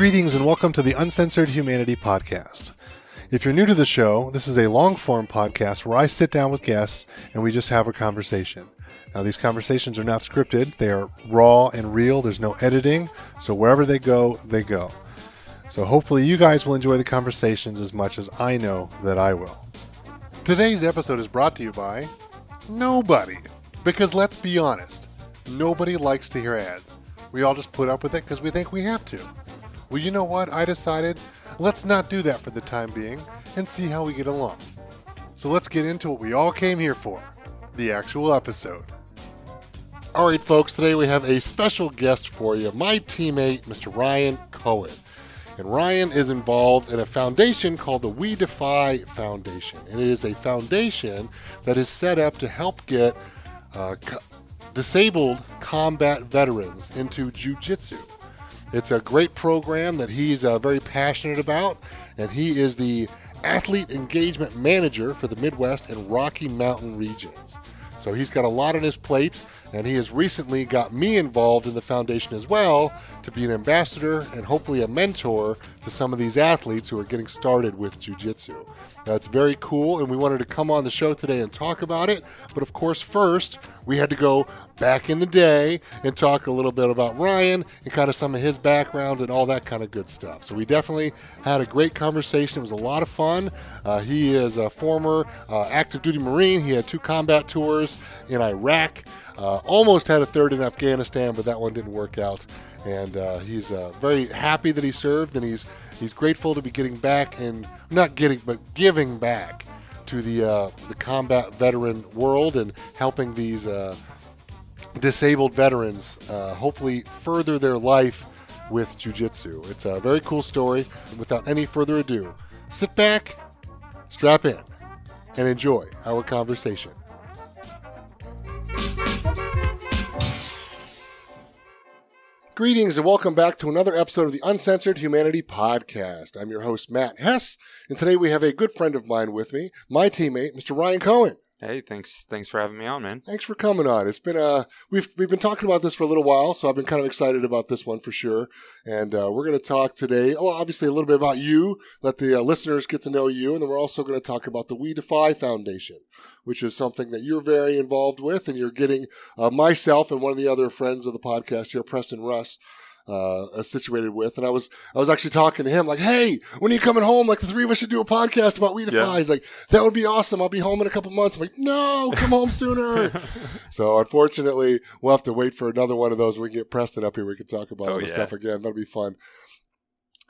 Greetings and welcome to the Uncensored Humanity Podcast. If you're new to the show, this is a long form podcast where I sit down with guests and we just have a conversation. Now, these conversations are not scripted, they are raw and real. There's no editing, so wherever they go, they go. So, hopefully, you guys will enjoy the conversations as much as I know that I will. Today's episode is brought to you by nobody. Because let's be honest, nobody likes to hear ads. We all just put up with it because we think we have to. Well, you know what? I decided let's not do that for the time being and see how we get along. So let's get into what we all came here for the actual episode. All right, folks, today we have a special guest for you, my teammate, Mr. Ryan Cohen. And Ryan is involved in a foundation called the We Defy Foundation. And it is a foundation that is set up to help get uh, co- disabled combat veterans into jujitsu. It's a great program that he's uh, very passionate about, and he is the athlete engagement manager for the Midwest and Rocky Mountain regions. So he's got a lot on his plate, and he has recently got me involved in the foundation as well to be an ambassador and hopefully a mentor to some of these athletes who are getting started with jujitsu. That's very cool, and we wanted to come on the show today and talk about it. But of course, first, we had to go back in the day and talk a little bit about Ryan and kind of some of his background and all that kind of good stuff. So we definitely had a great conversation. It was a lot of fun. Uh, he is a former uh, active duty Marine. He had two combat tours in Iraq. Uh, almost had a third in Afghanistan, but that one didn't work out. And uh, he's uh, very happy that he served, and he's he's grateful to be getting back and not getting, but giving back to the uh, the combat veteran world and helping these uh, disabled veterans uh, hopefully further their life with jujitsu. It's a very cool story. Without any further ado, sit back, strap in, and enjoy our conversation. Greetings and welcome back to another episode of the Uncensored Humanity Podcast. I'm your host, Matt Hess, and today we have a good friend of mine with me, my teammate, Mr. Ryan Cohen. Hey, thanks thanks for having me on, man. Thanks for coming on. It's been uh we've we've been talking about this for a little while, so I've been kind of excited about this one for sure. And uh, we're going to talk today. Oh, obviously a little bit about you, let the uh, listeners get to know you, and then we're also going to talk about the We Defy Foundation, which is something that you're very involved with, and you're getting uh, myself and one of the other friends of the podcast here, Preston Russ, uh, situated with. And I was I was actually talking to him like, "Hey, when are you coming home? Like the three of us should do a podcast about We Defy." Yeah. He's like, "That would be awesome. I'll be home in a couple months." I'm like, "No, come home sooner." so unfortunately, we'll have to wait for another one of those. We can get Preston up here. We can talk about Oh, all this yeah. stuff again. That'll be fun.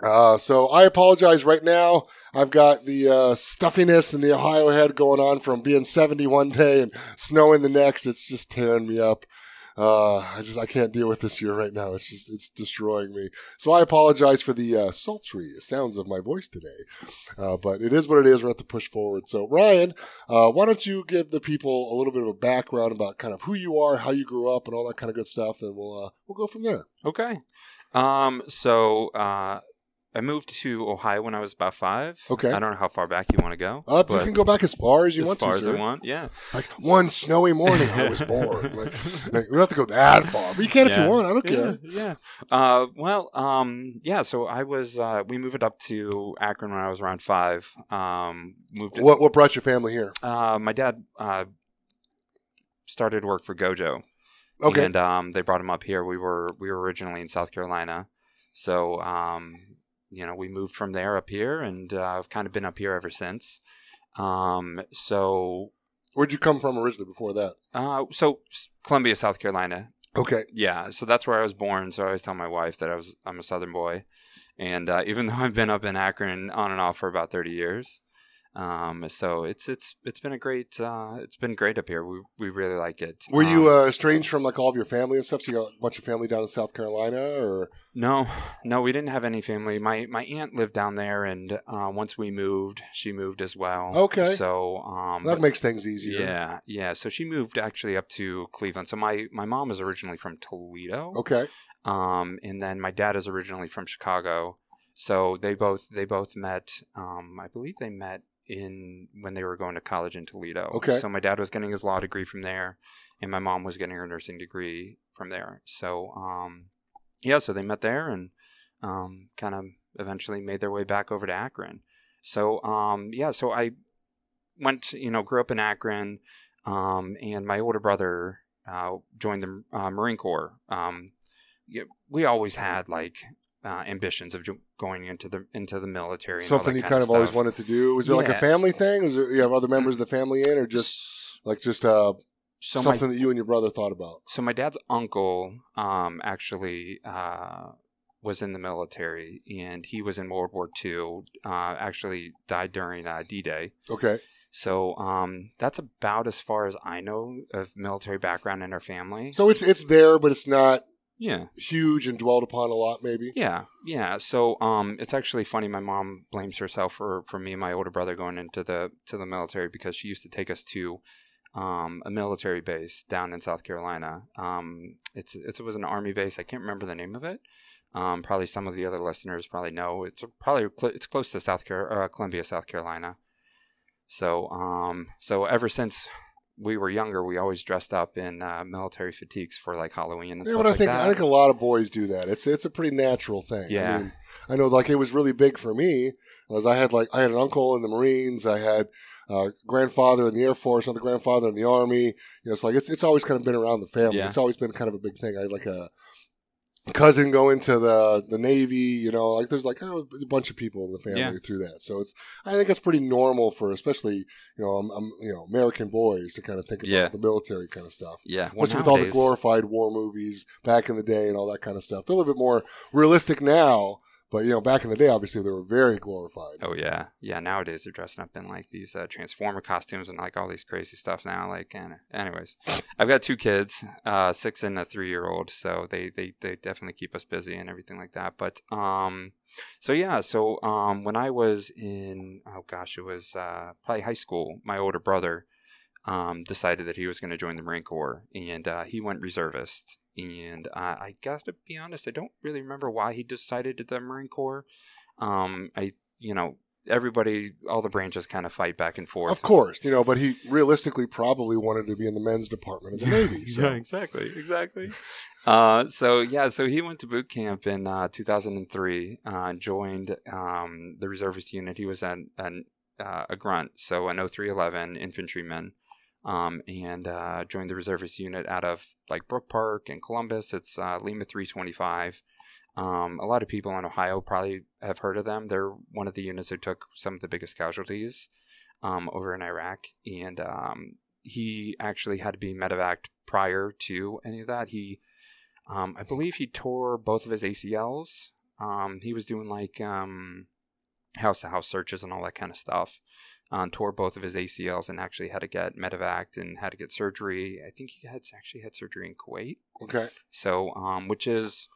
Uh, so I apologize right now. I've got the uh, stuffiness and the Ohio head going on from being 70 one day and snowing the next. It's just tearing me up. Uh, I just I can't deal with this year right now. It's just it's destroying me. So I apologize for the uh, sultry sounds of my voice today, uh, but it is what it is. We're have to push forward. So Ryan, uh, why don't you give the people a little bit of a background about kind of who you are, how you grew up, and all that kind of good stuff, and we'll uh, we'll go from there. Okay. Um. So, uh, I moved to Ohio when I was about five. Okay. I don't know how far back you want to go. Up, you can go back as far as you as want far to. as sir. I want. Yeah. Like one snowy morning, I was born. Like, like, we don't have to go that far, but you can if you want. I don't Yeah. care. Yeah. Uh. Well. Um. Yeah. So I was. Uh. We moved up to Akron when I was around five. Um. Moved. To, What what brought your family here? Uh. My dad. Uh. Started work for Gojo. Okay, And um, they brought him up here. We were we were originally in South Carolina, so um, you know we moved from there up here, and uh, I've kind of been up here ever since. Um, so where'd you come from originally? Before that, uh, so Columbia, South Carolina. okay. Yeah, so that's where I was born. So I always tell my wife that I was I'm a Southern boy, and uh, even though I've been up in Akron on and off for about thirty years. Um, so it's it's it's been a great uh, it's been great up here. We we really like it. Were you Um, uh, estranged from like all of your family and stuff? So you got a bunch of family down in South Carolina, or No, no, we didn't have any family. My my aunt lived down there, and uh, once we moved, she moved as well. Okay. So um, that makes things easier. yeah, yeah. So she moved actually up to Cleveland. So my my mom was originally from Toledo. Okay. Um, and then my dad is originally from Chicago. So they both they both met. Um, I believe they met in when they were going to college in Toledo. Okay. So my dad was getting his law degree from there, and my mom was getting her nursing degree from there. So um, yeah, so they met there, and um, kind of eventually made their way back over to Akron. So um, yeah, so I went, you know, grew up in Akron, um, and my older brother uh, joined the uh, Marine Corps. Um, we always had like uh, ambitions of going into the into the military. Something you kind, kind of, of always wanted to do. Was it like a family thing? Was there, you have other members of the family in, or just like just uh, so my something that you and your brother thought about? so my dad's uncle um, actually uh, was in the military, and he was in World War II. Uh, actually, died during uh, D-Day. Okay, So um, that's about as far as I know of military background in our family. so it's it's there, but it's not yeah, huge and dwelled upon a lot. Maybe. yeah, yeah. So um, it's actually funny. My mom blames herself for for me and my older brother going into the to the military because she used to take us to um, a military base down in South Carolina. Um, it's, it's it was an army base. I can't remember the name of it. Um, probably some of the other listeners probably know. It's probably cl- it's close to South Car- uh, Columbia, South Carolina. So um, so ever since we were younger, we always dressed up in uh, military fatigues for like Halloween and Yeah, stuff I like think that. I think a lot of boys do that. It's it's a pretty natural thing. Yeah. I, mean, I know like it was really big for me as I had like I had an uncle in the Marines. I had uh, grandfather in the Air Force, another grandfather in the Army. You know, it's like it's it's always kind of been around the family. Yeah. It's always been kind of a big thing. I had like a cousin go into the the Navy. You know, like there's like oh, a bunch of people in the family Yeah. through that. So it's I think it's pretty normal for especially you know um, um, you know American boys to kind of think about Yeah. the military kind of stuff. yeah, well, Especially with all the glorified war movies back in the day and all that kind of stuff. They're a little bit more realistic now, but you know, back in the day, obviously they were very glorified. Oh yeah, yeah. Nowadays they're dressing up in like these uh, transformer costumes and like all these crazy stuff now. Like, and anyways, I've got two kids, uh, six and a three year old, so they, they they definitely keep us busy and everything like that. But um, so yeah, so um, when I was in oh gosh, it was uh, probably high school. My older brother um decided that he was going to join the Marine Corps, and uh, he went reservist. And uh, I got to be honest, I don't really remember why he decided to the Marine Corps. Um, I you know everybody, all the branches kind of fight back and forth. Of course, you know, but he realistically probably wanted to be in the men's department of the Navy. So. yeah, exactly, exactly. Uh, so yeah, so he went to boot camp in uh, 2003. Uh, joined um, the reservist unit. He was an, an uh, a grunt, so an 0311 infantryman, um, and uh, joined the reservist unit out of like Brook Park and Columbus. It's uh, Lima 325. Um, a lot of people in Ohio probably have heard of them. They're one of the units that took some of the biggest casualties um, over in Iraq, and um, he actually had to be medevaced prior to any of that. He, um, I believe, he tore both of his ACLs. Um, he was doing like house to house searches and all that kind of stuff. Um, tore both of his ACLs and actually had to get medevaced and had to get surgery. I think he had actually had surgery in Kuwait. Okay. So, um, which is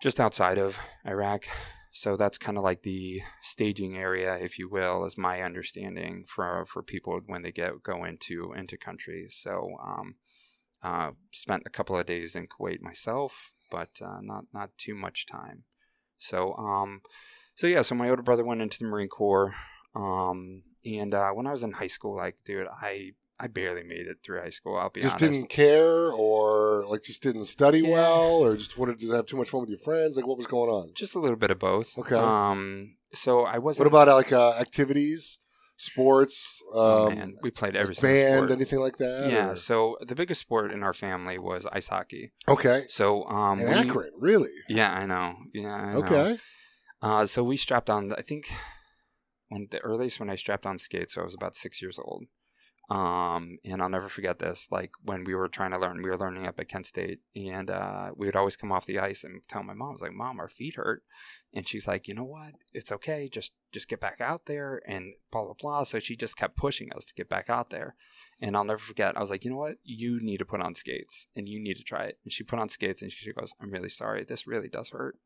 just outside of Iraq. So that's kind of like the staging area, if you will, is my understanding for for people when they get go into into countries. So, um, uh, spent a couple of days in Kuwait myself, but uh, not not too much time. So, um, so yeah. So my older brother went into the Marine Corps, um, and uh, when I was in high school, like, dude, I I barely made it through high school. I'll be Just honest. didn't care, or like just didn't study Yeah. well, or just wanted to have too much fun with your friends. Like, what was going on? just a little bit of both. Okay. Um. So I wasn't. What about like uh, activities, sports, um, Oh, we played every band, sport. anything like that? Yeah. or- So the biggest sport in our family was ice hockey. Okay. So um. We- Akron, really? Yeah, I know. Yeah. I know. Okay. Uh, so we strapped on. I think when the earliest when I strapped on skates, so I was about six years old. Um, and I'll never forget this. Like when we were trying to learn, we were learning up at Kent State, and uh, we would always come off the ice and tell my mom, I was like, "Mom, our feet hurt," and she's like, "You know what? It's okay. Just just get back out there." And blah blah blah. So she just kept pushing us to get back out there. And I'll never forget. I was like, "You know what? You need to put on skates, and you need to try it." And she put on skates, and she goes, "I'm really sorry. This really does hurt."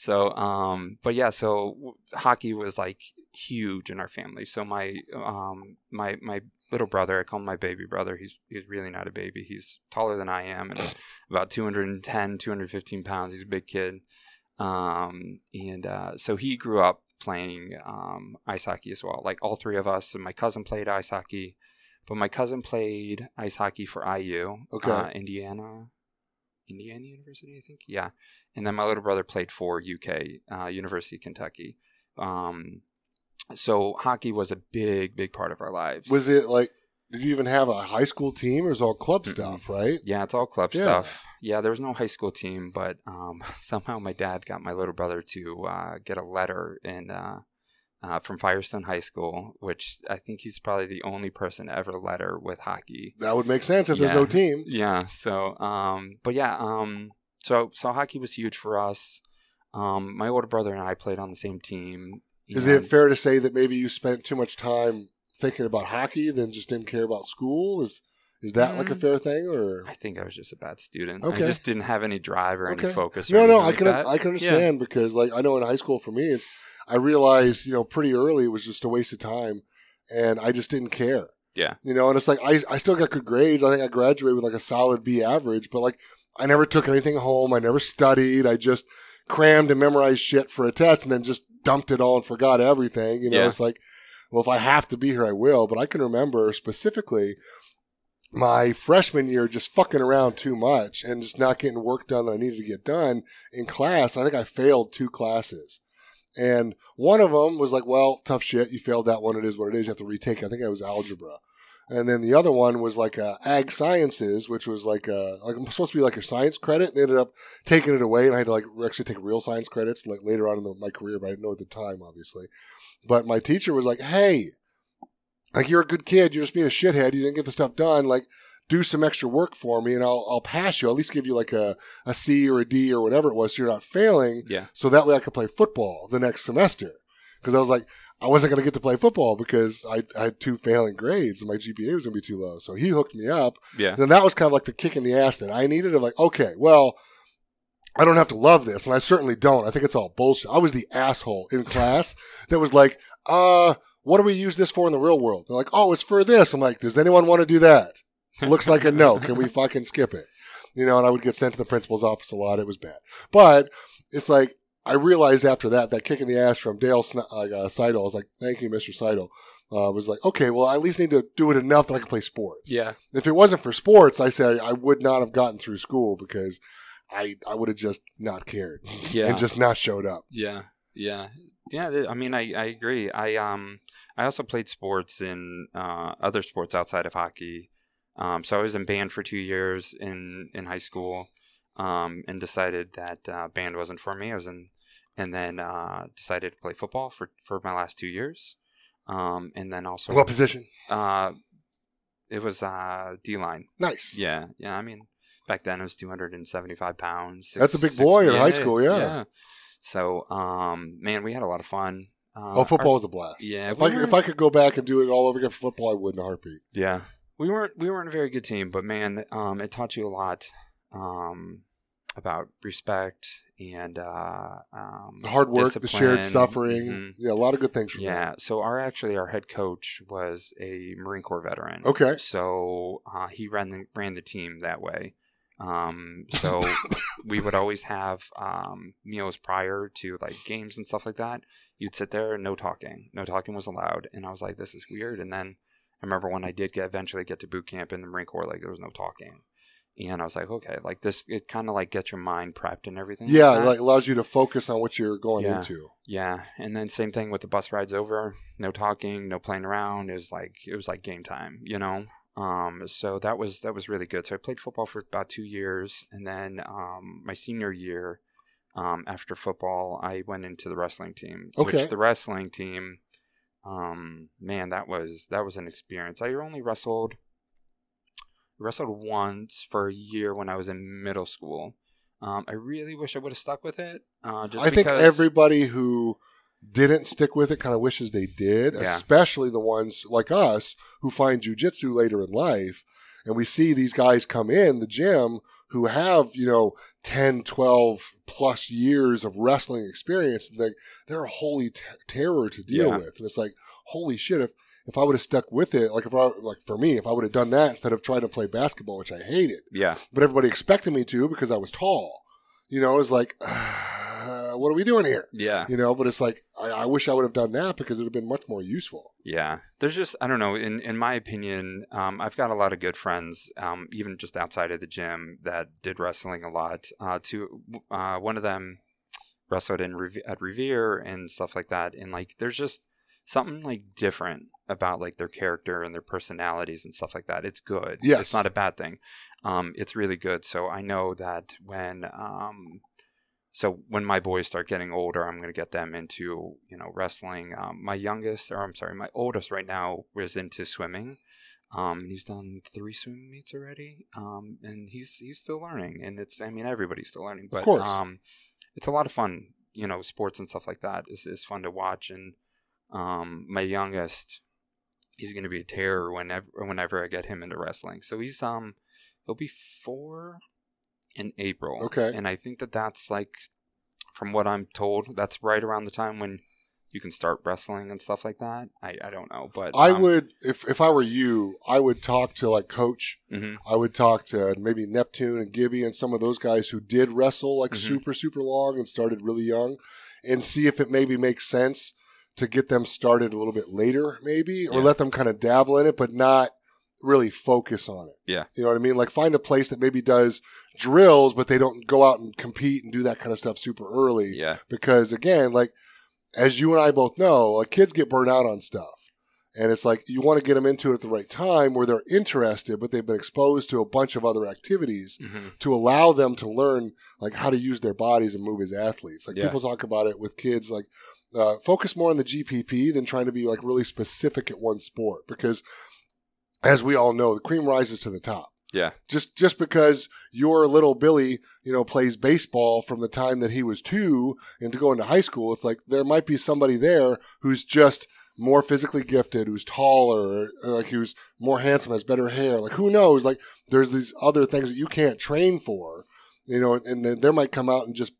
So, um, but yeah, so w- hockey was like huge in our family. So my, um, my, my little brother, I call him my baby brother. He's, he's really not a baby. He's taller than I am and about 210, 215 pounds. He's a big kid. Um, and, uh, so he grew up playing, um, ice hockey as well. Like all three of us and my cousin played ice hockey, but my cousin played ice hockey for IU, Okay. uh, Indiana. Indiana University, I think. Yeah, and then my little brother played for UK uh, University of Kentucky. Um, so hockey was a big, big part of our lives. Was it like? Did you even have a high school team, or it all club stuff? Right? Yeah, it's all club Yeah. stuff. Yeah, there was no high school team, but um, somehow my dad got my little brother to uh, get a letter and uh, uh, from Firestone High School, which I think he's probably the only person to ever letter with hockey. That would make sense if there's no team. Yeah. So, um, but yeah, um, so so hockey was huge for us. Um, my older brother and I played on the same team. Is it fair to say that maybe you spent too much time thinking about hockey than just didn't care about school? Is is that like a Mm. fair thing, or I think I was just a bad student. Okay. I just didn't have any drive or Okay. any focus. Or no, no? I like can that. I can Yeah. understand because like I know in high school for me, it's I realized you know pretty early it was just a waste of time, and I just didn't care. Yeah. You know, and it's like I I still got good grades. I think I graduated with like a solid B average, but like I never took anything home. I never studied. I just crammed and memorized shit for a test, and then just dumped it all and forgot everything. You know, Yeah. it's like, well, if I have to be here, I will. But I can remember specifically my freshman year just fucking around too much and just not getting work done that I needed to get done in class. I think I failed two classes. And one of them was like, well, tough shit. You failed that one. It is what it is. You have to retake. I think it was algebra. And then the other one was like uh, ag sciences, which was like uh, like supposed to be like your science credit. They ended up taking it away, and I had to like actually take real science credits like later on in the, my career, but I didn't know at the time, obviously. But my teacher was like, "Hey, like you're a good kid. You're just being a shithead. You didn't get the stuff done. Like, do some extra work for me, and I'll I'll pass you. I'll at least give you like a a C or a D or whatever it was, so you're not failing. Yeah. So that way I could play football the next semester. Because I was like, I wasn't going to get to play football because I, I had two failing grades and my GPA was going to be too low. So he hooked me up. Yeah. And that was kind of like the kick in the ass that I needed. Of like, okay, well, I don't have to love this, and I certainly don't. I think it's all bullshit. I was the asshole in class that was like, uh, what do we use this for in the real world? They're like, oh, it's for this. I'm like, does anyone want to do that? Looks like a no. Can we fucking skip it? You know, and I would get sent to the principal's office a lot. It was bad. But it's like, I realized after that, that kick in the ass from Dale Sn- uh, Seidel, I was like, thank you, Mr. Seidel. Uh, was like, okay, well, I at least need to do it enough that I can play sports Yeah. if it wasn't for sports, I say I would not have gotten through school because I I would have just not cared Yeah. and just not showed up. Yeah, yeah, yeah. I mean, I, I agree. I um I also played sports in uh, other sports outside of hockey. Um, so I was in band for two years in in high school, um, and decided that uh, band wasn't for me. I was in, and then uh, decided to play football for for my last two years. Um, and then also What position? uh, it was uh D line. Nice. Yeah, yeah. I mean, back then it was 275 pounds. That's a six- big boy in six- high school, yeah. So, um, man, we had a lot of fun. Uh, oh, football our- was a blast. yeah, If we I could, if I could go back and do it all over again for football, I would in a heartbeat. yeah, we weren't we weren't a very good team, but man, um, it taught you a lot, um, about respect and uh, um, The hard work, the shared discipline. suffering. Mhm. Yeah, a lot of good things from Yeah. So our actually our head coach was a Marine Corps veteran. Okay. So uh, he ran the, ran the team that way. Um, so we would always have um, meals prior to like games and stuff like that. You'd sit there and no talking. No talking was allowed. And I was like, this is weird. And then I remember when I did get eventually get to boot camp in the Marine Corps, like there was no talking. And I was like, okay, like this, it kind of like gets your mind prepped and everything. Yeah, that. like allows you to focus on what you're going Yeah. into. Yeah, and then same thing with the bus rides over. No talking, no playing around. It was like it was like game time, you know. Um, so that was that was really good. So I played football for about two years, and then um, my senior year, um, after football, I went into the wrestling team. Okay. Which the wrestling team, um, man, that was that was an experience. I only wrestled wrestled once for a year when I was in middle school. Um, I really wish I would have stuck with it. Uh, just I think everybody who didn't stick with it kind of wishes they did, Yeah. especially the ones like us who find jujitsu later in life. And we see these guys come in the gym who have, you know, 10, 12 plus years of wrestling experience. And they, they're a holy t- terror to deal Yeah. with. And it's like, holy shit, if, if I would have stuck with it, like if I, like for me, if I would have done that instead of trying to play basketball, which I hated, Yeah, but everybody expected me to because I was tall. You know, it's like, uh, what are we doing here? yeah, You know, but it's like I, I wish I would have done that because it would have been much more useful. Yeah, there's just I don't know. In in my opinion, um, I've got a lot of good friends, um, even just outside of the gym, that did wrestling a lot. Uh, to uh, one of them wrestled in Reve- at Revere and stuff like that, and like there's just something like different about like their character and their personalities and stuff like that. It's good. Yes. it's not a bad thing. Um, it's really good. So I know that when um, so when my boys start getting older, I'm going to get them into you know wrestling. Um, my youngest, or I'm sorry, my oldest right now is into swimming. Um, he's done three swim meets already, um, and he's he's still learning. And it's I mean everybody's still learning, but um, it's a lot of fun. You know, sports and stuff like that is is fun to watch. And um, my youngest, he's going to be a terror whenever whenever I get him into wrestling. So he's um he'll be four in April. Okay. And I think that that's like, from what I'm told, that's right around the time when you can start wrestling and stuff like that. I, I don't know, but I um, would, if if I were you, I would talk to like coach. mhm. I would talk to maybe Neptune and Gibby and some of those guys who did wrestle like Mhm. super super long and started really young, and see if it maybe makes sense to get them started a little bit later, maybe, or Yeah. let them kind of dabble in it, but not really focus on it. Yeah. You know what I mean? Like find a place that maybe does drills, but they don't go out and compete and do that kind of stuff super early. Yeah. Because again, like as you and I both know, like kids get burnt out on stuff. And it's like you want to get them into it at the right time where they're interested, but they've been exposed to a bunch of other activities hmm to allow them to learn like how to use their bodies and move as athletes. Like Yeah. people talk about it with kids, like uh, focus more on the GPP than trying to be like really specific at one sport because, as we all know, the cream rises to the top. Yeah. Just just because your little Billy, you know, plays baseball from the time that he was two and to go into high school, it's like there might be somebody there who's just more physically gifted, who's taller, or like who's more handsome, has better hair. Like who knows? Like there's these other things that you can't train for, you know, and then there might come out and just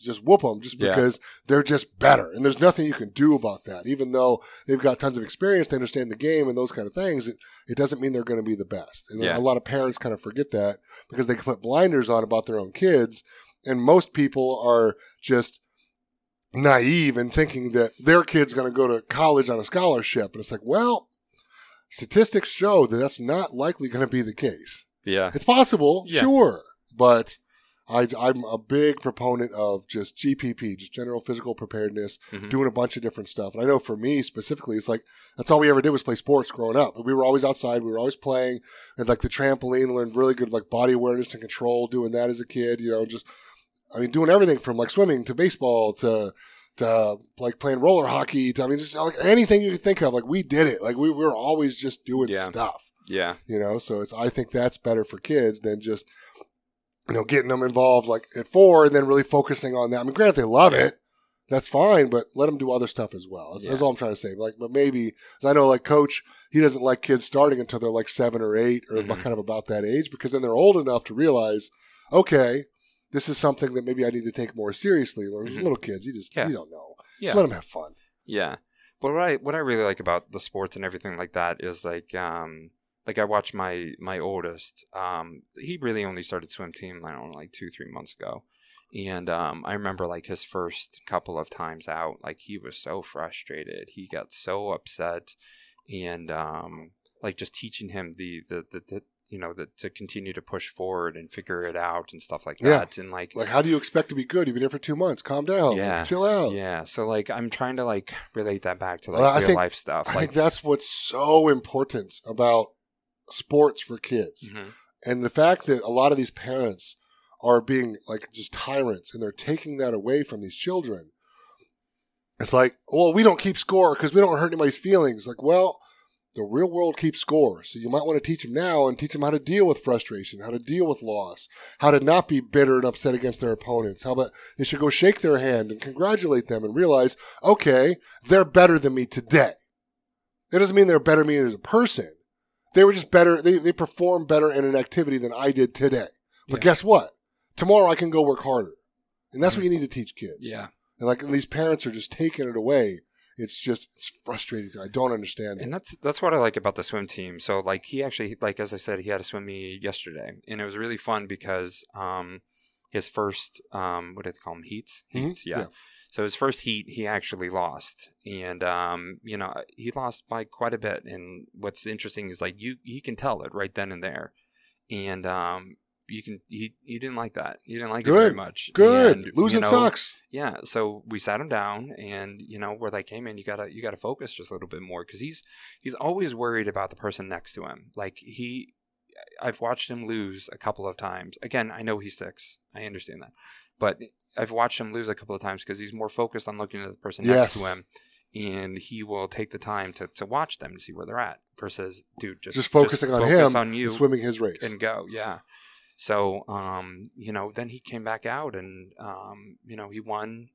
just whoop them just Yeah. because they're just better, and there's nothing you can do about that. Even though they've got tons of experience, they understand the game and those kind of things. It, it doesn't mean they're going to be the best. And Yeah. a lot of parents kind of forget that because they can put blinders on about their own kids, and most people are just naive in thinking that their kid's going to go to college on a scholarship, and it's like, well, statistics show that that's not likely going to be the case. Yeah. It's possible, Yeah. sure, but I, I'm a big proponent of just GPP, just general physical preparedness, Mhm. doing a bunch of different stuff. And I know for me specifically, it's like that's all we ever did was play sports growing up. We were always outside, we were always playing, and like the trampoline, learned really good like body awareness and control doing that as a kid. You know, just I mean, doing everything from like swimming to baseball to to like playing roller hockey. To, I mean, just like anything you could think of. Like we did it. Like we, we were always just doing Yeah. stuff Yeah. you know so it's i think that's better for kids than just you know getting them involved like at four and then really focusing on that i mean granted they love it that's fine but let them do other stuff as well that's, that's all i'm trying to say like but maybe 'cause i know like coach he doesn't like kids starting until they're like seven or eight or Mhm. kind of about that age because then they're old enough to realize okay this is something that maybe i need to take more seriously or Mhm. little kids you just Yeah. you don't know Yeah. just let them have fun Yeah. But what I what I really like about the sports and everything like that is like um like I watched my my oldest um he really only started swim team I don't know like 2 3 months ago. And um I remember like his first couple of times out like he was so frustrated. He got so upset and um like just teaching him the the the, the you know the, to continue to push forward and figure it out and stuff like Yeah. that and like like how do you expect to be good you've been there for two months calm down Like, Yeah. chill out yeah so like i'm trying to like relate that back to like Well, real think- life stuff I like think that's what's so important about sports for kids. Mhm. And the fact that a lot of these parents are being like just tyrants and they're taking that away from these children. It's like, well, we don't keep score because we don't hurt anybody's feelings. Like, well, the real world keeps score. So you might want to teach them now and teach them how to deal with frustration, how to deal with loss, how to not be bitter and upset against their opponents. How about they should go shake their hand and congratulate them and realize, okay, they're better than me today. That doesn't mean they're better than me as a person. They were just better. They, they perform better in an activity than I did today. But Yeah. guess what? Tomorrow I can go work harder. And that's what Mhm. you need to teach kids. yeah And like these parents are just taking it away. It's just it's frustrating. I don't understand it. and that's that's what I like about the swim team. So like he actually like as I said he had a swim meet yesterday, and it was really fun because um his first um what do they call them heats Mhm, heats yeah. yeah. So his first heat, he actually lost, and um, you know he lost by quite a bit. And what's interesting is like you he can tell it right then and there, and um, you can he he didn't like that. He didn't like it very much. Good. And, Losing you know, sucks. yeah, so we sat him down, and you know where they came in. You gotta you gotta focus just a little bit more because he's he's always worried about the person next to him. Like he, I've watched him lose a couple of times. Again, I know he's six. I understand that, but I've watched him lose a couple of times because he's more focused on looking at the person next to him, and he will take the time to to watch them to see where they're at. Versus, dude, just Just focusing on focus him on you, and swimming his race. and go. Yeah. So, um, you know, then he came back out and, um, you know, he won.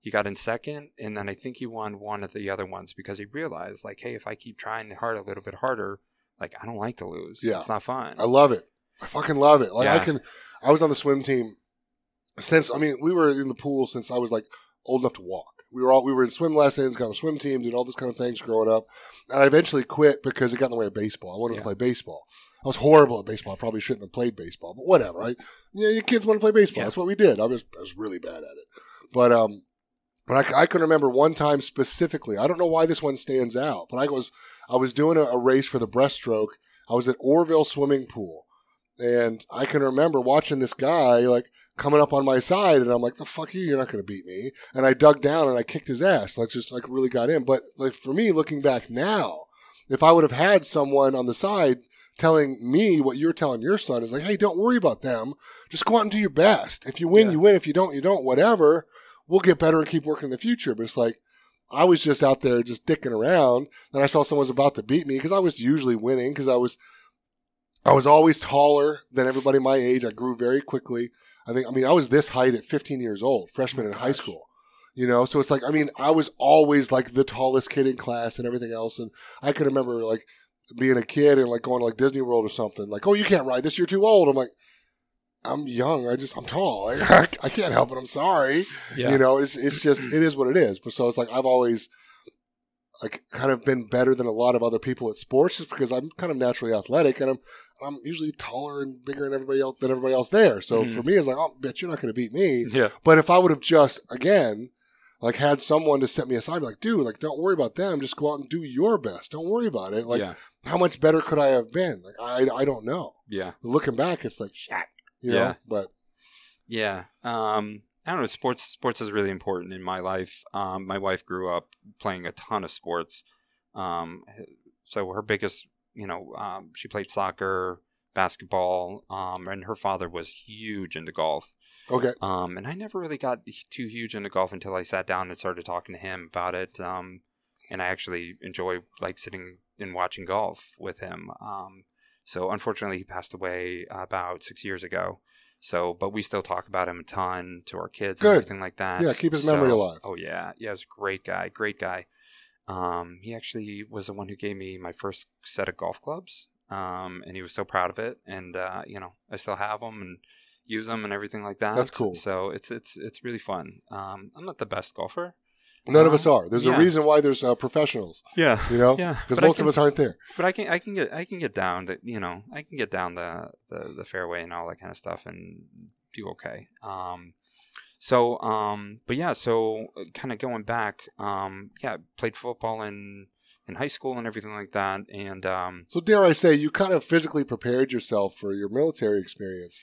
He got in second, and then I think he won one of the other ones because he realized, like, hey, if I keep trying hard a little bit harder, like, I don't like to lose. Yeah. It's not fun. I love it. I fucking love it. Like I can. I was on the swim team since. I mean, we were in the pool since I was like old enough to walk. We were all we were in swim lessons, got on the swim team, did all this kind of things growing up. And I eventually quit because it got in the way of baseball. I wanted Yeah. to play baseball. I was horrible at baseball. I probably shouldn't have played baseball, but whatever. I, yeah, your kids want to play baseball. Yeah. That's what we did. I was I was really bad at it, but um, but I, I can remember one time specifically. I don't know why this one stands out, but I was I was doing a, a race for the breaststroke. I was at Orville swimming pool, and I can remember watching this guy like coming up on my side, and I'm like, "The fuck you! You're not going to beat me!" And I dug down and I kicked his ass. Like just like really got in. But like for me, looking back now, if I would have had someone on the side telling me what you're telling your son is like, "Hey, don't worry about them. Just go out and do your best. If you win, Yeah. you win. If you don't, you don't. Whatever. We'll get better and keep working in the future." But it's like. I was just out there just dicking around. and I saw someone was about to beat me because I was usually winning because I was I was always taller than everybody my age. I grew very quickly. I think I mean I was this height at 15 years old, freshman oh in high school. You know, so it's like I mean I was always like the tallest kid in class and everything else. And I can remember like being a kid and like going to like Disney World or something. Like, oh, you can't ride this. You're too old. I'm like, I'm young. I just I'm tall. Like, I can't help it. I'm sorry. yeah. You know, it's it's just it is what it is. But so it's like I've always like kind of been better than a lot of other people at sports just because I'm kind of naturally athletic and I'm I'm usually taller and bigger than everybody else than everybody else there. So Mhm. for me it's like, oh bitch, you're not gonna beat me. yeah. But if I would have just again like had someone to set me aside, like, dude, like don't worry about them, just go out and do your best. Don't worry about it. Like yeah. how much better could I have been? Like I I don't know. Yeah. Looking back, it's like shit. You know? Yeah. But Yeah. Um, I don't know. Sports sports is really important in my life. Um, my wife grew up playing a ton of sports. Um, so her biggest, you know, um, she played soccer, basketball, um, and her father was huge into golf. okay. Um, and I never really got too huge into golf until I sat down and started talking to him about it. Um, and I actually enjoy like sitting and watching golf with him. Um, so unfortunately, he passed away about six years ago. So, but we still talk about him a ton to our kids Good. and everything like that. Yeah, keep his memory So- alive. Oh yeah, yeah, he was a great guy, great guy. Um, he actually was the one who gave me my first set of golf clubs. Um, and he was so proud of it. And uh, you know, I still have them and use them and everything like that. That's cool. So it's it's it's really fun. Um, I'm not the best golfer. None of Uh, us are. There's yeah. a reason why there's uh, professionals. Yeah, You know, Yeah, because most can- of us aren't there. but I can I can get I can get down the you know I can get down the the, the fairway and all that kind of stuff and do okay. Um, so um, but yeah, so kind of going back, um, yeah, played football in in high school and everything like that, and um, So dare I say, you kind of physically prepared yourself for your military experience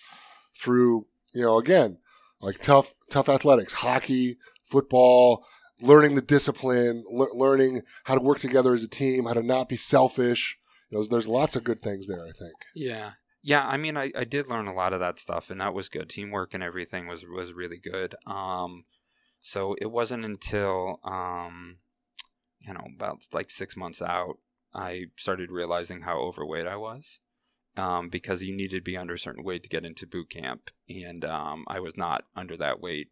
through, you know, again, like tough, tough athletics, hockey, football, learning the discipline, le- learning how to work together as a team, how to not be selfish. You know, there's, there's lots of good things there. I think. Yeah. Yeah, I mean I, I did learn a lot of that stuff and that was good. Teamwork and everything was was really good. Um so it wasn't until um you know, about like 6 months out I started realizing how overweight I was. Um because you needed to be under a certain weight to get into boot camp and um I was not under that weight.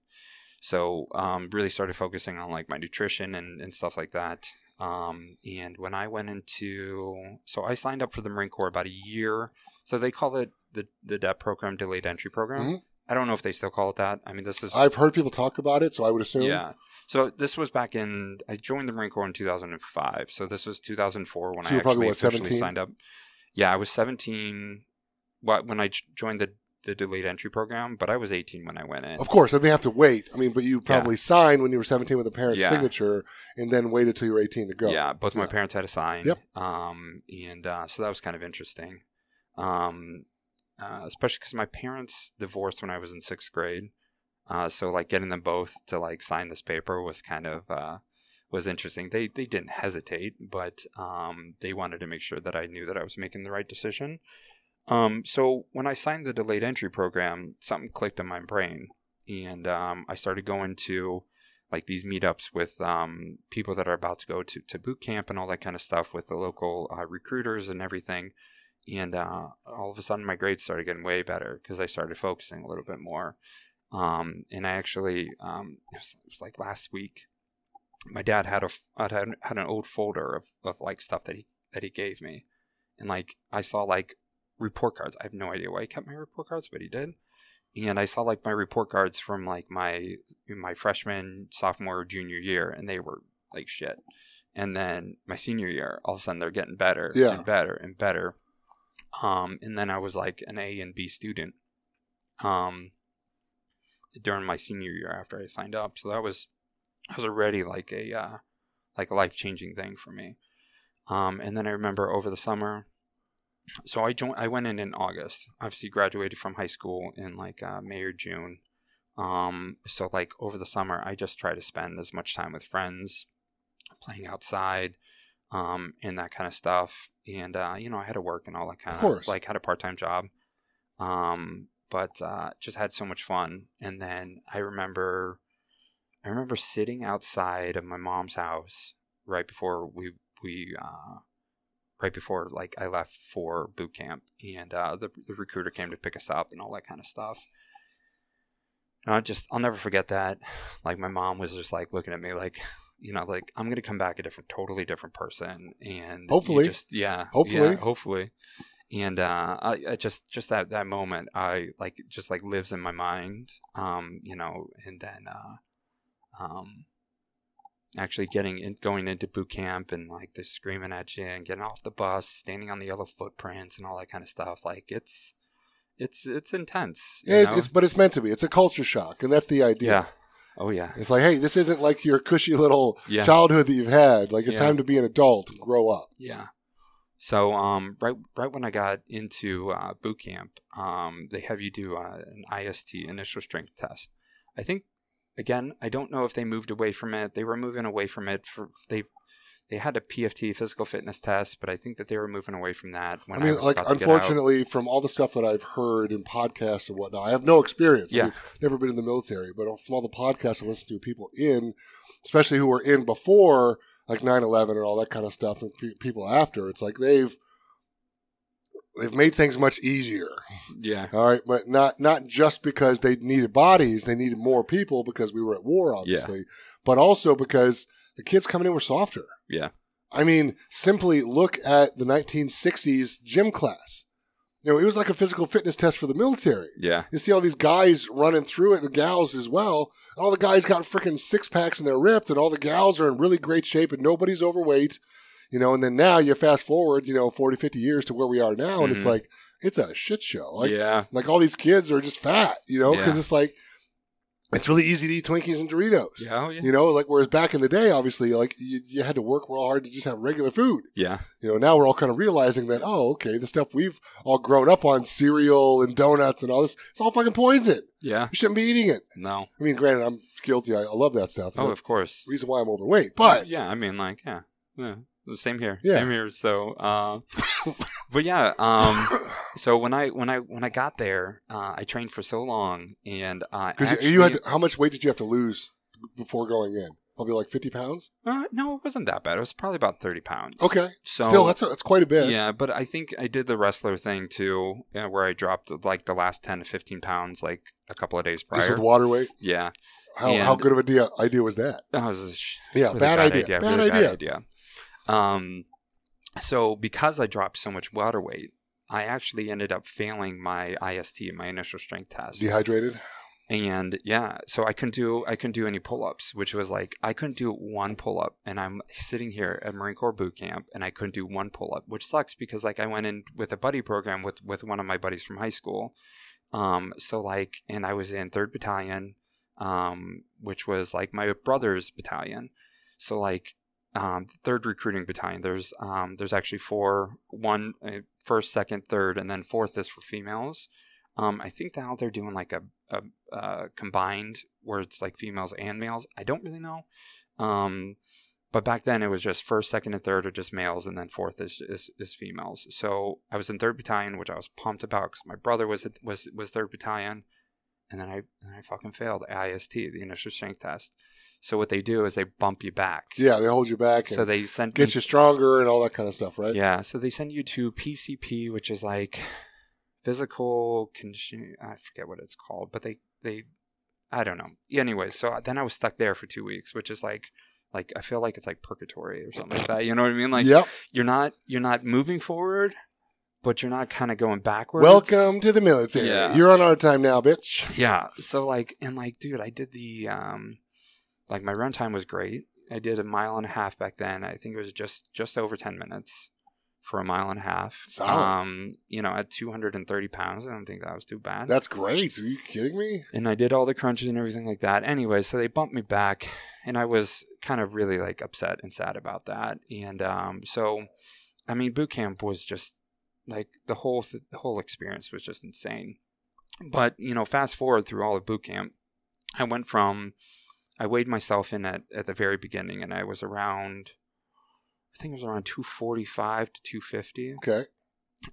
So um really started focusing on like my nutrition and and stuff like that. Um, and when I went into, so I signed up for the Marine Corps about a year. So they call it the the DEP program, delayed entry program. Mhm. I don't know if they still call it that. I mean, this is I've heard people talk about it, so I would assume. yeah. So this was back in. I joined the Marine Corps in 2005. So this was 2004 when So I actually probably, what, officially 17? signed up. Yeah, I was 17. What when I joined the the delayed entry program, but I was 18 when I went in. Of course, and they have to wait. I mean, but you probably signed when you were 17 with a parent's Yeah. signature, and then waited till you were 18 to go. Yeah, both my parents had a sign. Yep. Um, and uh, so that was kind of interesting. Um, uh, especially because my parents divorced when I was in sixth grade. Uh, so like getting them both to like sign this paper was kind of uh, was interesting. They they didn't hesitate, but um, they wanted to make sure that I knew that I was making the right decision. Um, so when I signed the delayed entry program, something clicked in my brain, and um, I started going to like these meetups with um, people that are about to go to, to boot camp and all that kind of stuff with the local uh, recruiters and everything. And uh, all of a sudden, my grades started getting way better because I started focusing a little bit more. Um, and I actually, um, it, was, it was like last week, my dad had a had, had an old folder of, of like stuff that he that he gave me, and like I saw like report cards. I have no idea why he kept my report cards, but he did and I saw like my report cards from like my my freshman, sophomore, junior year, and they were like shit. And then my senior year, all of a sudden they're getting better Yeah. and better and better. Um, and then I was like an A and B student. Um, during my senior year after I signed up, so that was that was already like a uh, like a life changing thing for me. Um, and then I remember over the summer, so I joined. I went in in August. Obviously, graduated from high school in like uh, May or June. Um, so like over the summer, I just try to spend as much time with friends, playing outside, um, and that kind of stuff. And uh, you know, I had to work and all that kind of. course. Like had a part time job. Um, but uh, just had so much fun. And then I remember, I remember sitting outside of my mom's house right before we we uh, right before like I left for boot camp, and uh, the the recruiter came to pick us up and all that kind of stuff. And I just I'll never forget that. Like my mom was just like looking at me like, you know, like I'm gonna come back a different, totally different person, and Hopefully. just yeah, Hopefully. yeah, hopefully. And uh, I, I just just that that moment, I like just like lives in my mind. Um, you know, and then uh, um, actually getting in, going into boot camp and like they're screaming at you and getting off the bus, standing on the yellow footprints and all that kind of stuff. Like it's it's it's intense. you Yeah, know? it's but it's meant to be. It's a culture shock, and that's the idea. yeah. Oh yeah. It's like, hey, this isn't like your cushy little Yeah. childhood that you've had. Like it's Yeah. time to be an adult and grow up. Yeah. So um, right right when I got into uh, boot camp, um, they have you do uh, an IST initial strength test. I think again, I don't know if they moved away from it. They were moving away from it for they they had a PFT physical fitness test, but I think that they were moving away from that when I mean, was like about to get out. unfortunately, from all the stuff that I've heard in podcasts and whatnot, I have no experience. Yeah. I've never been in the military, but from all the podcasts I listen to, people in, especially who were in before like 9-11 and all that kind of stuff, and pe- people after, it's like they've they've made things much easier. Yeah. All right, but not not just because they needed bodies, they needed more people because we were at war, obviously, but also because the kids coming in were softer. Yeah. I mean, simply look at the 1960s gym class. You know, it was like a physical fitness test for the military. Yeah. You see all these guys running through it, and gals as well. All the guys got freaking six packs and they're ripped, and all the gals are in really great shape, and nobody's overweight. You know, and then now you fast forward, you know, 40, 50 years to where we are now, and it's Mhm. like, it's a shit show. Like, yeah. like all these kids are just fat, you know, because Yeah. it's like, it's really easy to eat Twinkies and Doritos. Yeah. Oh, yeah. You know, like whereas back in the day, obviously, like you, you had to work real hard to just have regular food. Yeah. You know, now we're all kind of realizing that, oh, okay, the stuff we've all grown up on, cereal and donuts and all this, it's all fucking poison. Yeah. You shouldn't be eating it. No. I mean, granted, I'm guilty. I, I love that stuff. Oh, That's of course. reason why I'm overweight. But yeah, I mean, like, yeah, yeah, same here, Yeah. same here. So, uh, but yeah, um, so when I when I when I got there, uh, I trained for so long, and uh, actually, you had, to, how much weight did you have to lose before going in? Probably like 50 pounds. uh, no, it wasn't that bad. It was probably about thirty pounds. Okay. so Still, that's a, that's quite a bit. yeah, but I think I did the wrestler thing too, yeah, where I dropped like the last ten to fifteen pounds, like a couple of days Just prior. with water weight. yeah, How, And- how good of a idea, idea was that? that was sh- Yeah, really bad, idea. Bad really idea. Bad idea. Um, so because I dropped so much water weight, I actually ended up failing my IST, my initial strength test. Dehydrated. And yeah, so I couldn't do I couldn't do any pull ups, which was like I couldn't do one pull up, and I'm sitting here at Marine Corps boot camp, and I couldn't do one pull up, which sucks because like I went in with a buddy program with with one of my buddies from high school. Um, so like, and I was in third battalion, um, which was like my brother's battalion. So like, um, third recruiting battalion. There's um, there's actually four, one uh, first, second, third, and then fourth is for females. Um, I think now they're doing like a, a, a combined where it's like females and males. I don't really know. Um, but back then it was just first, second, and third are just males, and then fourth is is, is females. So I was in third battalion, which I was pumped about because my brother was was was third battalion, and then I and I fucking failed IST, the initial strength test. So what they do is they bump you back. Yeah, they hold you back. So they send get you stronger and all that kind of stuff, right? yeah, so they send you to PCP, which is like physical conditioning. I forget what it's called, but they they I don't know. Anyway, so then I was stuck there for two weeks, which is like like I feel like it's like purgatory or something like that. You know what I mean? Like yep. you're not you're not moving forward, but you're not kind of going backwards. Welcome to the military. Yeah. You're on our time now, bitch. Yeah. So like and like, dude, I did the um, like my run time was great. I did a mile and a half back then. I think it was just just over ten minutes for a mile and a half. Solid. Um, you know, at two hundred and thirty pounds, I don't think that was too bad. That's great. Are you kidding me? and I did all the crunches and everything like that. Anyway, so they bumped me back, and I was kind of really like upset and sad about that. And um, so, I mean, boot camp was just like the whole th- the whole experience was just insane. But you know, fast forward through all of boot camp, I went from I weighed myself in at at the very beginning, and I was around. I think it was around 245 to 250 Okay.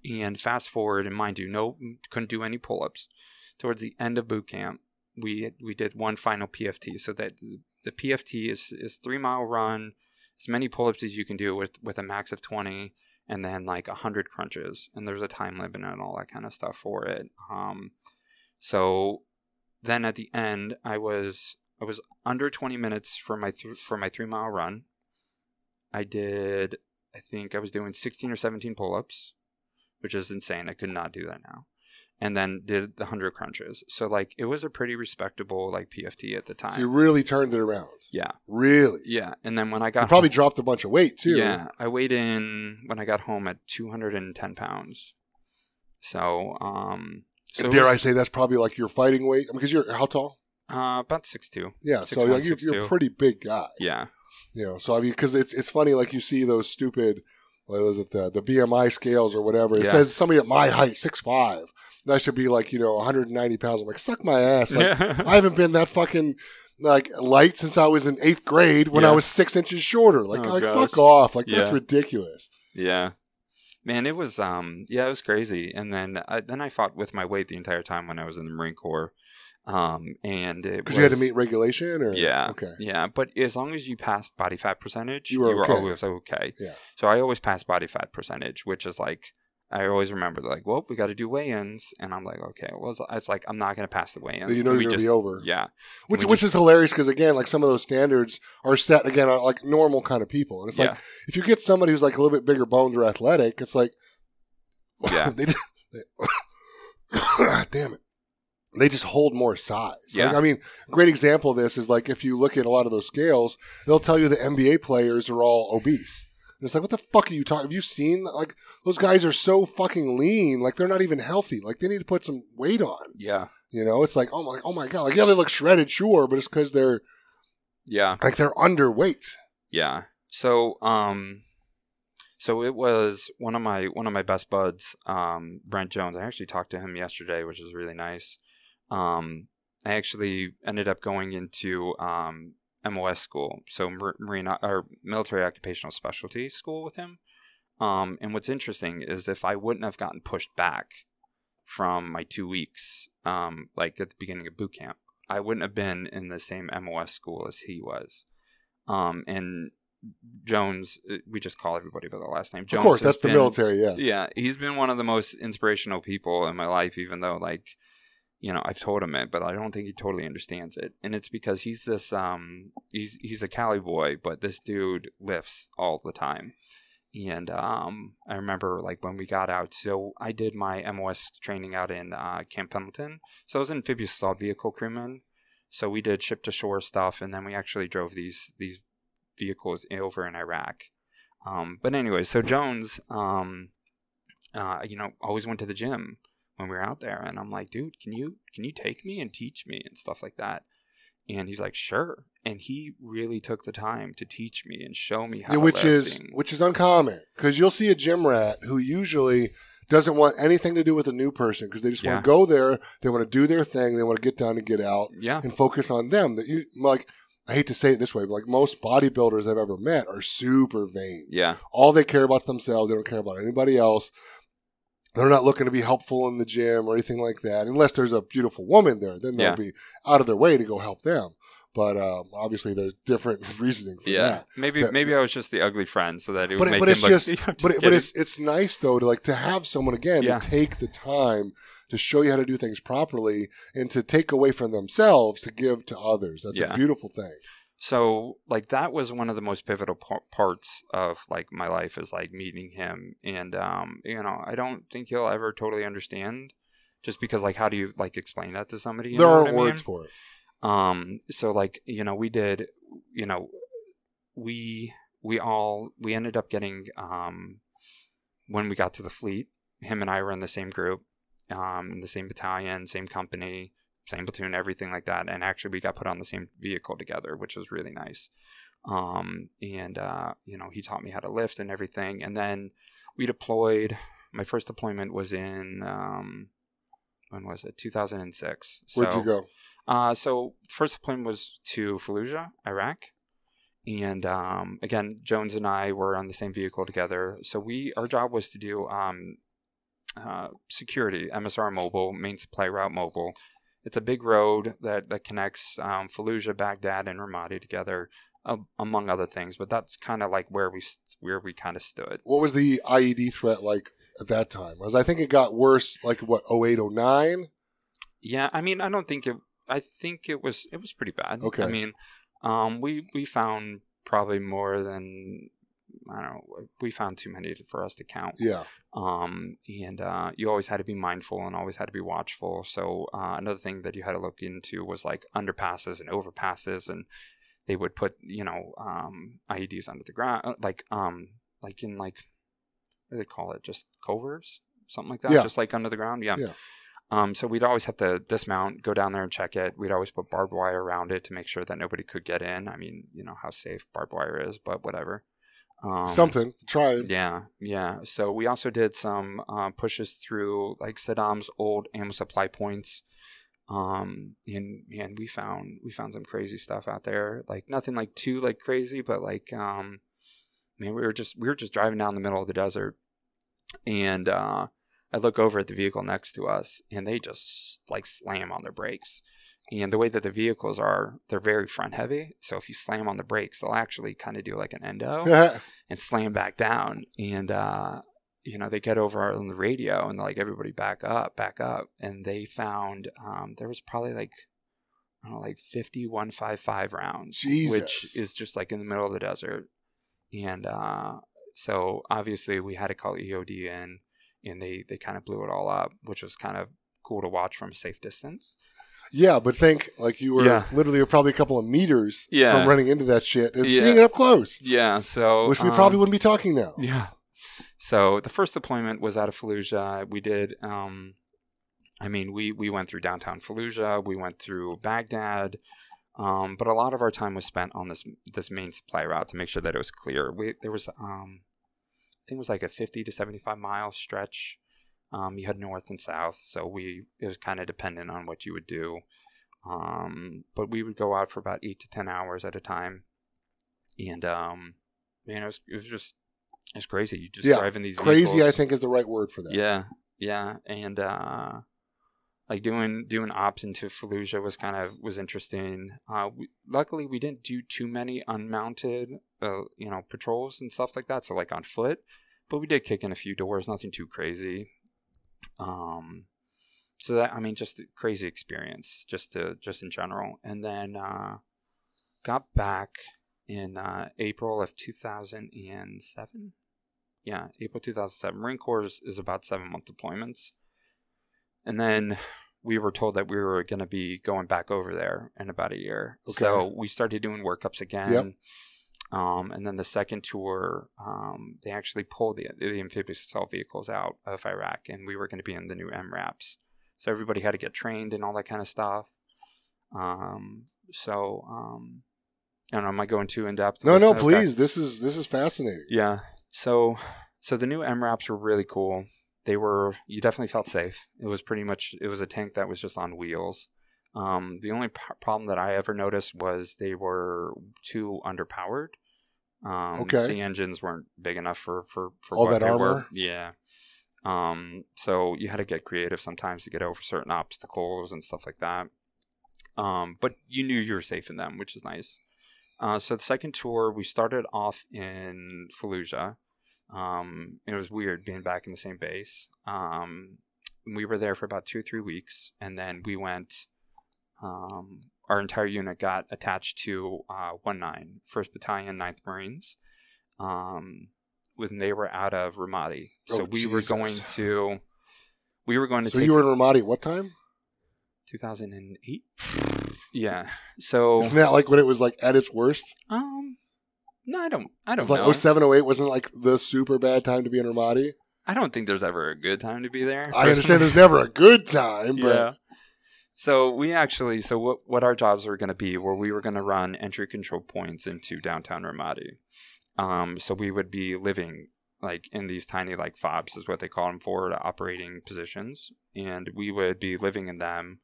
and fast forward and mind you no couldn't do any pull-ups towards the end of boot camp we we did one final pft so that the pft is is three mile run as many pull-ups as you can do with with a max of 20 and then like 100 crunches and there's a time limit and all that kind of stuff for it um so then at the end i was i was under 20 minutes for my th- for my three mile run i did i think i was doing 16 or 17 pull-ups which is insane. I could not do that now. And then did the 100 crunches. So, like, it was a pretty respectable, like, PFT at the time. So you really turned it around. yeah. Really. Yeah. And then when I got You probably home- dropped a bunch of weight too. Yeah. I weighed in when I got home at 210 pounds. So, um, so dare I say that's probably like your fighting weight? Because you're how tall? Uh, about 6'2. Yeah, Six so one, like, you're, you're a pretty big guy. Yeah. You know, so I mean, because it's it's funny, like you see those stupid, what is it, the the BMI scales or whatever. It Yeah. says somebody at my height, six five. I should be like, you know, 190 pounds. I'm like, suck my ass. Like, I haven't been that fucking like light since I was in eighth grade when I was six inches shorter. Like, Oh, like gosh. fuck off. Like that's ridiculous. Yeah. Man, it was um yeah, it was crazy. And then I, then I fought with my weight the entire time when I was in the Marine Corps. Um and Because you had to meet regulation, or Yeah. okay, Yeah, but as long as you passed body fat percentage, You were okay. always okay. Yeah. So I always pass body fat percentage, which is like I always remember like, well, we got to do weigh-ins, and I'm like, okay, well, it's- it's like I'm not going to pass the weigh-ins. you know you're gonna be over. Yeah, Which which is hilarious because again, like some of those standards are set again on like normal kind of people, and it's like yeah, if you get somebody who's like a little bit bigger boned or athletic, it's like, Yeah. they, just, they damn it, they just hold more size. Like, Yeah. I mean, a great example of this is like if you look at a lot of those scales, they'll tell you the NBA players are all obese. And it's like, what the fuck are you talking? Have you seen like those guys are so fucking lean, like they're not even healthy. Like they need to put some weight on. yeah, You know, it's like, oh my, oh my god, like yeah, they look shredded, sure, but it's because they're yeah. like they're underweight. Yeah. So um so it was one of my one of my best buds, um, Brent Jones. I actually talked to him yesterday, which is really nice. Um I actually ended up going into um MOS school, so Marine or military occupational specialty school with him. Um and what's interesting is if I wouldn't have gotten pushed back from my 2 weeks um like at the beginning of boot camp, I wouldn't have been in the same MOS school as he was. Um, and Jones, uh, we just call everybody by the last name. Jones of course, that's the military. Yeah, Yeah, he's been one of the most inspirational people in my life, even though like, you know, I've told him it, but I don't think he totally understands it. And it's because he's this um he's he's a Cali boy, but this dude lifts all the time. And um I remember like when we got out, so I did my MOS training out in uh, Camp Pendleton. So I was amphibious assault vehicle crewman. So we did ship to shore stuff, and then we actually drove these these vehicles over in Iraq. Um, but anyway, so Jones, um, uh, you know, always went to the gym when we were out there, and I'm like, dude, can you can you take me and teach me and stuff like that? And he's like, sure. And he really took the time to teach me and show me how. Yeah, which is which is uncommon because you'll see a gym rat who usually doesn't want anything to do with a new person because they just Yeah. want to go there, they want to do their thing, they want to get down and get out yeah, and focus on them. That you like. I hate to say it this way, but like most bodybuilders I've ever met are super vain. yeah, All they care about is themselves. They don't care about anybody else. They're not looking to be helpful in the gym or anything like that, unless there's a beautiful woman there. Then they'll Yeah. be out of their way to go help them. But um, obviously, there's different reasoning for yeah. that. Maybe That- maybe I was just the ugly friend, so that it would But, make but him it's look. just, I'm but, it, but it's it's nice though to like to have someone again Yeah. to take the time to show you how to do things properly and to take away from themselves to give to others. That's Yeah. a beautiful thing. So like that was one of the most pivotal par- parts of like my life is like meeting him and um you know i don't think he'll ever totally understand just because like how do you like explain that to somebody you there know aren't what I mean? words for it. um so like you know we did you know we we all we ended up getting um when we got to the fleet him and i were in the same group um in the same battalion same company same platoon everything like that and actually we got put on the same vehicle together which was really nice um and uh you know he taught me how to lift and everything and then we deployed my first deployment was in um when was it 2006 Where'd you go? uh, so first deployment was to Fallujah, Iraq, and um, again, Jones and I were on the same vehicle together. So we our job was to do um, uh, security, MSR mobile, main supply route mobile. It's a big road that that connects um, Fallujah, Baghdad, and Ramadi together, uh, among other things. But that's kind of like where we where we kind of stood. What was the IED threat like at that time? Was I think it got worse like what 08, 09? Yeah, I mean, I don't think it. I think it was it was pretty bad. Okay. I mean, um, we we found probably more than I don't know. We found too many for us to count. Yeah. Um, and uh, you always had to be mindful and always had to be watchful. So uh, another thing that you had to look into was like underpasses and overpasses, and they would put you know um, IEDs under the ground, like um, like in like what do they call it? Just covers, something like that. Yeah. Just like under the ground. Yeah. Yeah. Um, so we'd always have to dismount, go down there and check it. We'd always put barbed wire around it to make sure that nobody could get in. I mean, you know how safe barbed wire is, but whatever. Um, Something. Try it. yeah, yeah. So we also did some uh, pushes through like Saddam's old ammo supply points, um, and and we found we found some crazy stuff out there. Like nothing like too like crazy, but like um, man, we were just we were just driving down the middle of the desert, and uh, I look over at the vehicle next to us, and they just like slam on their brakes. And the way that the vehicles are, they're very front heavy. So if you slam on the brakes, they'll actually kind of do like an endo and slam back down. And, uh, you know, they get over on the radio and they're like, everybody back up, back up. And they found um, there was probably like, I don't know, like 50 155 rounds, Jesus. which is just like in the middle of the desert. And uh, so obviously we had to call EOD in and they, they kind of blew it all up, which was kind of cool to watch from a safe distance. Yeah, but think like you were Yeah. literally probably a couple of meters Yeah. from running into that shit and Yeah. seeing it up close, Yeah. So, which we um, probably wouldn't be talking now. Yeah. So the first deployment was out of Fallujah. We did. Um, I mean, we we went through downtown Fallujah. We went through Baghdad. Um, but a lot of our time was spent on this this main supply route to make sure that it was clear. We there was um, I think it was like a fifty to seventy five mile stretch. Um, you had north and south, so we it was kind of dependent on what you would do. Um, but we would go out for about eight to ten hours at a time, and um, man, it was it was just it's crazy. You just Yeah, drive in these Crazy, I think, is the right word for that. Yeah, yeah, and uh, like doing doing ops into Fallujah was kind of was interesting. Uh, we, luckily, we didn't do too many unmounted, uh, you know, patrols and stuff like that. So like on foot, but we did kick in a few doors. Nothing too crazy. Um, so that I mean, just a crazy experience, just to just in general, and then uh, got back in uh, April of two thousand and seven yeah, April 2007. Marine Corps is, is about seven month deployments. And then we were told that we were going to be going back over there in about a year. Okay. So we started doing workups again. Yep. Um, and then the second tour, um, they actually pulled the, the amphibious assault vehicles out of Iraq, and we were going to be in the new MRAPs. So everybody had to get trained and all that kind of stuff. Um, so um, I don't know. Am I going too in depth? No, no, okay. please. This is this is fascinating. Yeah. So so the new MRAPs were really cool. They were you definitely felt safe. It was pretty much it was a tank that was just on wheels. Um, the only p- problem that I ever noticed was they were too underpowered. Um, Okay. The engines weren't big enough for for, for All what that they were. Yeah. Um, so you had to get creative sometimes to get over certain obstacles and stuff like that. Um, but you knew you were safe in them, which is nice. Uh, so the second tour, we started off in Fallujah. Um, it was weird being back in the same base. Um, we were there for about two or three weeks, and then we went. Um, our entire unit got attached to uh, 19, 1st Battalion, 9th Marines. Um, when they were out of Ramadi, so Oh, we were going to. We were going to So you were in Ramadi at what time? 2008. Yeah. So Isn't that like when it was like at its worst? um, no, I don't. I don't was like know. 07, 08 wasn't like the super bad time to be in Ramadi. I don't think there's ever a good time to be there. I understand there's never a good time, but yeah. So we actually, so what what our jobs were going to be, where we were going to run entry control points into downtown Ramadi. Um, so we would be living like in these tiny like fobs is what they call them forward operating positions, and we would be living in them.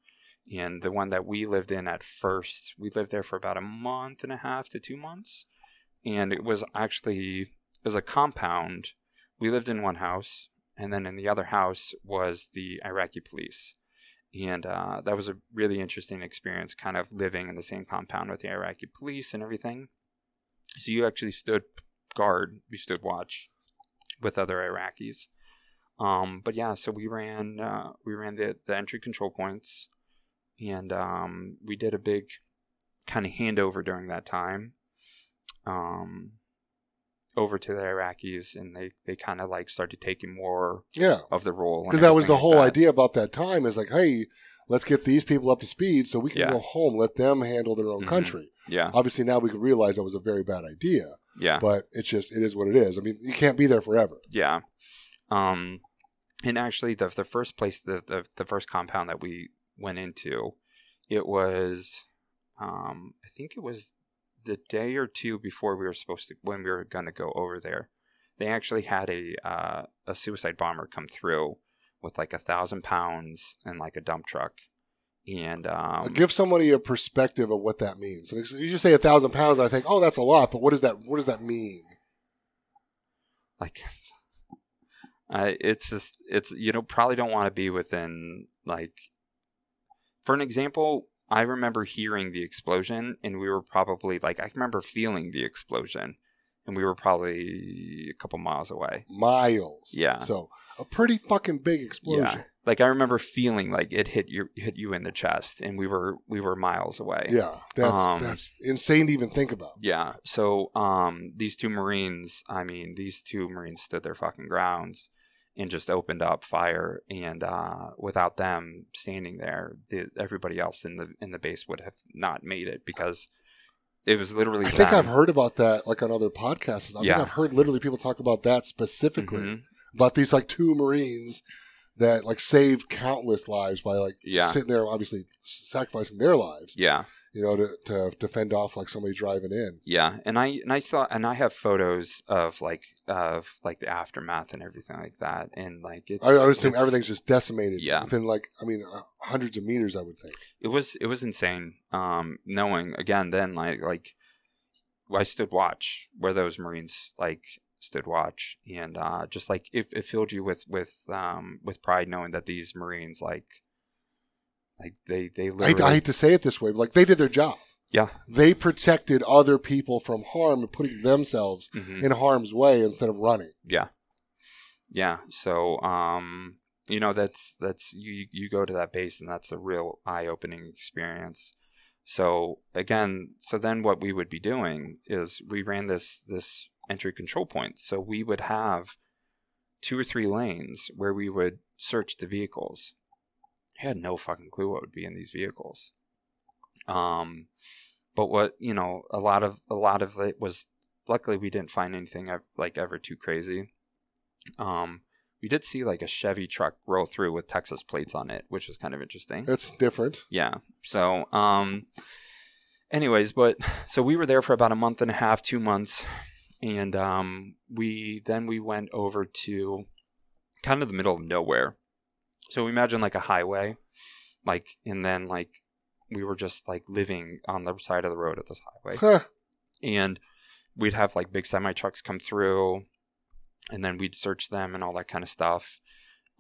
And the one that we lived in at first, we lived there for about a month and a half to two months, and it was actually it was a compound. We lived in one house, and then in the other house was the Iraqi police and uh, that was a really interesting experience kind of living in the same compound with the iraqi police and everything. So you actually stood guard you stood watch with other iraqis. Um, but yeah so we ran uh, we ran the, the entry control points and um, we did a big kind of handover during that time. Um, over to the iraqis and they, they kind of like started taking more yeah. of the role Because that was the like whole that. idea about that time is like, hey, let's get these people up to speed so we can Yeah. go home, let them handle their own Mhm. country. yeah Obviously, now we can realize that was a very bad idea, yeah but it's just, it is what it is. I mean, you can't be there forever. Yeah. Um and actually the the first place the the, the first compound that we went into, it was um I think it was the day or two before we were supposed to when we were gonna go over there. They actually had a uh, a suicide bomber come through with like a thousand pounds and like a dump truck. And um Give somebody a perspective of what that means. Like, you just say a thousand pounds, I think, oh, that's a lot, but what does that, what does that mean? like I it's just it's you know probably don't want to be within like for an example i remember hearing the explosion and we were probably like i remember feeling the explosion and we were probably a couple miles away Miles. Yeah. So a pretty fucking big explosion. yeah like i remember feeling like it hit you hit you in the chest and we were we were miles away Yeah, that's Um, that's insane to even think about. Yeah. So um these two Marines, I mean, these two Marines stood their fucking grounds and just opened up fire and uh without them standing there, the, everybody else in the in the base would have not made it because it was literally I think. I've heard about that like on other podcasts. I Yeah. think I've heard literally people talk about that specifically Mhm. about these like two Marines that like saved countless lives by like Yeah. sitting there, obviously sacrificing their lives, Yeah. You know, to, to to fend off like somebody driving in. Yeah. And I and I saw and I have photos of like of like the aftermath and everything like that and like it's I, I would assume everything's just decimated Yeah. within like I mean uh, hundreds of meters. I would think. it was it was insane um knowing again then like like i stood watch where those marines like stood watch and uh just like it, it filled you with with um with pride knowing that these marines like like they they I literally hate, I hate to say it this way, but like they did their job. yeah They protected other people from harm and putting themselves mhm. in harm's way instead of running. yeah yeah so um you know that's that's you you go to that base and that's a real eye-opening experience so again so then what we would be doing is we ran this this entry control point so we would have two or three lanes where we would search the vehicles I had no fucking clue what would be in these vehicles um but what you know a lot of a lot of it was luckily we didn't find anything like ever too crazy. Um, we did see like a Chevy truck roll through with Texas plates on it, which is kind of interesting. That's different. Yeah. So, um, anyways, but so we were there for about a month and a half, two months, and um, we then we went over to kind of the middle of nowhere. So imagine like a highway, like, and then like we were just like living on the side of the road at this highway, Huh. and we'd have like big semi trucks come through, and then we'd search them and all that kind of stuff.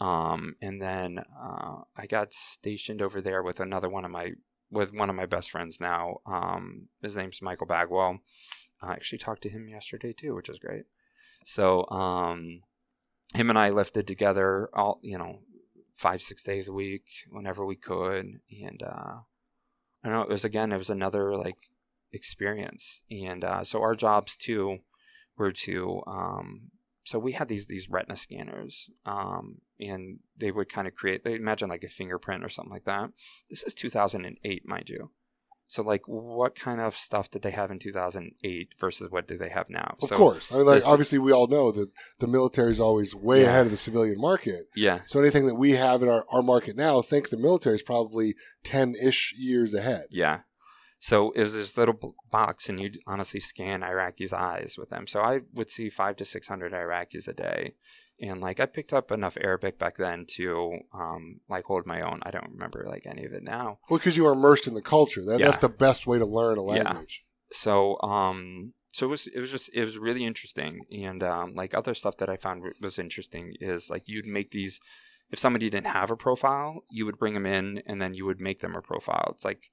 Um, and then uh, I got stationed over there with another one of my with one of my best friends now. Um, his name's Michael Bagwell. I actually talked to him yesterday too, which is great. So um, him and I lifted together all you know five six days a week whenever we could, and uh, I know it was again it was another like experience, and uh, so our jobs too were to um, so we had these these retina scanners um, and they would kind of create they imagine like a fingerprint or something like that. This is 2008 mind you so like what kind of stuff did they have in 2008 versus what do they have now Of so, course. I mean, like, obviously, we all know that the military is always way Yeah. ahead of the civilian market. yeah So anything that we have in our, our market now, think the military is probably 10 ish years ahead. Yeah. So it was this little box, and you'd honestly scan Iraqis' eyes with them. So I would see five to six hundred Iraqis a day, and like I picked up enough Arabic back then to um, like hold my own. I don't remember like any of it now. Well, because you are immersed in the culture. That, Yeah. That's the best way to learn a Yeah. language. So um, so it was it was just it was really interesting, and um, like other stuff that I found was interesting is like you'd make these. If somebody didn't have a profile, you would bring them in, and then you would make them a profile. It's like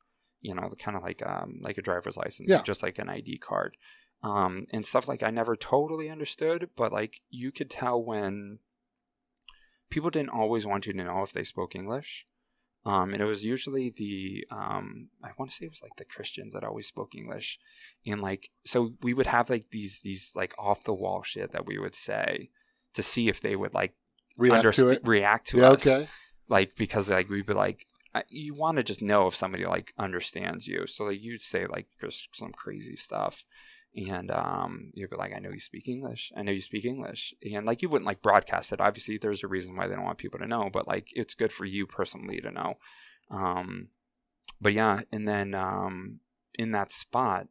you know, kind of like um, like a driver's license, Yeah. just like an ID card, um, and stuff like I never totally understood, but like you could tell when people didn't always want you to know if they spoke English. Um, and it was usually the um, I want to say it was like the Christians that always spoke English, and like so we would have like these these like off the wall shit that we would say to see if they would like React underst- to it. react to Yeah, us okay. like because like we'd be like I- you want to just know if somebody like understands you so like you'd say like just some crazy stuff and um you'd be like i know you speak english. I know you speak english. And like you wouldn't like broadcast it. Obviously there's a reason why they don't want people to know but like it's good for you personally to know. Um but yeah and then um in that spot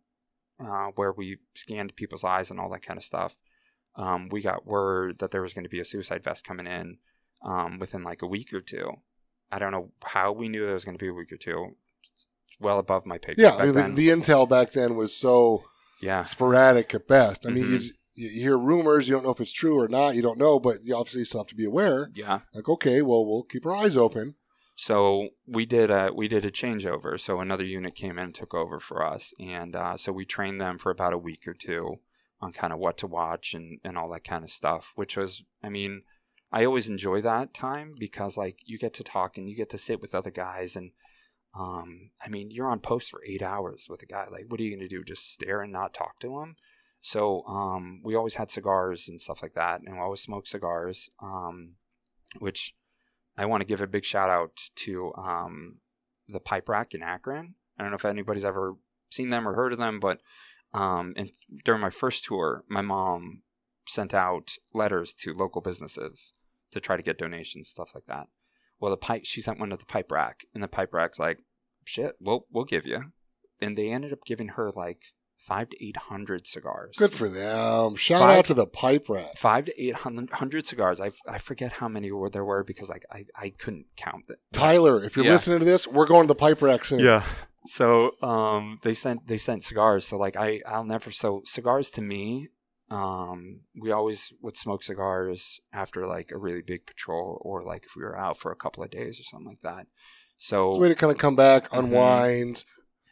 uh where we scanned people's eyes and all that kind of stuff um we got word that there was going to be a suicide vest coming in um within like a week or two. I don't know how we knew it was going to be a week or two. It's well above my pay grade Yeah, back I mean, the, then. the intel back then was so yeah, sporadic at best. I mean, you, just- you hear rumors, you don't know if it's true or not, you don't know, but you obviously still have to be aware. yeah. Like, okay, well, we'll keep our eyes open. So we did a we did a changeover. So another unit came in and took over for us, and uh, so we trained them for about a week or two on kind of what to watch and and all that kind of stuff. Which was, I mean, I always enjoy that time because like you get to talk and you get to sit with other guys and. Um, I mean, you're on post for eight hours with a guy. Like, what are you going to do? Just stare and not talk to him? So, um, we always had cigars and stuff like that, and we always smoked cigars. Um, which I want to give a big shout out to um, the Pipe Rack in Akron. I don't know if anybody's ever seen them or heard of them, but um, and during my first tour, my mom sent out letters to local businesses to try to get donations, stuff like that. Well, the pipe she sent one to the Pipe Rack, and the Pipe Rack's like, "Shit, we'll we'll give you," and they ended up giving her like five to eight hundred cigars. Good for them. Shout Five- out to the pipe rack. Five to 800 cigars. I, I forget how many were there were because like I, I couldn't count it. Tyler, if you're Yeah. listening to this, we're going to the pipe rack soon. Yeah. So um they sent they sent cigars. So like I I'll never so cigars to me, um, we always would smoke cigars after like a really big patrol or like if we were out for a couple of days or something like that. So It's a way to kind of come back, Mhm. unwind,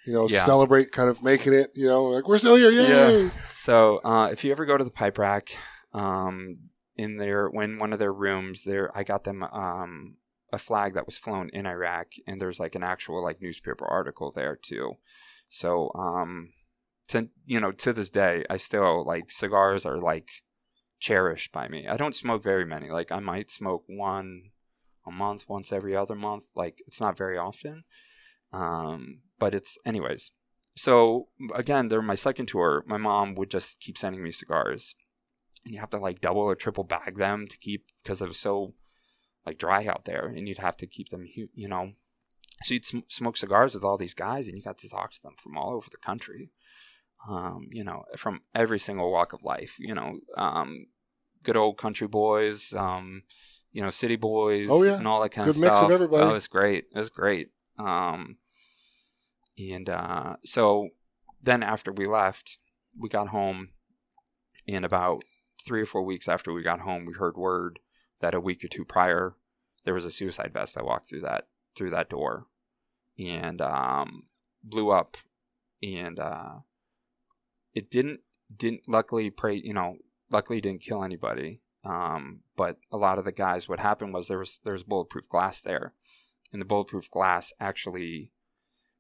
you know, Yeah. celebrate, kind of making it, you know, like we're still here, yay! So uh, if you ever go to the pipe rack, um, in their when one of their rooms there, I got them um, a flag that was flown in Iraq, and there's like an actual like newspaper article there too. So um, to you know to this day, I still like cigars are like cherished by me. I don't smoke very many. Like I might smoke one a month, once every other month. Like it's not very often. Um, but it's anyways. so again, during my second tour, my mom would just keep sending me cigars, and you have to like double or triple bag them to keep because it was so like dry out there, and you'd have to keep them, you know. So you'd sm- smoke cigars with all these guys, and you got to talk to them from all over the country, um, you know, from every single walk of life, you know, um, good old country boys, um, you know, city boys, Oh, yeah. and all that kind Good of mix of stuff. everybody. Oh, it was great. It was great. Um, and uh, so then after we left, we got home, and about three or four weeks after we got home, we heard word that a week or two prior there was a suicide vest that walked through that through that door, and um, blew up, and uh, it didn't didn't luckily pray you know luckily didn't kill anybody. Um, but a lot of the guys, what happened was there was there was bulletproof glass there, and the bulletproof glass actually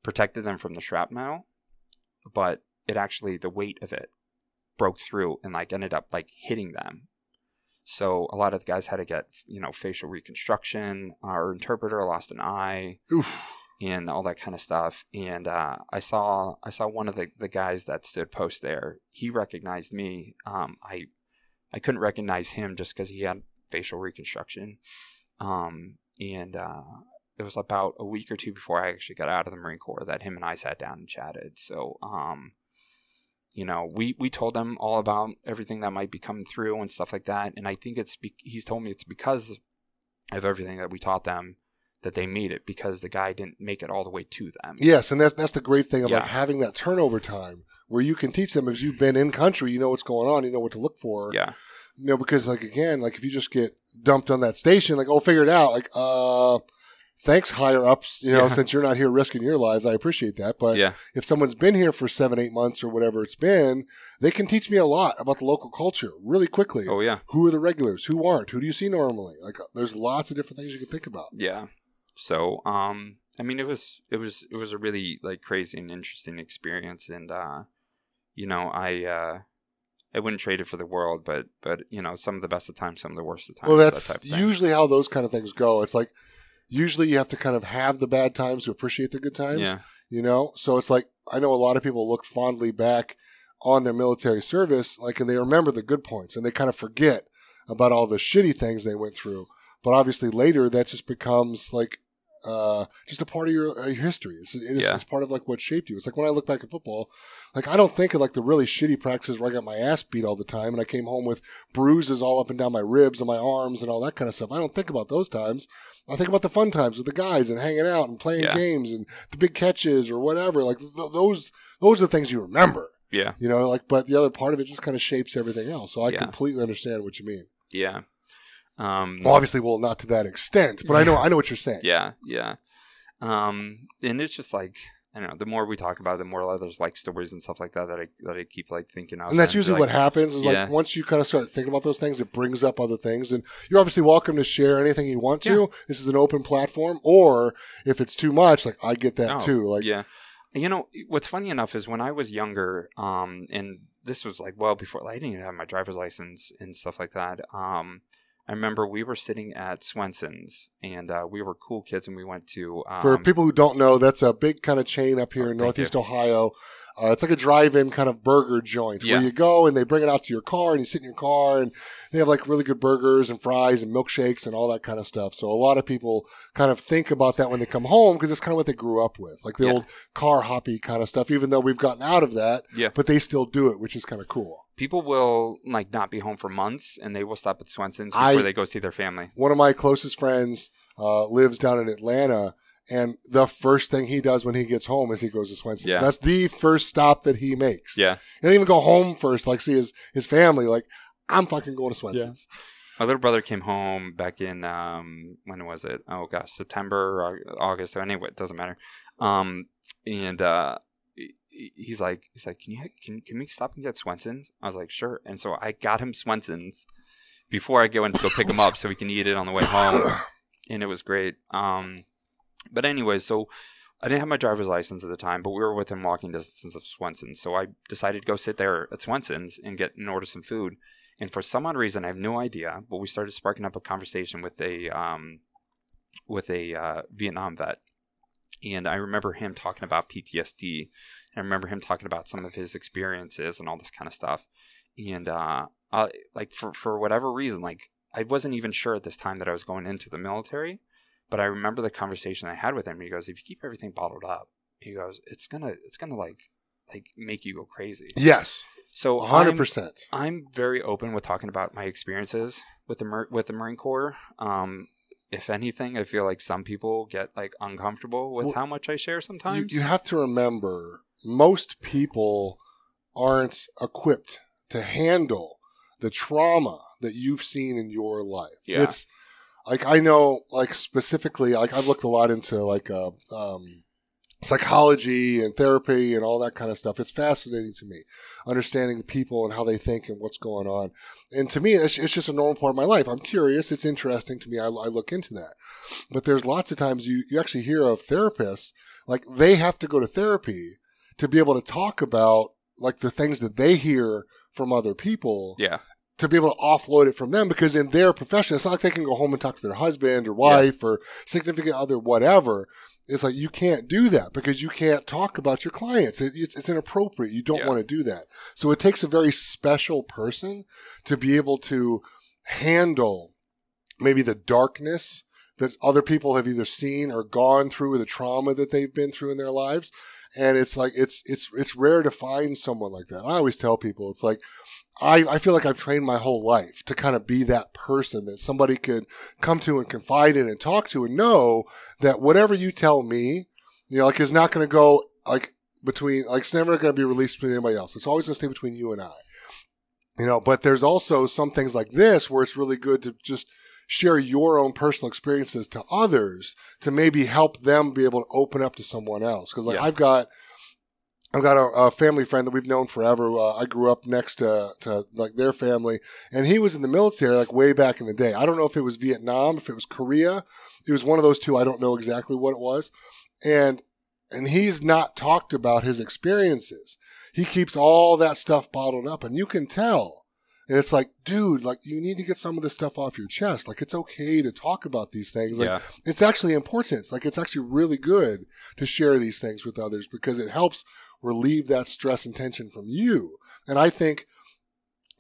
protected them from the shrapnel, but it actually the weight of it broke through and like ended up like hitting them. So a lot of the guys had to get you know facial reconstruction. Our interpreter lost an eye Oof. And all that kind of stuff. And uh, I saw I saw one of the, the guys that stood post there. He recognized me. Um, I I couldn't recognize him just because he had facial reconstruction. Um, and uh, it was about a week or two before I actually got out of the Marine Corps that him and I sat down and chatted. So, um, you know, we we told them all about everything that might be coming through and stuff like that. And I think it's be- he's told me it's because of everything that we taught them that they made it because the guy didn't make it all the way to them. Yes, and that's that's the great thing about Yeah. having that turnover time where you can teach them if you've been in country, you know what's going on, you know what to look for. Yeah. You know, because like again, like if you just get dumped on that station, like oh, figure it out. Like, uh, thanks higher ups. You know, Yeah. since you're not here risking your lives, I appreciate that. But yeah. if someone's been here for seven, eight months or whatever it's been, they can teach me a lot about the local culture really quickly. Oh yeah. Who are the regulars? Who aren't? Who do you see normally? Like, there's lots of different things you can think about. Yeah. So, um, I mean, it was it was it was a really like crazy and interesting experience, and uh, you know, I uh, I wouldn't trade it for the world, but but you know, some of the best of times, some of the worst of times. Well, that's thing. usually how those kind of things go. It's like usually you have to kind of have the bad times to appreciate the good times. yeah, You know, so it's like I know a lot of people look fondly back on their military service, like, and they remember the good points, and they kind of forget about all the shitty things they went through. But obviously, later that just becomes like uh, just a part of your, uh, your history. It's, it is, Yeah. it's part of like what shaped you. It's like when I look back at football, like I don't think of like the really shitty practices where I got my ass beat all the time and I came home with bruises all up and down my ribs and my arms and all that kind of stuff. I don't think about those times. I think about the fun times with the guys and hanging out and playing Yeah. games and the big catches or whatever. Like th- those, those are the things you remember. yeah, You know, like but the other part of it just kind of shapes everything else. So I Yeah. completely understand what you mean. yeah. Um, Well, obviously, well, not to that extent, but I know I know what you're saying. yeah, yeah. Um, and it's just like I don't know. The more we talk about, it, the more there's like stories and stuff like that that I that I keep like thinking of. And that's be usually like, what happens is Yeah. like once you kind of start thinking about those things, it brings up other things. And you're obviously welcome to share anything you want to. This is an open platform. Or if it's too much, like I get that Oh, too. Like, yeah you know what's funny enough is when i was younger um and this was like well before i didn't even have my driver's license and stuff like that um i remember we were sitting at swenson's and uh, we were cool kids and we went to um, for people who don't know, that's a big kind of chain up here Oh, in Northeast Ohio. Uh, it's like a drive-in kind of burger joint Yeah. where you go and they bring it out to your car and you sit in your car and they have like really good burgers and fries and milkshakes and all that kind of stuff. So a lot of people kind of think about that when they come home because it's kind of what they grew up with, like the Yeah. old car hoppy kind of stuff. Even though we've gotten out of that, Yeah. but they still do it, which is kind of cool. People will like not be home for months and they will stop at swenson's I- before they go see their family One of my closest friends uh, lives down in Atlanta. And the first thing he does when he gets home is he goes to Swenson's. Yeah. That's the first stop that he makes. yeah He didn't even go home first, like see his, his family. Like, I'm fucking going to Swenson's. my little brother came home back in um when was it oh gosh september or august anyway it doesn't matter um and uh he's like he's like can you can, can we stop and get swenson's? I was like sure. And so i got him swenson's before i go in to go pick him up so we can eat it on the way home. And it was great. Um but anyway so I didn't have my driver's license at the time, but we were within walking distance of Swenson's. So I decided to go sit there at Swenson's and get and order some food. And for some odd reason, I have no idea, but we started sparking up a conversation with a um, with a uh, Vietnam vet, and I remember him talking about PTSD I remember him talking about some of his experiences and all this kind of stuff. And uh, uh, like for for whatever reason, like I wasn't even sure at this time that I was going into the military, but I remember the conversation I had with him. He goes, "If you keep everything bottled up, he goes, it's gonna it's gonna like like make you go crazy." Yes, So hundred I'm- percent. I'm very open with talking about my experiences with the with the Marine Corps. Um, if anything, I feel like some people get like uncomfortable with Well, how much I share You, sometimes. you have to remember, most people aren't equipped to handle the trauma that you've seen in your life. Yeah. It's like I know, like specifically, like I've looked a lot into like uh, um, psychology and therapy and all that kind of stuff. It's fascinating to me, understanding the people and how they think and what's going on. And to me, it's, it's just a normal part of my life. I'm curious. It's interesting to me. I, I look into that. But there's lots of times you, you actually hear of therapists, like they have to go to therapy to be able to talk about like the things that they hear from other people yeah, to be able to offload it from them because in their profession, it's not like they can go home and talk to their husband or wife or significant other, whatever. It's like you can't do that because you can't talk about your clients. It, it's, it's inappropriate. You don't Yeah. want to do that. So it takes a very special person to be able to handle maybe the darkness that other people have either seen or gone through, or the trauma that they've been through in their lives. And it's like it's it's it's rare to find someone like that. I always tell people it's like I, I feel like I've trained my whole life to kind of be that person that somebody could come to and confide in and talk to and know that whatever you tell me, you know, like is not going to go like between, like it's never going to be released between anybody else. It's always going to stay between you and I. You know, but there's also some things like this where it's really good to just share your own personal experiences to others to maybe help them be able to open up to someone else. Because like Yeah. I've got, I've got a, a family friend that we've known forever. Uh, I grew up next to, to like their family, and he was in the military like way back in the day. I don't know if it was Vietnam, if it was Korea. It was one of those two. I don't know exactly what it was, and and he's not talked about his experiences. He keeps all that stuff bottled up, and you can tell. And it's like, dude, like you need to get some of this stuff off your chest. Like it's okay to talk about these things. Like yeah, it's actually important. Like it's actually really good to share these things with others because it helps relieve that stress and tension from you. And I think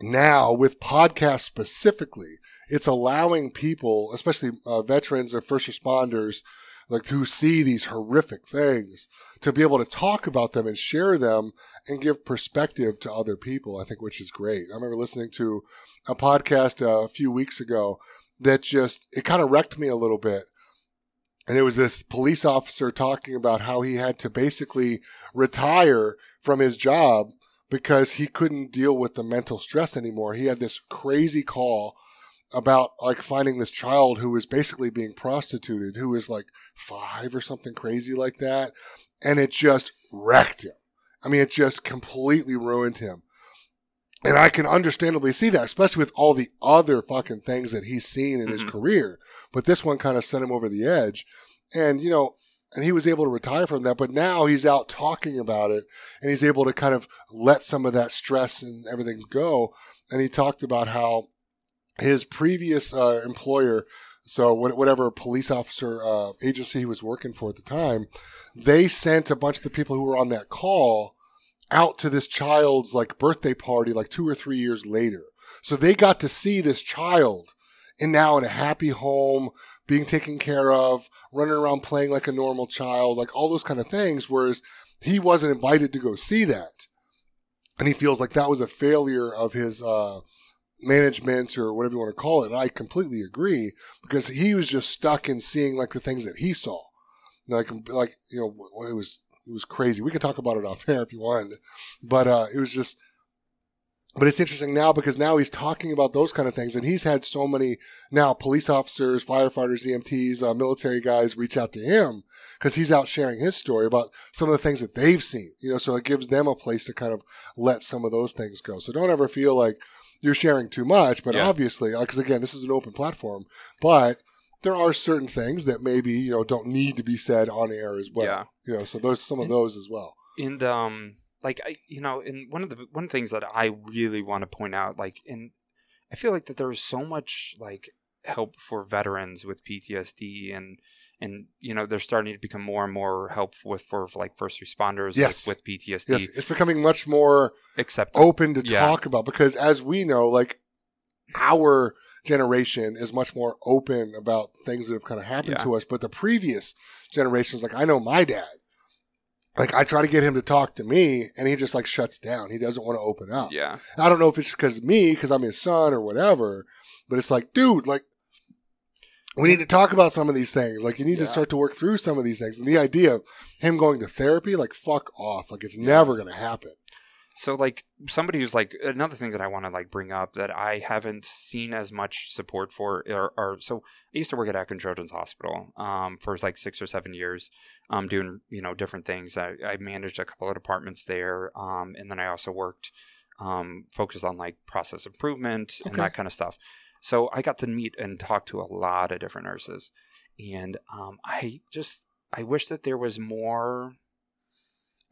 now with podcasts specifically, it's allowing people, especially uh, veterans or first responders, like who see these horrific things, to be able to talk about them and share them and give perspective to other people. I think, which is great. I remember listening to a podcast uh, a few weeks ago that just it kind of wrecked me a little bit. And it was this police officer talking about how he had to basically retire from his job because he couldn't deal with the mental stress anymore. He had this crazy call about like finding this child who was basically being prostituted, who was like five or something crazy like that. And it just wrecked him. I mean, it just completely ruined him. And I can understandably see that, especially with all the other fucking things that he's seen in his Mhm. career. But this one kind of sent him over the edge. And, you know, and he was able to retire from that, but now he's out talking about it and he's able to kind of let some of that stress and everything go. And he talked about how his previous uh, employer, so whatever police officer uh, agency he was working for at the time, they sent a bunch of the people who were on that call out to this child's like birthday party like two or three years later. So they got to see this child and now in a happy home, being taken care of, running around playing like a normal child, like all those kind of things. Whereas he wasn't invited to go see that. And he feels like that was a failure of his uh, management or whatever you want to call it. And I completely agree because he was just stuck in seeing like the things that he saw. Like, like you know, it was it was crazy. We can talk about it off air if you want, but uh, it was just. But it's interesting now because now he's talking about those kind of things, and he's had so many now police officers, firefighters, EMTs, uh, military guys reach out to him because he's out sharing his story about some of the things that they've seen. You know, so it gives them a place to kind of let some of those things go. So don't ever feel like you're sharing too much. But Yeah. obviously, because again, this is an open platform, but there are certain things that maybe you know don't need to be said on air as well. Yeah. You know, so there's some of And- those as well. and um like I you know and one of the one of the things that I really want to point out like in I feel like that there is so much like help for veterans with PTSD and and you know they're starting to become more and more helpful with for, like first responders Yes. with, with PTSD. Yes, it's becoming much more Except open to Yeah. talk about because as we know, like our generation is much more open about things that have kind of happened Yeah. to us. But the previous generations, like I know my dad, like I try to get him to talk to me and he just like shuts down. He doesn't want to open up. yeah, I don't know if it's because me, because I'm his son or whatever, but it's like, dude, like we need to talk about some of these things. Like you need to start to work through some of these things. And the idea of him going to therapy, like fuck off. Like it's never gonna happen. So like somebody who's like another thing that I want to like bring up that I haven't seen as much support for are, are so I used to work at Akron Children's Hospital um, for like six or seven years, um, doing you know different things. I, I managed a couple of departments there, um, and then I also worked um, focused on like process improvement and that kind of stuff. So I got to meet and talk to a lot of different nurses, and um, I just I wish that there was more.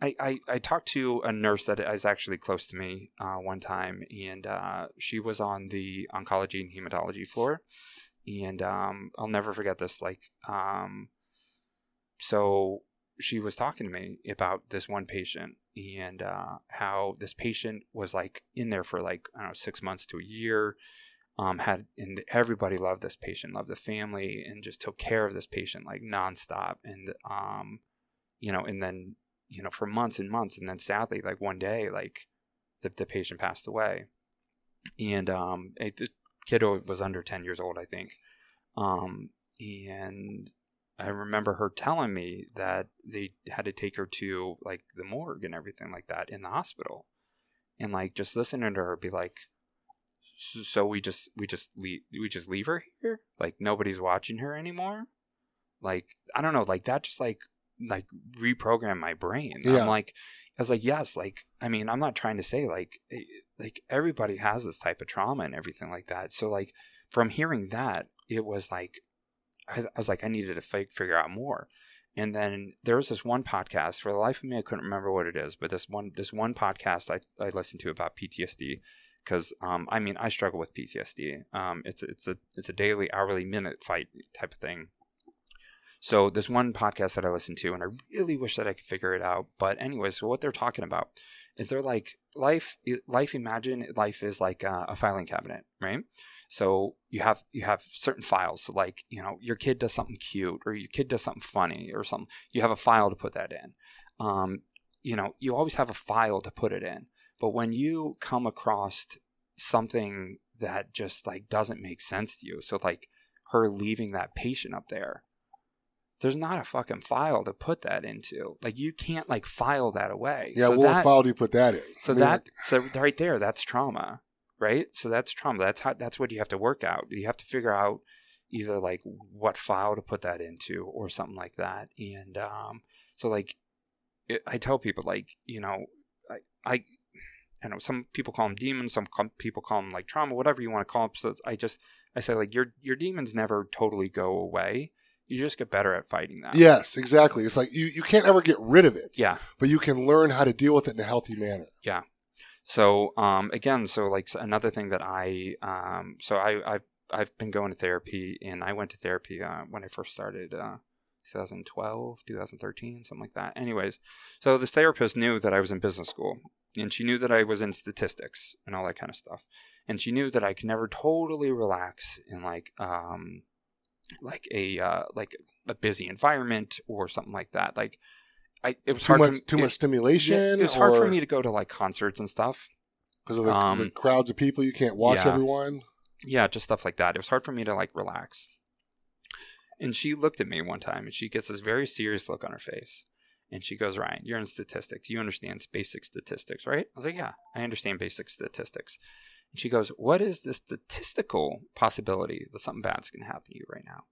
I, I, I talked to a nurse that is actually close to me uh, one time, and uh, she was on the oncology and hematology floor, and um, I'll never forget this. Like, um, so she was talking to me about this one patient and uh, how this patient was like in there for like I don't know six months to a year. Um, had and everybody loved this patient, loved the family, and just took care of this patient like nonstop. And um, you know, and then you know for months and months, and then sadly, like one day, like the the patient passed away, and um, it, the kiddo was under ten years old, I think, um, and I remember her telling me that they had to take her to like the morgue and everything like that in the hospital, and like just listening to her be like, "So- we just we just leave we just leave her here, like nobody's watching her anymore, like I don't know, like that just like like reprogram my brain. Yeah. I'm like, I was like, yes, like I mean, I'm not trying to say like eh, like everybody has this type of trauma and everything like that. So like from hearing that, it was like I, I was like, I needed to fi- figure out more. And then there was this one podcast. For the life of me, I couldn't remember what it is, but this one this one podcast I, I listened to about PTSD because um, I mean I struggle with PTSD. Um, it's it's a it's a daily, hourly, minute fight type of thing. So this one podcast that I listened to, and I really wish that I could figure it out. But anyway, so what they're talking about is they're like life. Life, imagine life is like a, a filing cabinet, right? So you have you have certain files. So like you know your kid does something cute, or your kid does something funny, or something. You have a file to put that in. Um, you know you always have a file to put it in. But when you come across something that just like doesn't make sense to you, so like her leaving that patient up there, there's not a fucking file to put that into. Like you can't like file that away. Yeah, so what that, file do you put that in? so I mean, that so right there, that's trauma, right? So that's trauma. That's how that's what you have to work out. You have to figure out either like what file to put that into or something like that. And um, so like it, I tell people like you know I I. I know some people call them demons, some com- people call them like trauma, whatever you want to call them. So I just I say like your your demons never totally go away. You just get better at fighting that. yes, exactly. It's like you, you can't ever get rid of it. Yeah. But you can learn how to deal with it in a healthy manner. Yeah. So um, again, so like another thing that I um, so I I've I've been going to therapy and I went to therapy uh, when I first started uh, 2012 2013 something like that. Anyways, so this therapist knew that I was in business school and she knew that I was in statistics and all that kind of stuff, and she knew that I could never totally relax in like um like a uh, like a busy environment or something like that. Like I it was Too hard much, for too it- much stimulation. yeah, it was hard for me to go to like concerts and stuff. because of the, um, the crowds of people. You can't watch yeah. everyone. yeah, just stuff like that. It was hard for me to like relax. And she looked at me one time and she gets this very serious look on her face. And she goes, Ryan, you're in statistics. You understand basic statistics, right? I was like, yeah, I understand basic statistics. And she goes, what is the statistical possibility that something bad's going to happen to you right now?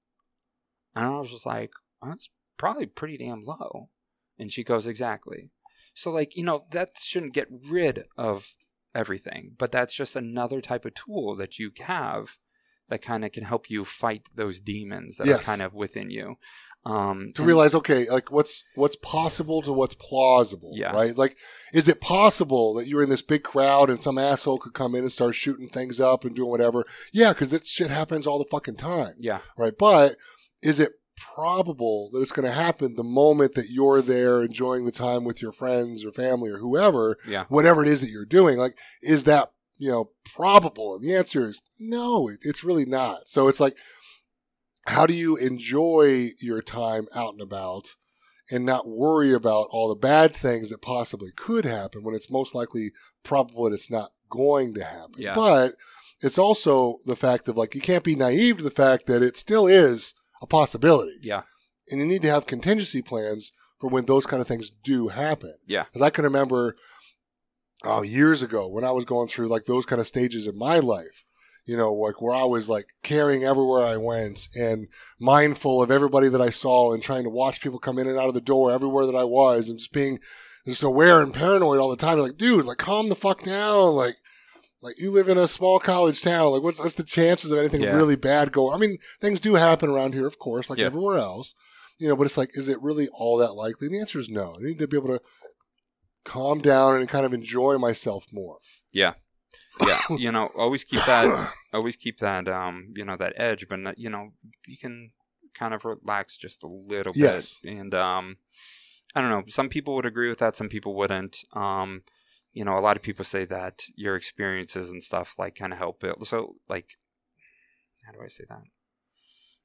And I was just like, well, that's probably pretty damn low. And she goes, exactly. So, like, you know, that shouldn't get rid of everything, but that's just another type of tool that you have that kind of can help you fight those demons that are kind of within you. Um, to and- realize okay like what's what's possible to what's plausible Yeah. right like is it possible that you're in this big crowd and some asshole could come in and start shooting things up and doing whatever yeah because that shit happens all the fucking time yeah, right but is it probable that it's going to happen the moment that you're there enjoying the time with your friends or family or whoever, Yeah. whatever it is that you're doing. Like, is that, you know, probable? And the answer is no, it- it's really not. So it's like, how do you enjoy your time out and about and not worry about all the bad things that possibly could happen when it's most likely probable that it's not going to happen? Yeah. But it's also the fact of like, you can't be naive to the fact that it still is a possibility. Yeah. And you need to have contingency plans for when those kind of things do happen. Yeah. Because I can remember, oh, years ago when I was going through like those kind of stages in my life, you know, like where I was like caring everywhere I went and mindful of everybody that I saw and trying to watch people come in and out of the door everywhere that I was and just being just aware and paranoid all the time. Like, dude, like calm the fuck down. Like, like you live in a small college town. Like, what's, what's the chances of anything Yeah. really bad going? I mean, things do happen around here, of course, like Yeah. everywhere else. You know, but it's like, is it really all that likely? And the answer is no. I need to be able to calm down and kind of enjoy myself more. yeah you know always keep that always keep that um you know that edge but not, you know you can kind of relax just a little Yes. bit and um i don't know some people would agree with that some people wouldn't. Um you know a lot of people say that your experiences and stuff like kind of help it so like how do i say that?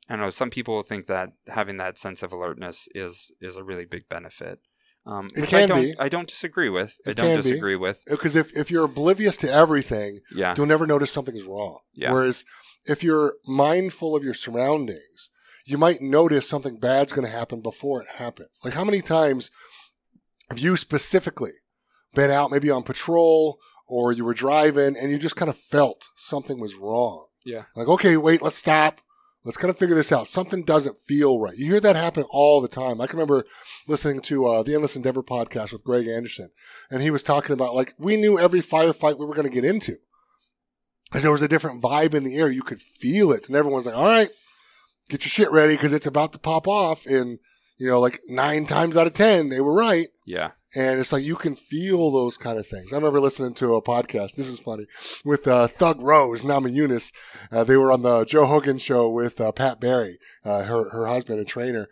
I don't know some people think that having that sense of alertness is is a really big benefit um It which i can don't be. i don't disagree with i It don't can be. disagree with Because if, if you're oblivious to everything, yeah you'll never notice something's wrong. Yeah. Whereas if you're mindful of your surroundings, you might notice something bad's going to happen before it happens. Like how many times have you specifically been out maybe on patrol or you were driving and you just kind of felt something was wrong? yeah Like, okay, wait, let's stop. Let's kind of figure this out. Something doesn't feel right. You hear that happen all the time. I can remember listening to uh, the Endless Endeavor podcast with Greg Anderson, and he was talking about like we knew every firefight we were going to get into because there was a different vibe in the air. You could feel it, and everyone's like, "All right, get your shit ready because it's about to pop off." And you know, like nine times out of ten, they were right. yeah And it's like you can feel those kind of things. I remember listening to a podcast. This is funny with uh, Thug Rose, Namajunas. Uh, they were on the Joe Rogan show with uh, Pat Barry, uh, her her husband and trainer.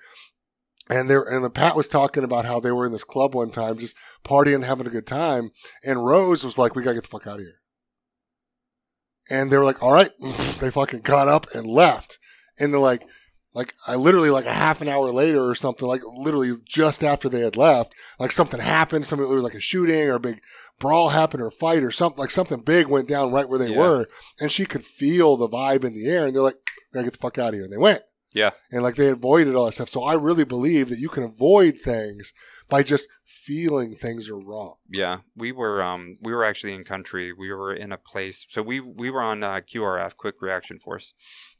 And there, and the Pat was talking about how they were in this club one time, just partying, having a good time. And Rose was like, "We gotta get the fuck out of here." And they were like, "All right." they fucking got up and left. And they're like, like I literally like a half an hour later or something, like literally just after they had left, like something happened. Something there was like a shooting or a big brawl happened or a fight or something. Like something big went down right where they Yeah. were, and she could feel the vibe in the air. And they're like, "We gotta get the fuck out of here." And they went. Yeah. And like they avoided all that stuff. So I really believe that you can avoid things by just feeling things are wrong. Yeah, we were um we were actually in country. We were in a place. So we we were on uh, QRF, Quick Reaction Force,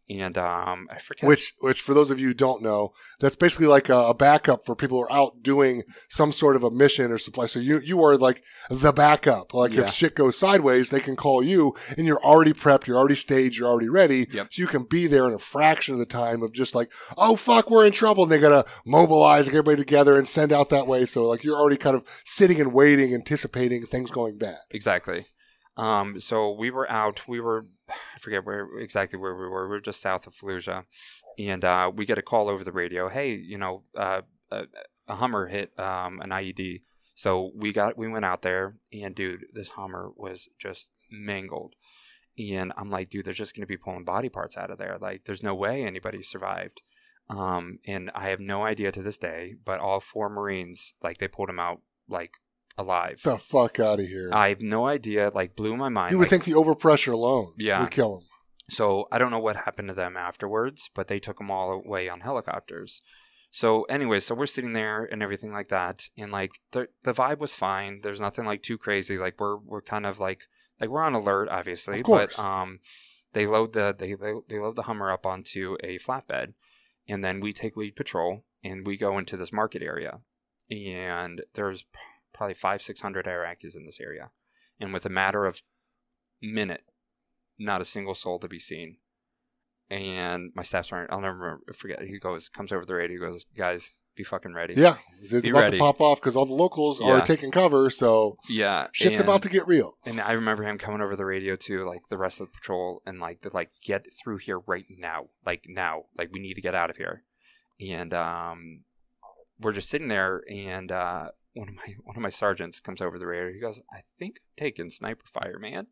and um I forget. Which, which for those of you who don't know, that's basically like a, a backup for people who are out doing some sort of a mission or supply. So you you are like the backup. Like Yeah. if shit goes sideways, they can call you, and you're already prepped, you're already staged, you're already ready. Yep. So you can be there in a fraction of the time of just like, oh fuck, we're in trouble, and they gotta mobilize get everybody together and send out that way. So like you're already kind of sitting and waiting, anticipating things going bad. exactly. Um, so we were out. We were I forget where exactly where we were. We were just south of Fallujah, and uh, we get a call over the radio. Hey, you know, uh, a, a Hummer hit um, an IED. So we got we went out there, and dude, this Hummer was just mangled. And I'm like, dude, they're just going to be pulling body parts out of there. Like, there's no way anybody survived. Um, and I have no idea to this day, but all four Marines, like, they pulled them out like alive. The fuck out of here. I have no idea. Like, blew my mind. you would like- think the overpressure alone Yeah. would kill him. so I don't know what happened to them afterwards, but they took them all away on helicopters. So anyway, so we're sitting there and everything like that, and like the the vibe was fine. There's nothing like too crazy. Like we're we're kind of like like we're on alert, obviously. Of course. But um, they load the they they they load the Hummer up onto a flatbed, and then we take lead patrol and we go into this market area, and there's probably five six hundred Iraqis in this area, and with a matter of minute, not a single soul to be seen. And my staff sergeant, I'll never remember, forget. He goes, comes over the radio, he goes, guys, be fucking ready. Yeah, it's Be about ready. to pop off because all the locals are taking cover. So yeah. shit's and- about to get real. And I remember him coming over the radio too, like the rest of the patrol, and like they're like, get through here right now, like now, like we need to get out of here. and um, we're just sitting there, and uh, one of my one of my sergeants comes over the radio. He goes, "I think I'm taking sniper fire, man."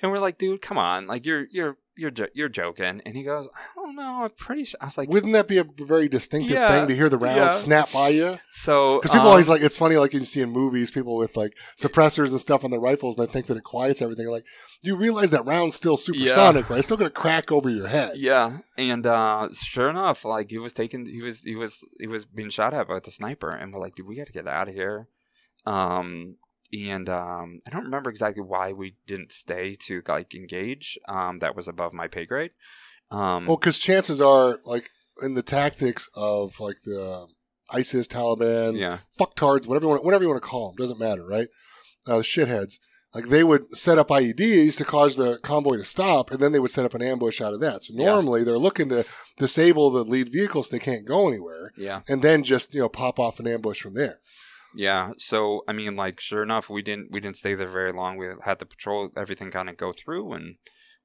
And we're like, "Dude, come on! Like you're you're you're jo- you're joking." And he goes, "I don't know. I'm pretty sure." I was like, Wouldn't that be a very distinctive Yeah, thing to hear the rounds yeah. snap by you? "So Because people um, always like it's funny, like you see in movies, people with like suppressors and stuff on their rifles, and they think that it quiets everything. Like you realize that round's still supersonic, right? It's still going to crack over your head. Yeah, and uh, sure enough, like he was taking, he was, he was, he was being shot at by the sniper, and we're like, dude, we got to get out of here. Um, and um, I don't remember exactly why we didn't stay to like engage. Um, that was above my pay grade. Um, Well, because chances are, like in the tactics of like the ISIS, Taliban, yeah, fucktards, whatever you want, whatever you want to call them, doesn't matter, right? Uh, shitheads. Like they would set up IEDs to cause the convoy to stop, and then they would set up an ambush out of that. So Yeah. normally they're looking to disable the lead vehicles; so they can't go anywhere, yeah, and then just you know pop off an ambush from there. Yeah. So I mean, like, sure enough, we didn't, we didn't stay there very long. We had the patrol, everything kind of go through, and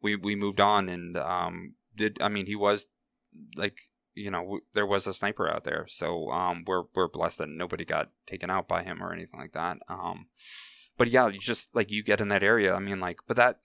we we moved on, and um, did I mean he was like you know w- there was a sniper out there so um we're we're blessed that nobody got taken out by him or anything like that um but yeah you just like you get in that area i mean like but that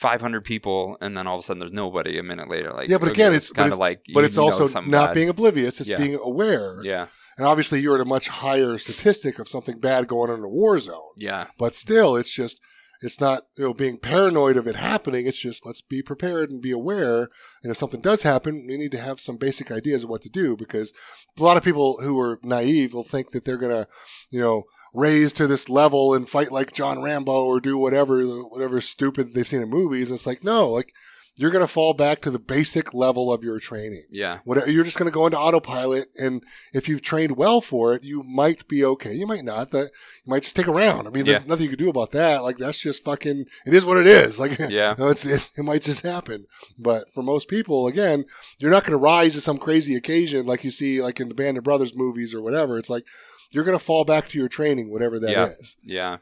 500 people and then all of a sudden there's nobody a minute later like Yeah, but again, it's- kind of like But it's also not bad. being oblivious; it's Yeah. being aware. yeah And obviously, you're at a much higher statistic of something bad going on in a war zone. yeah But still, it's just it's not you know being paranoid of it happening. It's just let's be prepared and be aware. And if something does happen, we need to have some basic ideas of what to do because a lot of people who are naive will think that they're gonna you know raise to this level and fight like John Rambo or do whatever whatever stupid they've seen in movies. It's like no, like you're gonna fall back to the basic level of your training. yeah Whatever you're just going to go into autopilot, and if you've trained well for it, you might be okay. You might not. That you might just take a round. I mean, there's Yeah. nothing you can do about that. Like that's just fucking. It is what it is. Like Yeah. no, it's it, it might just happen. But for most people, again, you're not going to rise to some crazy occasion like you see like in the Band of Brothers movies or whatever. It's like you're going to fall back to your training, whatever that is. Yeah.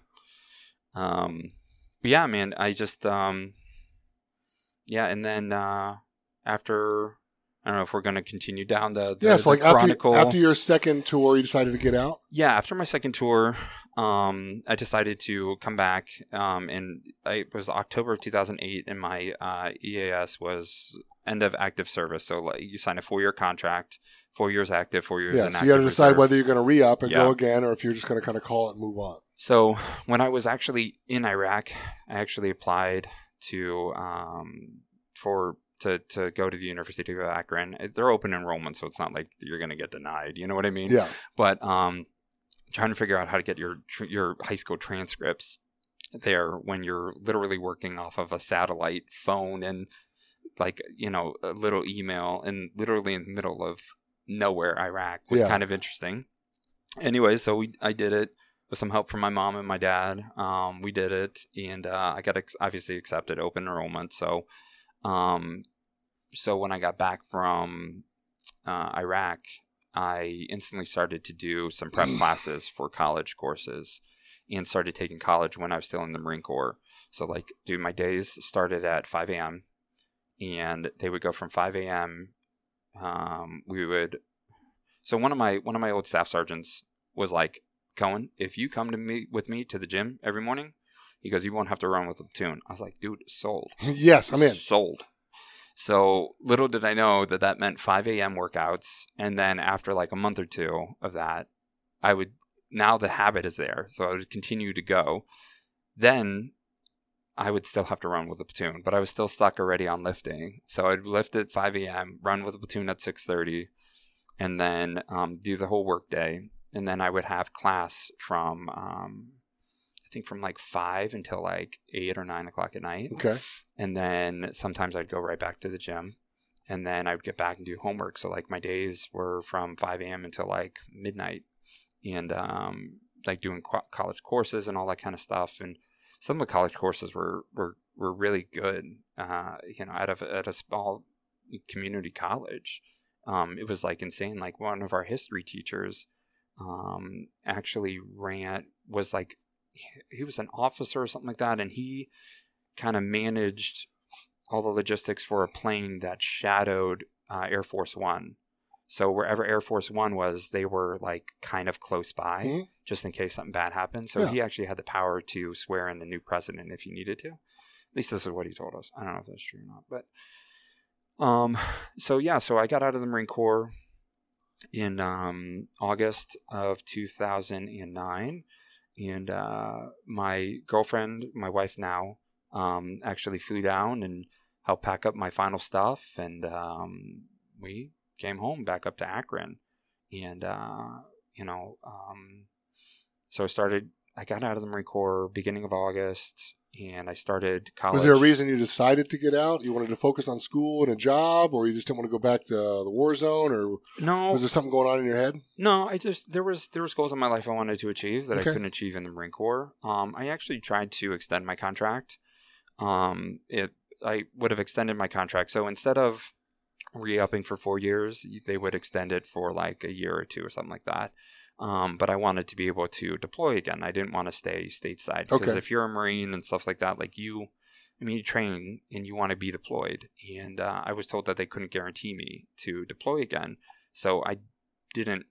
yeah um yeah man i just um yeah and then uh after i don't know if we're going to continue down the, the Yeah. So the like after chronicle after your second tour, you decided to get out. yeah after my second tour um i decided to come back um and I, it was october of 2008 and my uh eas was end of active service so like you sign a four year contract four years active four years Yeah. So you got to decide reserve. whether you're going to re up and Yeah. go again, or if you're just going to kind of call it and move on. So when I was actually in Iraq, I actually applied to um, for to to go to the University of Akron. They're open enrollment, so it's not like you're going to get denied. You know what I mean? Yeah. But um, trying to figure out how to get your your high school transcripts there when you're literally working off of a satellite phone and like you know a little email and literally in the middle of nowhere Iraq was Yeah. kind of interesting. Anyway, so we I did it with some help from my mom and my dad. Um, we did it, and uh, I got ex- obviously accepted open enrollment. So, um, so when I got back from uh, Iraq, I instantly started to do some prep classes for college courses, and started taking college when I was still in the Marine Corps. So, like, dude, my days started at 5 a.m. and they would go from 5 a.m. Um, we would. So one of my one of my old staff sergeants was like, Cohen, if you come to me with me to the gym every morning, he goes, you won't have to run with the platoon. I was like, dude, sold. yes, I'm in. Sold. So little did I know that that meant 5 a.m. workouts, and then after like a month or two of that, I would now the habit is there, so I would continue to go. Then I would still have to run with the platoon, but I was still stuck already on lifting. So I'd lift at 5 a.m., run with the platoon at 6:30, and then um, do the whole work day. And then I would have class from um, I think from like five until like eight or nine o'clock at night Okay. and then sometimes I'd go right back to the gym, and then I would get back and do homework. So like my days were from 5 a.m. until like midnight, and um, like doing co- college courses and all that kind of stuff. And some of the college courses were were were really good. Uh, you know, at a at a small community college, um, it was like insane. Like one of our history teachers um, actually ran was like he was an officer or something like that, and he kind of managed all the logistics for a plane that shadowed uh, Air Force One. So wherever Air Force One was, they were like kind of close by, Mhm. just in case something bad happened. So Yeah. he actually had the power to swear in the new president if he needed to. At least this is what he told us. I don't know if that's true or not, but um, so yeah, so I got out of the Marine Corps in um, August of 2009, and uh, my girlfriend, my wife now, um, actually flew down and helped pack up my final stuff, and um, we came home back up to Akron, and uh, you know, um, so I started. I got out of the Marine Corps beginning of August, and I started college. Was there a reason you decided to get out? You wanted to focus on school and a job, or you just didn't want to go back to the war zone, or No, was there something going on in your head? No, I just there was there was goals in my life I wanted to achieve that Okay. I couldn't achieve in the Marine Corps. Um, I actually tried to extend my contract. Um, it I would have extended my contract. So instead of re-upping for four years, they would extend it for like a year or two or something like that. Um, but I wanted to be able to deploy again. I didn't want to stay stateside because Okay. if you're a Marine and stuff like that, like you, I mean, you train and you want to be deployed. And uh, I was told that they couldn't guarantee me to deploy again, so I didn't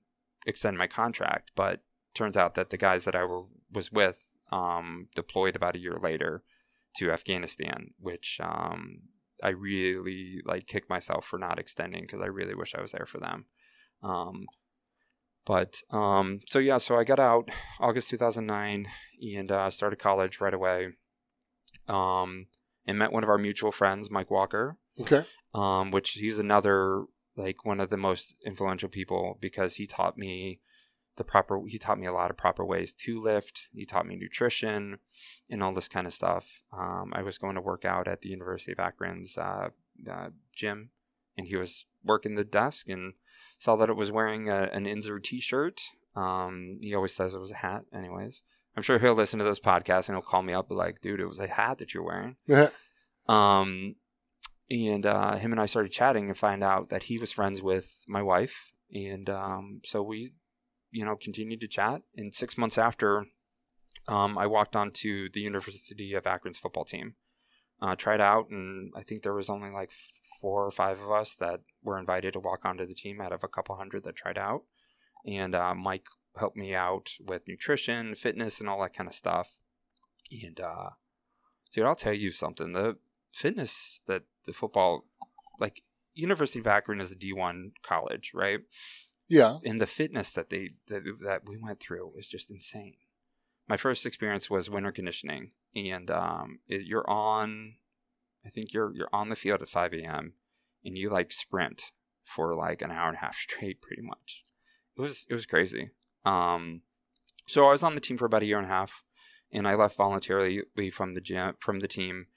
extend my contract. But turns out that the guys that I were, was with um, deployed about a year later to Afghanistan, which um, I really like kicked myself for not extending because I really wish I was there for them. Um, but um, so yeah, so I got out August 2009 and uh, started college right away. Um, and met one of our mutual friends, Mike Walker, Okay, um, which he's another like one of the most influential people because he taught me the proper he taught me a lot of proper ways to lift he taught me nutrition and all this kind of stuff um, i was going to work out at the university of akron's uh, uh, gym and he was working the desk and saw that it was wearing a, an inzer t-shirt. Um, he always says it was a hat anyways. I'm sure he'll listen to this podcast and he'll call me up like dude it was a hat that you're wearing. Um, and uh, him and I started chatting and find out that he was friends with my wife, and um, so we, you know, continued to chat. And six months after, um, I walked onto the University of Akron's football team, uh, tried out, and I think there was only like four or five of us that were invited to walk onto the team out of a couple hundred that tried out. And uh, Mike helped me out with nutrition, fitness, and all that kind of stuff. And uh, dude, I'll tell you something. The fitness that the football, like University of Akron is a D1 college, right? yeah, And the fitness that they that, that we went through was just insane. My first experience was winter conditioning, and um, it, you're on, I think you're you're on the field at 5 a.m. and you like sprint for like an hour and a half straight, pretty much. It was it was crazy. Um, so I was on the team for about a year and a half, and I left voluntarily from the gym from the team.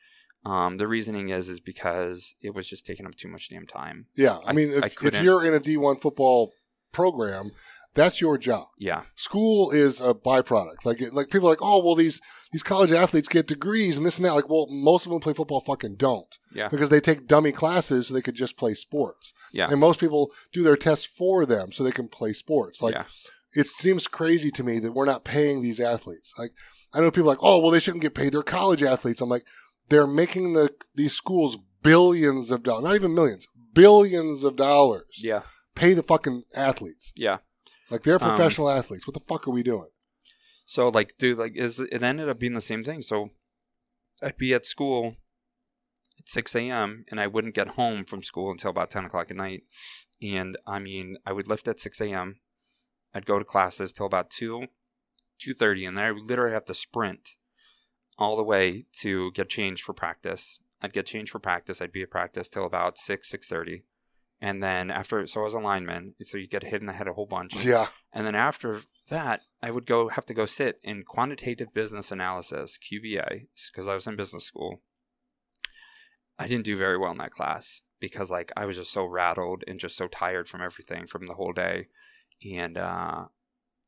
Um, the reasoning is is because it was just taking up too much damn time. yeah. I I- mean, I if, if you're in a D1 football program, that's your job. Yeah, School is a byproduct. Like, like people are like, oh, well, these these college athletes get degrees and this and that. Like, well, most of them play football fucking don't yeah, because they take dummy classes so they could just play sports. Yeah. And most people do their tests for them so they can play sports. Like, yeah. it seems crazy to me that we're not paying these athletes. Like, I know people are like, oh, well, they shouldn't get paid. They're college athletes. I'm like, they're making the these schools billions of dollars, not even millions, billions of dollars. Yeah, Pay the fucking athletes. yeah. Like they're Um, professional athletes. What the fuck are we doing? So like, dude, like, is it ended up being the same thing? So I'd be at school at six a.m. and I wouldn't get home from school until about ten o'clock at night. And I mean, I would lift at six a.m. I'd go to classes till about two, two thirty, and then I would literally have to sprint all the way to get changed for practice. I'd get changed for practice. I'd be at practice till about six, six thirty. And then after, so I was a lineman, so you get hit in the head a whole bunch. Yeah. And then after that, I would go have to go sit in quantitative business analysis, QBA, because I was in business school. I didn't do very well in that class because like I was just so rattled and just so tired from everything from the whole day. And uh,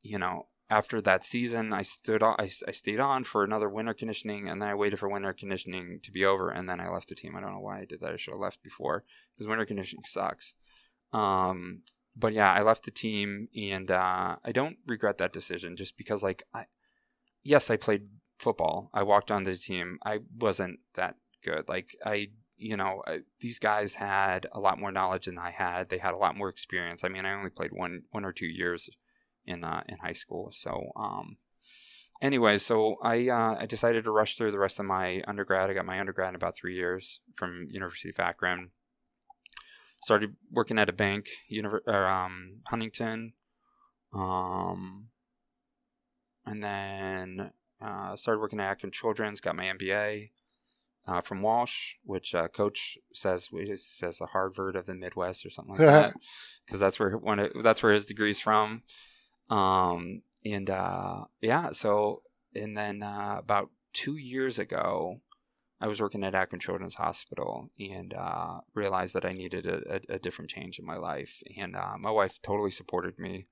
you know, after that season, I stood on, I, I stayed on for another winter conditioning, and then I waited for winter conditioning to be over, and then I left the team. I don't know why I did that. I should have left before because winter conditioning sucks. Um, but yeah, I left the team, and uh, I don't regret that decision just because, like, I yes, I played football. I walked onto the team. I wasn't that good. Like, I you know, uh, these guys had a lot more knowledge than I had. They had a lot more experience. I mean, I only played one one or two years in uh, in high school. So, um, anyway, so I uh, I decided to rush through the rest of my undergrad. I got my undergrad in about three years from University of Akron. Started working at a bank, univer- or, um, Huntington, um, and then uh, started working at Akron Children's. Got my MBA uh, from Walsh, which uh, Coach says says the Harvard of the Midwest or something like that, because that's where one of, that's where his degree's from. Um, and uh, yeah, so and then uh, about two years ago, I was working at Akron Children's Hospital and uh, realized that I needed a, a, a, different change in my life. And uh, my wife totally supported me,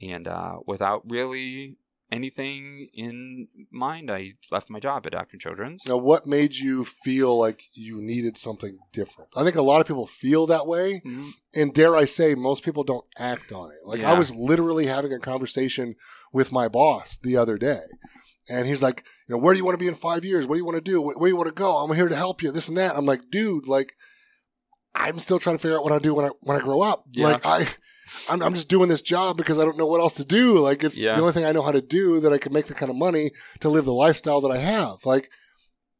and uh, without really anything in mind, I left my job at Dr. Children's. Now, what made you feel like you needed something different? I think a lot of people feel that way, Mhm. and dare I say, most people don't act on it. Like I was literally having a conversation with my boss the other day, and he's like, "You know, where do you want to be in five years? What do you want to do? Where, where do you want to go? I'm here to help you. This and that." I'm like, "Dude, like." I'm still trying to figure out what I do when I when I grow up. Yeah. Like I, I'm, I'm just doing this job because I don't know what else to do. Like it's Yeah. the only thing I know how to do that I can make the kind of money to live the lifestyle that I have. Like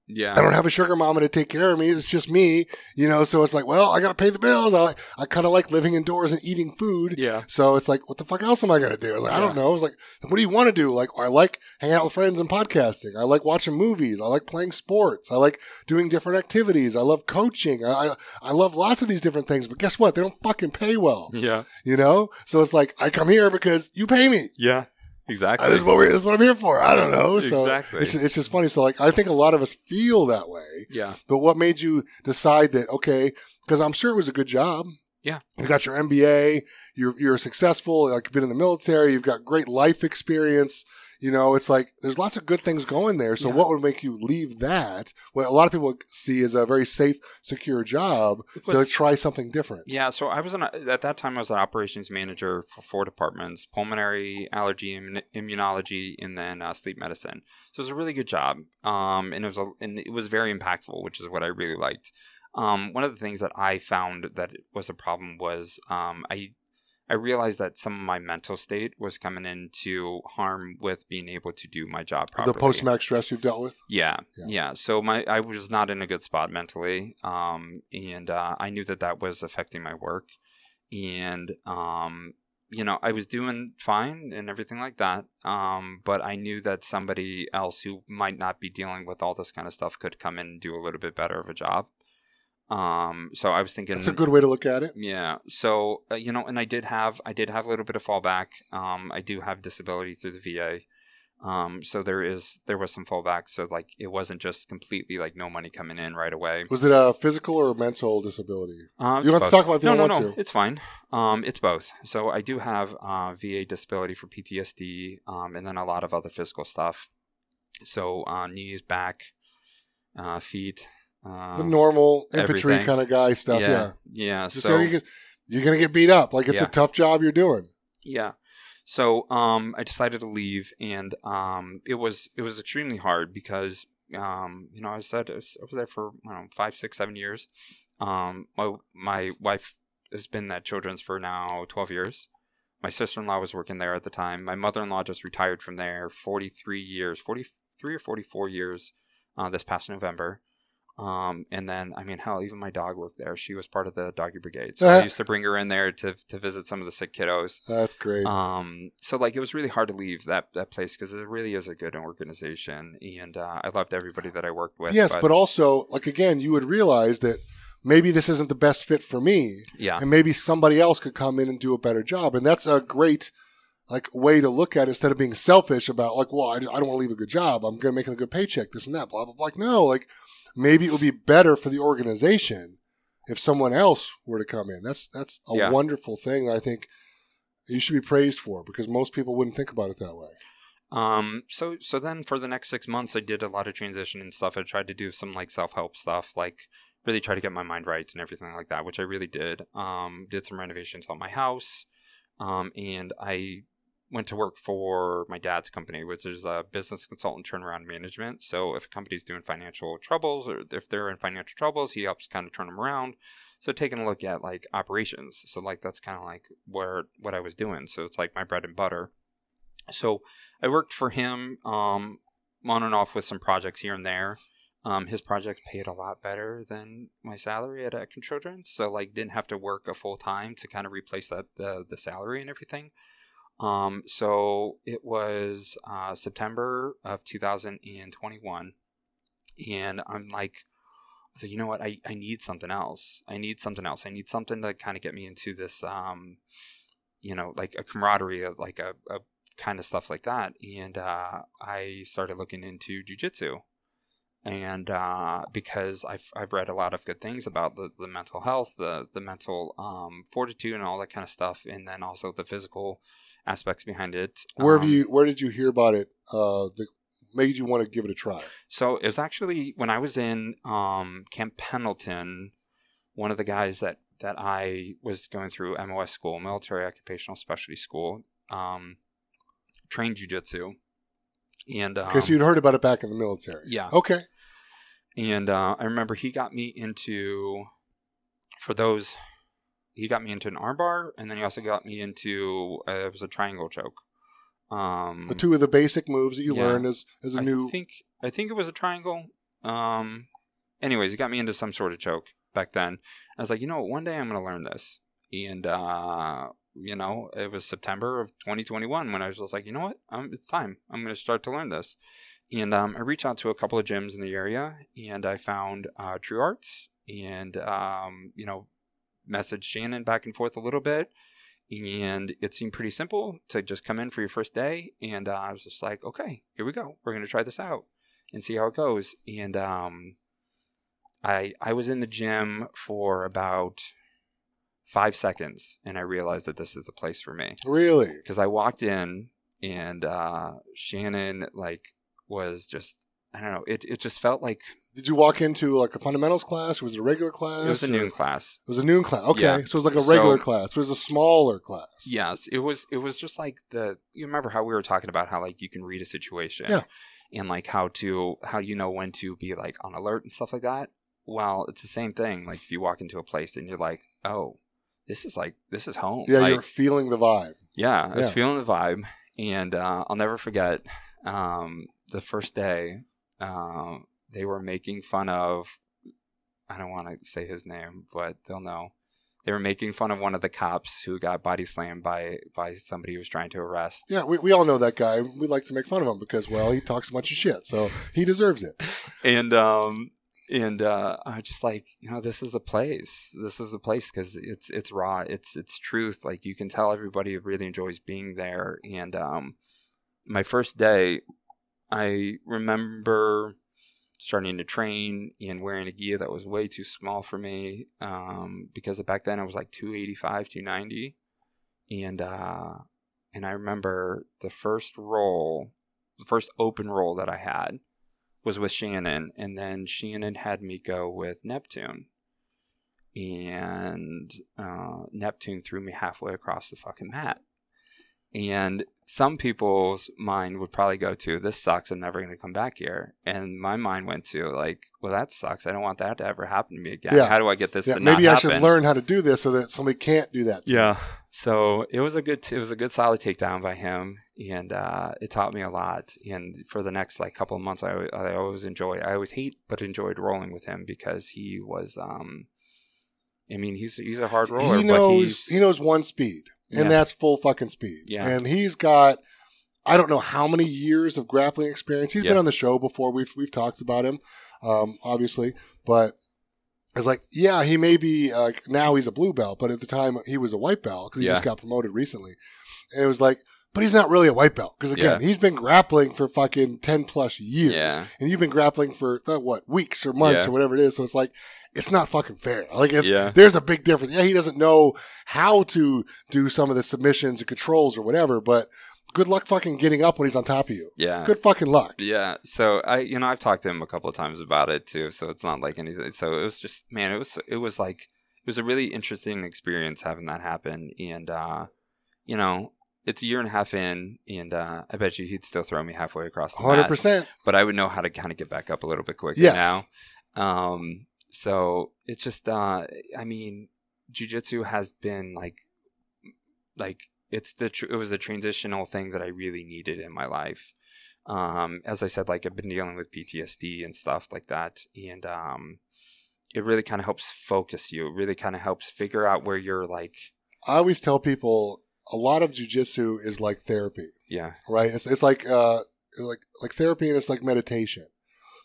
Yeah, I don't have a sugar mama to take care of me. It's just me, you know. So it's like, well, I got to pay the bills. I I kind of like living indoors and eating food. yeah, So it's like, what the fuck else am I gonna do? I was like, I don't know. I was like, what do you want to do? Like, I like hanging out with friends and podcasting. I like watching movies. I like playing sports. I like doing different activities. I love coaching. I I, I love lots of these different things. But guess what? They don't fucking pay well, yeah, you know. So it's like, I come here because you pay me. yeah. Exactly. This is what we, this is what I'm here for. I don't know. So Exactly. it's, it's just funny. So like, I think a lot of us feel that way. yeah, But what made you decide that okay? Because I'm sure it was a good job. Yeah. you got your MBA. You're you're successful. Like you've been in the military. You've got great life experience. You know, it's like there's lots of good things going there. So Yeah. what would make you leave that? What a lot of people see as a very safe, secure job It to try something different. Yeah, so I was an, at that time I was an operations manager for four departments: pulmonary, allergy, immun- immunology, and then uh, sleep medicine. So it was a really good job, um, and it was a, and it was very impactful, which is what I really liked. Um, one of the things that I found that was a problem was um, I I realized that some of my mental state was coming into harm with being able to do my job properly. The post traumatic stress you've dealt with. Yeah, Yeah. yeah, So my I was not in a good spot mentally, um, and uh, I knew that that was affecting my work, and um, you know I was doing fine and everything like that, um, but I knew that somebody else who might not be dealing with all this kind of stuff could come in and do a little bit better of a job. Um, so I was thinking That's a good way to look at it. yeah. So uh, you know, and I did have I did have a little bit of fallback. Um, I do have disability through the VA. Um, so there is there was some fallback. So like it wasn't just completely like no money coming in right away. Was it a physical or a mental disability? Um, You don't have to talk about it if you no, don't no, want no. to. It's fine. Um, it's both. So I do have uh, VA disability for PTSD, um, and then a lot of other physical stuff. So uh, knees, back, uh, feet. Uh, the normal infantry kind of guy stuff. Yeah. yeah, yeah. So so you get, you're gonna get beat up. Like it's a tough job you're doing. Yeah. So um, I decided to leave, and um, it was it was extremely hard because um, you know I said I was, I was there for I don't know, five, six, seven years. Um, my my wife has been at Children's for now twelve years. My sister in law was working there at the time. My mother in law just retired from there, forty three years, forty three or forty four years, uh, this past November. Um, and then, I mean, hell, even my dog worked there. She was part of the doggy brigade, so I used to bring her in there to to visit some of the sick kiddos. That's great. Um, so like it was really hard to leave that that place because it really is a good organization, and uh, I loved everybody that I worked with. yes, but, also like again, you would realize that maybe this isn't the best fit for me, yeah, and maybe somebody else could come in and do a better job, and that's a great like way to look at it instead of being selfish about like, well, I, I don't want to leave a good job. I'm gonna make a good paycheck, this and that, blah blah blah. Like, no, like maybe it would be better for the organization if someone else were to come in. That's that's a Yeah. wonderful thing. that I think you should be praised for because most people wouldn't think about it that way. Um, so so then for the next six months, I did a lot of transition and stuff. I tried to do some like self help stuff, like really try to get my mind right and everything like that, which I really did. Um, did some renovations on my house, um, and I went to work for my dad's company, which is a business consultant turnaround management. So if a company's doing financial troubles or if they're in financial troubles, he helps kind of turn them around. So taking a look at like operations. So like that's kind of like where what I was doing. So it's like my bread and butter. So I worked for him um, on and off with some projects here and there. Um, his projects paid a lot better than my salary at Akron Children's, so like didn't have to work a full time to kind of replace that the the salary and everything. Um, so it was uh, September of 2021, and I'm like, so you know what? I, I need something else. I need something else. I need something to kind of get me into this, um, you know, like a camaraderie of like a, a kind of stuff like that. And uh, I started looking into jujitsu. And uh, because I've, I've read a lot of good things about the, the mental health, the, the mental um, fortitude, and all that kind of stuff, and then also the physical aspects behind it. Where have Um, you? Where did you hear about it? Uh, that made you want to give it a try? So it was actually when I was in um, Camp Pendleton, one of the guys that, that I was going through MOS school, military occupational specialty school, um, trained jujitsu. And um, Okay, so you'd heard about it back in the military. yeah, Okay. and uh, I remember he got me into for those he got me into an armbar, and then he also got me into uh, it was a triangle choke. Um, The two of the basic moves that you Yeah. learn as as a I new. I think I think it was a triangle. Um, anyways, he got me into some sort of choke back then. I was like, you know, what, one day I'm gonna learn this, and uh, you know, it was September of 2021 when I was just like, you know what, um, it's time. I'm gonna start to learn this, and um, I reached out to a couple of gyms in the area, and I found uh, True Arts, and um, you know, messaged Shannon back and forth a little bit and it seemed pretty simple to just come in for your first day and uh, i was just like okay here we go. We're going to try this out and see how it goes. And um, i i was in the gym for about five seconds and i realized that this is the place for me. Really? because i walked in and uh, shannon like was just i don't know it, it just felt like Did you walk into like a fundamentals class? Or was it a regular class? it was a noon class It was a noon class. Okay, Yeah. so it was like a regular So- class. It was a smaller class. Yes, it was. It was just like the. You remember how we were talking about how like you can read a situation, Yeah. and like how to how you know when to be like on alert and stuff like that. Well, it's the same thing. Like if you walk into a place and you're like, oh, this is like this is home. Yeah, like, you're feeling the vibe. yeah, I was Yeah. feeling the vibe, and uh, I'll never forget um, the first day. Uh, they were making fun of. I don't want to say his name, but they'll know. They were making fun of one of the cops who got body slammed by by somebody who was trying to arrest. Yeah, we, we all know that guy. We like to make fun of him because, well, he talks a bunch of shit, so he deserves it. and um and uh I just like you know this is a place this is a place because it's it's raw it's it's truth like you can tell everybody really enjoys being there and um my first day I remember starting to train and wearing a gear that was way too small for me um because back then I was like 285 290 and uh and I remember the first roll the first open roll that I had was with Shannon, and then Shannon had me go with Neptune. And uh, Neptune threw me halfway across the fucking mat. And some people's mind would probably go to, this sucks, I'm never going to come back here. And my mind went to, like, well, that sucks. I don't want that to ever happen to me again. Yeah. How do I get this Yeah, to not maybe I happen? should learn how to do this so that somebody can't do that. Yeah. So it was a good it was a good solid takedown by him, and uh, it taught me a lot. And for the next like couple of months, I, I always enjoy I always hate but enjoyed rolling with him because he was um, I mean he's he's a hard roller, he but knows he's he knows one speed, and Yeah. that's full fucking speed. Yeah. and he's got I don't know how many years of grappling experience. He's Yeah. been on the show before. We've we've talked about him, um, obviously, but. It's like, yeah, he may be uh, now he's a blue belt, but at the time he was a white belt because he Yeah. just got promoted recently. And it was like, but he's not really a white belt because again, Yeah. he's been grappling for fucking ten plus years, and you've been grappling for uh, what weeks or months or whatever it is. So it's like, it's not fucking fair. Like it's Yeah. there's a big difference. Yeah, he doesn't know how to do some of the submissions and controls or whatever, but good luck fucking getting up when he's on top of you. yeah Good fucking luck. Yeah, so I, you know, I've talked to him a couple of times about it too. So it's not like anything. So it was just, man, it was, it was like, it was a really interesting experience having that happen, and uh, you know, it's a year and a half in, and uh, I bet you he'd still throw me halfway across the Hundred mat. percent. But I would know how to kind of get back up a little bit quicker Yes. now. Um, so it's just, uh, I mean, jujitsu has been like, like it's the tr- it was a transitional thing that I really needed in my life. Um, as I said, like I've been dealing with PTSD and stuff like that, and um, it really kind of helps focus you. It really kind of helps figure out where you're like, I always tell people a lot of jujitsu is like therapy. yeah, right? It's, it's like uh, like like therapy and it's like meditation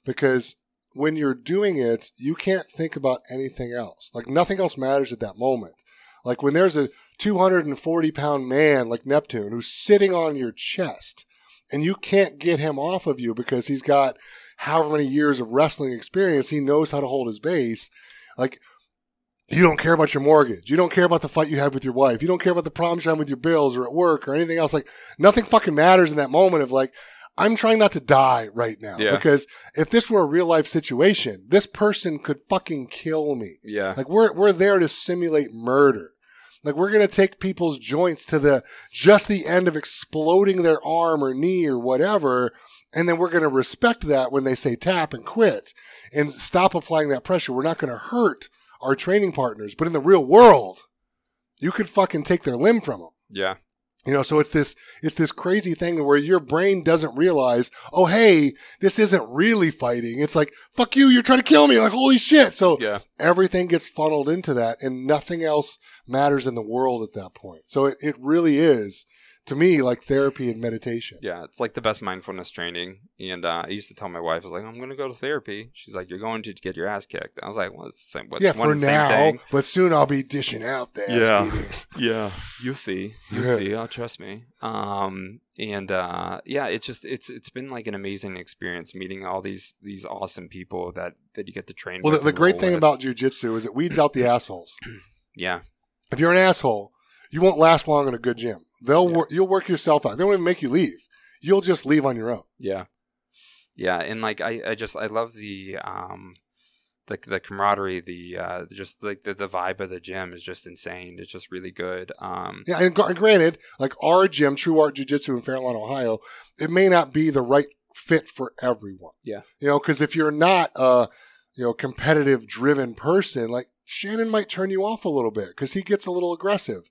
because when you're doing it, you can't think about anything else. Like nothing else matters at that moment. Like when there's a 240 pound man like Neptune who's sitting on your chest and you can't get him off of you because he's got however many years of wrestling experience, he knows how to hold his base. Like you don't care about your mortgage. You don't care about the fight you had with your wife. You don't care about the problems you had with your bills or at work or anything else. Like nothing fucking matters in that moment of like, I'm trying not to die right now. Yeah. Because if this were a real life situation, this person could fucking kill me. yeah, Like we're we're there to simulate murder. Like we're gonna take people's joints to the just the end of exploding their arm or knee or whatever, and then we're gonna respect that when they say tap and quit and stop applying that pressure. We're not gonna hurt our training partners, but in the real world, you could fucking take their limb from them. yeah, You know, so it's this it's this crazy thing where your brain doesn't realize, oh hey, this isn't really fighting. It's like, fuck you, you're trying to kill me. Like, holy shit. So yeah, everything gets funneled into that and nothing else matters in the world at that point. So it, it really is, to me, like therapy and meditation. yeah. It's like the best mindfulness training. And uh, I used to tell my wife, I was like, I'm going to go to therapy. She's like, You're going to get your ass kicked. I was like, Well, it's the same. What's yeah, for and the same now, but soon I'll be dishing out the ass Yeah. Yeah, you'll see. You'll Yeah. see. Oh, trust me. Um, and uh, yeah, it's just it's it's been like an amazing experience meeting all these these awesome people that that you get to train. Well, the, with the great thing with. about jujitsu is it weeds out the assholes. yeah, If you're an asshole, you won't last long in a good gym. They'll Yeah. wor- you'll work yourself out. They won't even make you leave. You'll just leave on your own. yeah, yeah, and like I I just I love the um. The, the camaraderie, the uh, just like the, the vibe of the gym is just insane. It's just really good. Um, Yeah, and, gr- granted, like our gym, True Art Jiu Jitsu in Fairlawn, Ohio, it may not be the right fit for everyone. Yeah. You know, because if you're not a, you know, competitive driven person, like Shannon might turn you off a little bit because he gets a little aggressive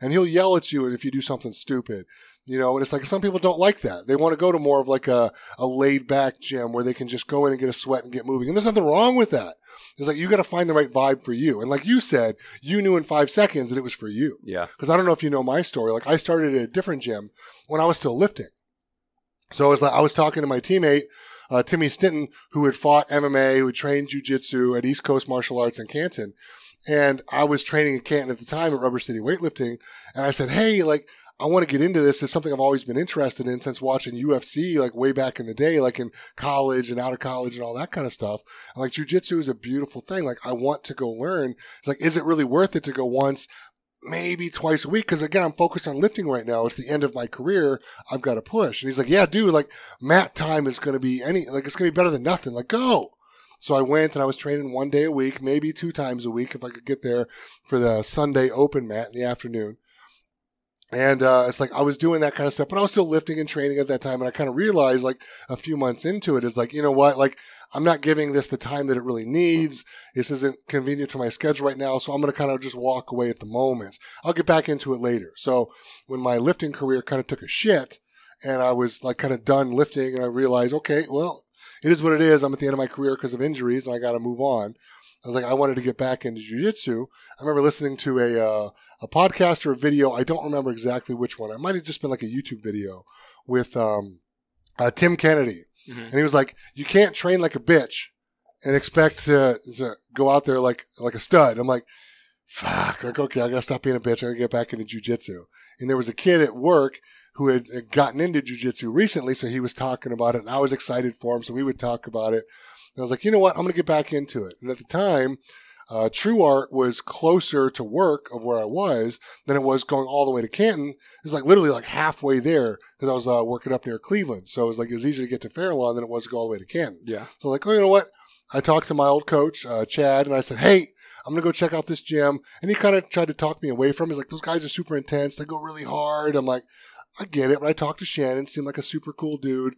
and he'll yell at you if you do something stupid. You know, and it's like some people don't like that. They want to go to more of like a, a laid back gym where they can just go in and get a sweat and get moving. And there's nothing wrong with that. It's like you got to find the right vibe for you. And like you said, you knew in five seconds that it was for you yeah, because I don't know if you know my story. Like I started at a different gym when I was still lifting. So it was like I was talking to my teammate uh, Timmy Stinton, who had fought MMA, who had trained jiu-jitsu at East Coast Martial Arts in Canton, and I was training in Canton at the time at Rubber City Weightlifting, and I said, "Hey, like." I want to get into this. It's something I've always been interested in since watching UFC, like way back in the day, like in college and out of college and all that kind of stuff. I'm like, jujitsu is a beautiful thing. Like, I want to go learn. It's like, is it really worth it to go once? maybe twice a week because again i'm focused on lifting right now it's the end of my career i've got to push and he's like yeah dude like mat time is going to be any like it's going to be better than nothing like go so i went and i was training one day a week maybe two times a week if i could get there for the sunday open mat in the afternoon and uh, it's like I was doing that kind of stuff, but I was still lifting and training at that time. And I kind of realized, like a few months into it, is like, you know what? Like I'm not giving this the time that it really needs. This isn't convenient to my schedule right now, so I'm going to kind of just walk away at the moment. I'll get back into it later. So when my lifting career kind of took a shit, and I was like kind of done lifting, and I realized, okay, well, it is what it is. I'm at the end of my career because of injuries, and I got to move on. I was like, I wanted to get back into jujitsu. I remember listening to a uh, a podcast or a video. I don't remember exactly which one. It might have just been like a YouTube video with um, uh, Tim Kennedy, Mhm. and he was like, "You can't train like a bitch and expect to, to go out there like like a stud." I'm like, "Fuck!" Like, okay, I gotta stop being a bitch. I gotta get back into jujitsu. And there was a kid at work who had gotten into jujitsu recently, so he was talking about it, and I was excited for him, so we would talk about it. And I was like, you know what? I'm going to get back into it. And at the time, uh, True Art was closer to work of where I was than it was going all the way to Canton. It was like literally like halfway there because I was uh, working up near Cleveland. So it was like it was easier to get to Fairlawn than it was to go all the way to Canton. yeah, So like, oh, you know what? I talked to my old coach, uh, Chad, and I said, hey, I'm gonna go check out this gym. And he kind of tried to talk me away from. it. He's like, those guys are super intense. They go really hard. I'm like, I get it. But I talked to Shannon, seemed like a super cool dude.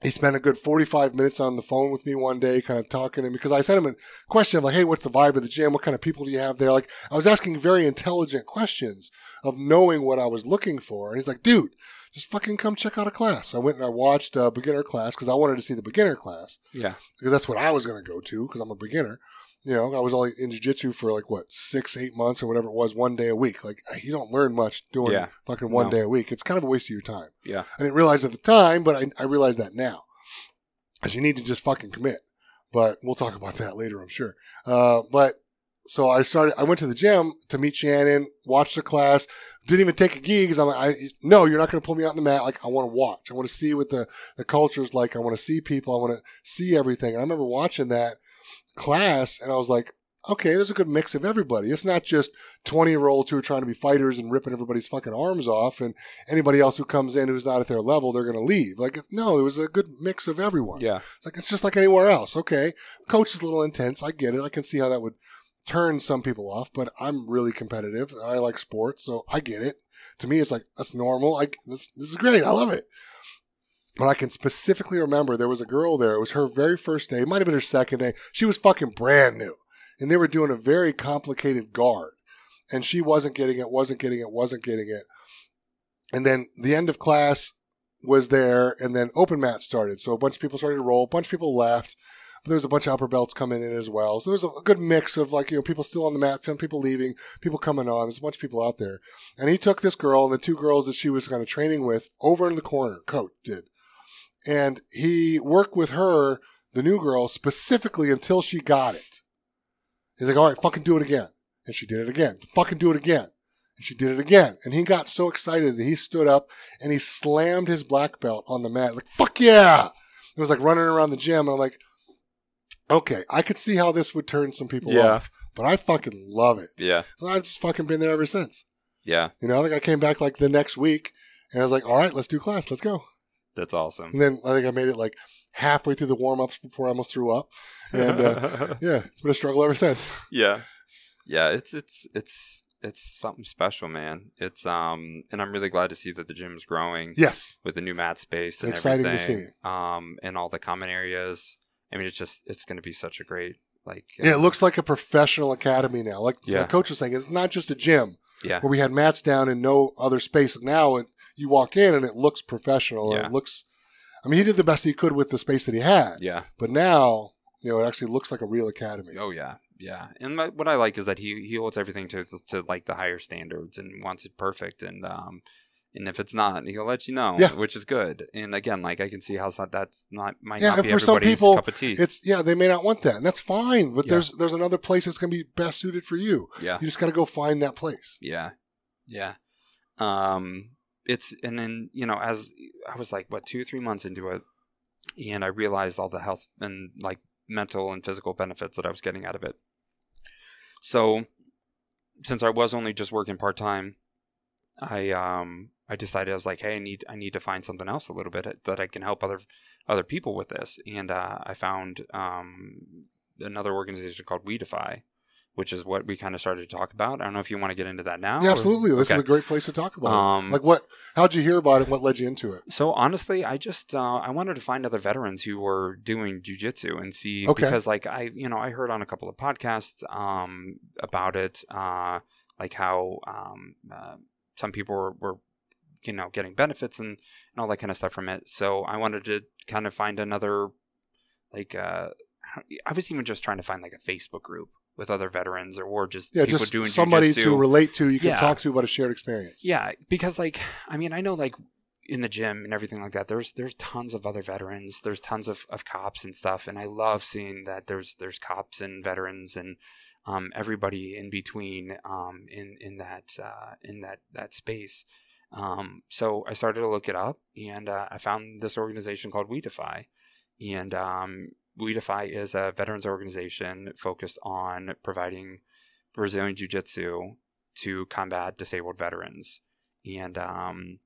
He spent a good 45 minutes on the phone with me one day, kind of talking to him because I sent him a question of like, Hey, what's the vibe of the gym? What kind of people do you have there? Like, I was asking very intelligent questions of knowing what I was looking for. And he's like, dude, just fucking come check out a class. I went and I watched a beginner class because I wanted to see the beginner class Yeah. because that's what I was going to go to because I'm a beginner. You know, I was only in jiu-jitsu for like what six, eight months or whatever it was, one day a week. Like you don't learn much doing Yeah. fucking one No. day a week. It's kind of a waste of your time. Yeah. I didn't realize at the time, but I, I realize that now. Because you need to just fucking commit. But we'll talk about that later, I'm sure. Uh, but so I started, I went to the gym to meet Shannon, watched the class, didn't even take a gi because I'm like, I, no, you're not going to pull me out on the mat. Like, I want to watch. I want to see what the, the culture is like. I want to see people. I want to see everything. And I remember watching that class and I was like, okay, there's a good mix of everybody. It's not just 20 year olds who are trying to be fighters and ripping everybody's fucking arms off, and anybody else who comes in who's not at their level, they're going to leave. Like, no, it was a good mix of everyone. Yeah. It's like, it's just like anywhere else. Okay. Coach is a little intense. I get it. I can see how that would turn some people off, but I'm really competitive. I like sports, so I get it. To me, it's like, that's normal. I, this, this is great. I love it. But I can specifically remember there was a girl there. It was her very first day. It might have been her second day. She was fucking brand new. And they were doing a very complicated guard. And she wasn't getting it wasn't getting it wasn't getting it. And then the end of class was there and then open mat started. So a bunch of people started to roll a bunch of people left. But there was a bunch of upper belts coming in as well. So there was a good mix of like you know people still on the mat some people leaving people coming on. There's a bunch of people out there. And he took this girl and the two girls that she was kind of training with over in the corner coach did and he worked with her the new girl specifically until she got it He's like, all right, fucking do it again. And she did it again. Fucking do it again. And she did it again. And he got so excited that he stood up and he slammed his black belt on the mat. Like, fuck yeah. It was like running around the gym. And I'm like, okay, I could see how this would turn some people Yeah. off, but I fucking love it. Yeah. So I've just fucking been there ever since. Yeah. You know, I think I came back like the next week and I was like, all right, let's do class. Let's go. That's awesome. And then I think I made it like halfway through the warm ups before I almost threw up. And uh, yeah, it's been a struggle ever since. yeah. Yeah, it's it's it's it's something special, man. It's um and I'm really glad to see that the gym's growing Yes. with the new mat space and exciting to everything. Um and all the common areas. I mean it's just it's gonna be such a great like Yeah, it uh, looks like a professional academy now. Like Yeah. the coach was saying, it's not just a gym Yeah. where we had mats down and no other space. Now it, you walk in and it looks professional. Yeah. it looks, I mean, he did the best he could with the space that he had. Yeah. But now, you know, it actually looks like a real academy. Oh yeah, yeah. And my, what I like is that he he holds everything to, to to like the higher standards and wants it perfect. And um, and if it's not, he'll let you know. Yeah. which is good. And again, like I can see how that's not might Yeah, not be for some everybody's people, cup of tea. It's yeah, they may not want that, and that's fine. But Yeah. there's there's another place that's going to be best suited for you. yeah, You just got to go find that place. yeah, yeah. Um, it's and then you know as I was like what two three months into it, and I realized all the health and like mental and physical benefits that I was getting out of it. So, since I was only just working part time, I um I decided I was like, hey, I need I need to find something else a little bit that I can help other other people with this, and uh, I found um another organization called WeDefy, which is what we kind of started to talk about. I don't know if you want to get into that now. Yeah, or- absolutely. This Okay. is a great place to talk about. it. Um, Like what? How'd you hear about it? What led you into it? So honestly, I just uh, I wanted to find other veterans who were doing jujitsu and see Okay. because like I you know I heard on a couple of podcasts um, about it, uh, like how um, uh, some people were, were you know getting benefits and, and all that kind of stuff from it. So I wanted to kind of find another like uh, I was even just trying to find like a Facebook group with other veterans or, or just Yeah, people just doing somebody jujitsu. to relate to. You can Yeah. talk to about a shared experience. Yeah, because like I mean, I know like in the gym and everything like that, there's there's tons of other veterans, there's tons of, of cops and stuff, and I love seeing that there's there's cops and veterans and um, everybody in between um, in in that uh, in that that space. Um, so I started to look it up, and uh, I found this organization called WeDefy, and um, WeDefy is a veterans organization focused on providing Brazilian Jiu Jitsu to combat disabled veterans. And um,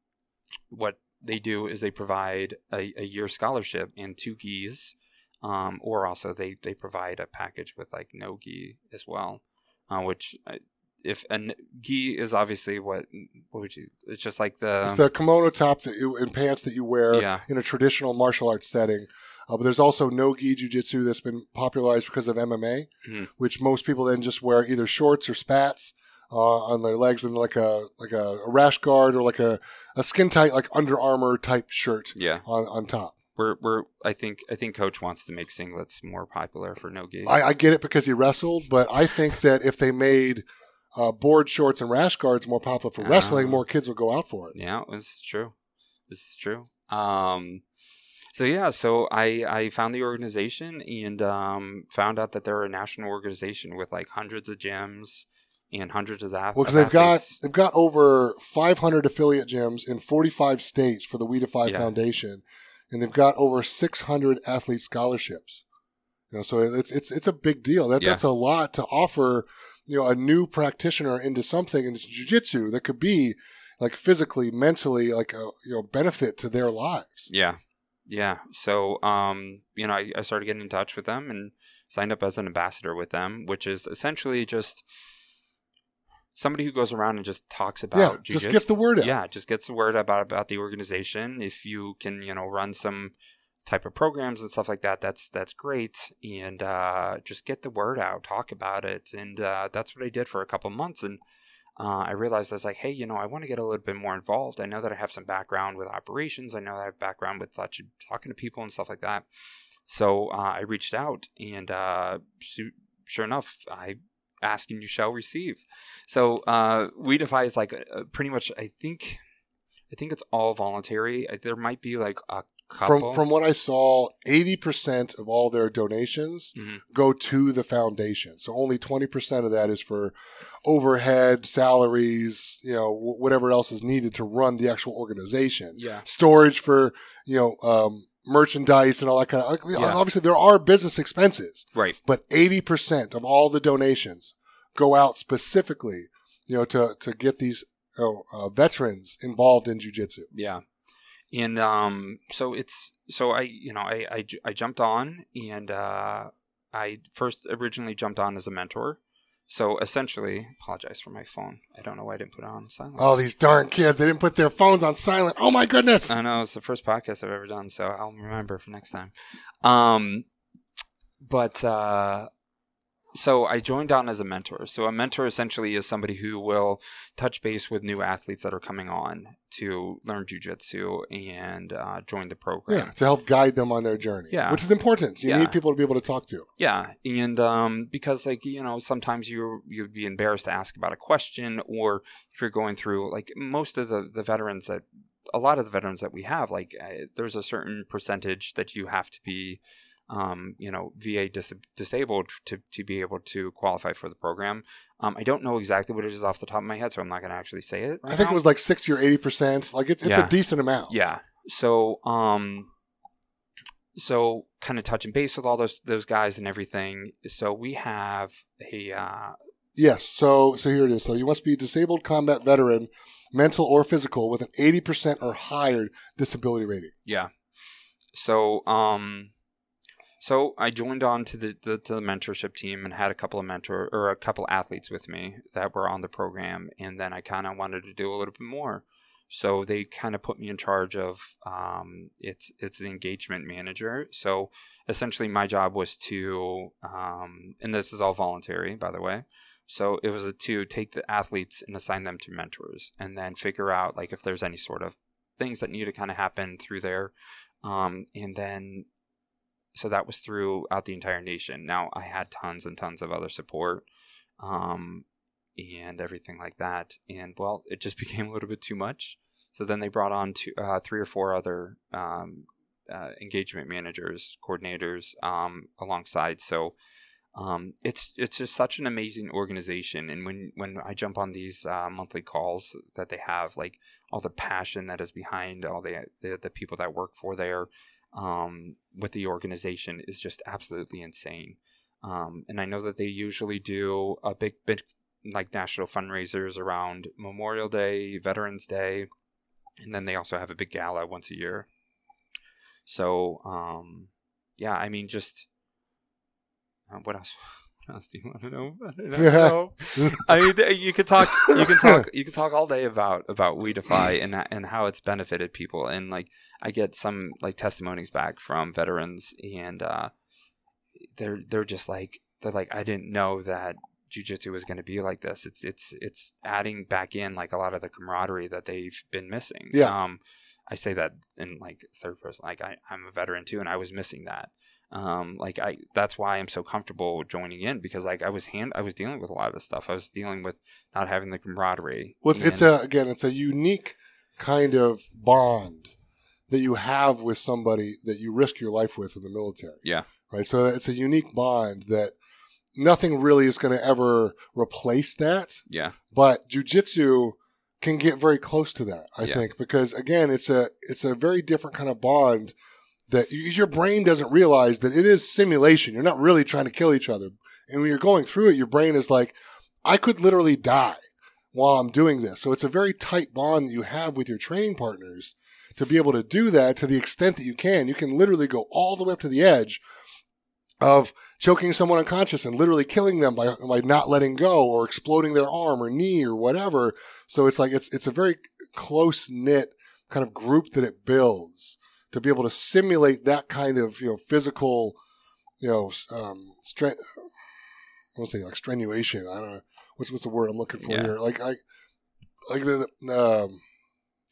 what they do is they provide a, a year scholarship and two gis, um, or also they, they provide a package with like no gi as well, uh, which uh, if and gi is obviously what what would you? It's just like the it's the kimono top that you and pants that you wear Yeah. in a traditional martial arts setting. Uh, but there's also no gi jujitsu that's been popularized because of MMA, Mhm. which most people then just wear either shorts or spats uh, on their legs and like a like a, a rash guard or like a, a skin tight like Under Armour type shirt yeah. on, on top. We're we're I think I think coach wants to make singlets more popular for no gi. I, I get it because he wrestled, but I think that if they made uh, board shorts and rash guards more popular for wrestling, Ah. more kids would go out for it. Yeah, this is true. This is true. Um, so yeah, so I I found the organization and um, found out that they're a national organization with like hundreds of gyms and hundreds of athletes. Well, because they've got they've got over 500 affiliate gyms in 45 states for the We Defy Yeah. Foundation, and they've got over 600 athlete scholarships. You know, so it's it's it's a big deal. That Yeah. that's a lot to offer. You know, a new practitioner into something into jujitsu that could be like physically, mentally, like a you know benefit to their lives. Yeah, yeah. So um, you know, I, I started getting in touch with them and signed up as an ambassador with them, which is essentially just somebody who goes around and just talks about yeah, just gets the word out. yeah just gets the word about about the organization if you can you know run some type of programs and stuff like that that's that's great and uh, just get the word out talk about it and uh, that's what i did for a couple months and uh, i realized i was like hey you know i want to get a little bit more involved i know that i have some background with operations i know i have background with talking to people and stuff like that so uh, i reached out and uh, sure enough i ask and you shall receive so uh, we defy is like uh, pretty much. I think, I think it's all voluntary. There might be like a couple. From from what I saw, 80% of all their donations Mhm. go to the foundation. So only 20% of that is for overhead, salaries, you know, wh- whatever else is needed to run the actual organization. yeah, Storage for, you know, um, merchandise and all that kind of. Yeah. Obviously, there are business expenses, right. but 80% of all the donations go out specifically, you know, to to get these you know, uh, veterans involved in jujitsu. Yeah, and um, so it's so I you know I I, I jumped on and uh, I first originally jumped on as a mentor. So essentially, apologize for my phone. I don't know why I didn't put it on silent. Oh, these darn kids! They didn't put their phones on silent. Oh my goodness! I know it's the first podcast I've ever done, so I'll remember for next time. Um, but uh, so I joined on as a mentor. So a mentor essentially is somebody who will touch base with new athletes that are coming on to learn jujitsu and uh, join the program. Yeah, to help guide them on their journey. Yeah. which is important. You Yeah. need people to be able to talk to. Yeah, and um, because like you know, sometimes you you'd be embarrassed to ask about a question, or if you're going through like most of the the veterans that a lot of the veterans that we have, like uh, there's a certain percentage that you have to be, um, you know, VA dis- disabled to to be able to qualify for the program. Um, I don't know exactly what it is off the top of my head, so I'm not going to actually say it. Right I think now. it was like sixty or eighty percent. Like it's it's Yeah. a decent amount. Yeah. So um so kind of touching base with all those those guys and everything. So we have a uh Yes. So so here it is. So you must be a disabled combat veteran, mental or physical, with an eighty percent or higher disability rating. yeah. So um so I joined on to the, the to the mentorship team and had a couple of mentor or a couple athletes with me that were on the program and then I kind of wanted to do a little bit more. So they kind of put me in charge of um, it's it's the engagement manager. So essentially, my job was to, um, and this is all voluntary, by the way. So it was to take the athletes and assign them to mentors, and then figure out like if there's any sort of things that need to kind of happen through there, um, and then so that was throughout the entire nation. Now I had tons and tons of other support. Um, and everything like that. And well, it just became a little bit too much. So then they brought on two, uh, three or four other um, uh, engagement managers, coordinators um, alongside. So um, it's it's just such an amazing organization. And when when I jump on these uh, monthly calls that they have, like all the passion that is behind all the the, the people that work for there um, with the organization is just absolutely insane. Um, and I know that they usually do a big, big like national fundraisers around Memorial Day, Veterans Day, and then they also have a big gala once a year. So, um, yeah, I mean, just uh, what else? Else do you want to know? I don't know. I mean, you could talk, you can talk, you can talk all day about about We Defy and and how it's benefited people. And like, I get some like testimonies back from veterans, and uh, they're they're just like they're like, I didn't know that jujitsu was going to be like this. It's it's it's adding back in like a lot of the camaraderie that they've been missing. Yeah. Um, I say that in like third person. Like I, I'm a veteran too, and I was missing that. Um, like I, that's why I'm so comfortable joining in because like I was hand, I was dealing with a lot of this stuff. I was dealing with not having the camaraderie. Well, it's, it's a again, it's a unique kind of bond that you have with somebody that you risk your life with in the military. Yeah. Right. So it's a unique bond that nothing really is going to ever replace that. yeah, But jujitsu can get very close to that, I Yeah. think, because again, it's a it's a very different kind of bond that your brain doesn't realize that it is simulation. You're not really trying to kill each other, and when you're going through it, your brain is like, I could literally die while I'm doing this. So it's a very tight bond that you have with your training partners to be able to do that to the extent that you can. You can literally go all the way up to the edge of choking someone unconscious and literally killing them by, by not letting go or exploding their arm or knee or whatever. So it's like it's it's a very close knit kind of group that it builds to be able to simulate that kind of you know physical you know um strength. I want to say like strenuation. I don't know what's what's the word I'm looking for Yeah. here. Like I like the, the um,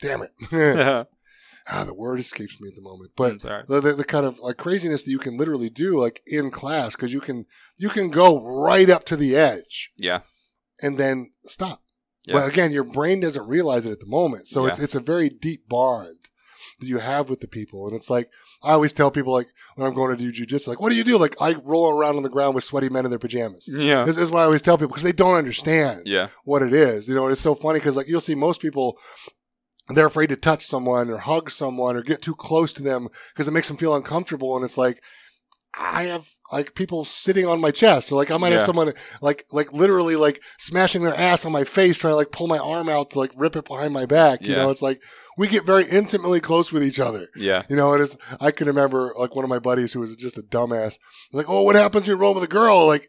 damn it. ah, the word escapes me at the moment. But the, the, the kind of like craziness that you can literally do like in class because you can you can go right up to the edge yeah, and then stop. Yeah. But again, your brain doesn't realize it at the moment. So it's it's a very deep bond that you have with the people. And it's like I always tell people like when I'm going to do jujitsu, like, what do you do? Like I roll around on the ground with sweaty men in their pajamas. yeah, This is what I always tell people because they don't understand yeah, what it is. You know, it's so funny because like you'll see most people they're afraid to touch someone or hug someone or get too close to them because it makes them feel uncomfortable. And it's like I have like people sitting on my chest. So like I might have someone like like literally like smashing their ass on my face, trying to like pull my arm out to like rip it behind my back. You Yeah. know, it's like we get very intimately close with each other. yeah, You know, it's I can remember like one of my buddies who was just a dumbass. Like, oh, what happens when you roll with a girl? Like,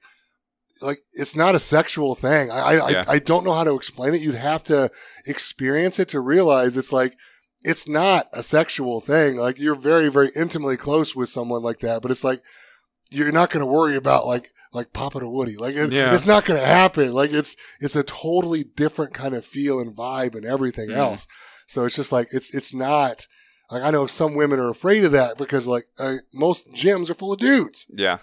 like it's not a sexual thing. I I, Yeah. I I don't know how to explain it. You'd have to experience it to realize it's like it's not a sexual thing. Like you're very very intimately close with someone like that, but it's like you're not going to worry about like like Papa to Woody. Like it, Yeah. it's not going to happen. Like it's it's a totally different kind of feel and vibe and everything Mhm. else. So it's just like it's it's not like I know some women are afraid of that because like uh, most gyms are full of dudes. yeah,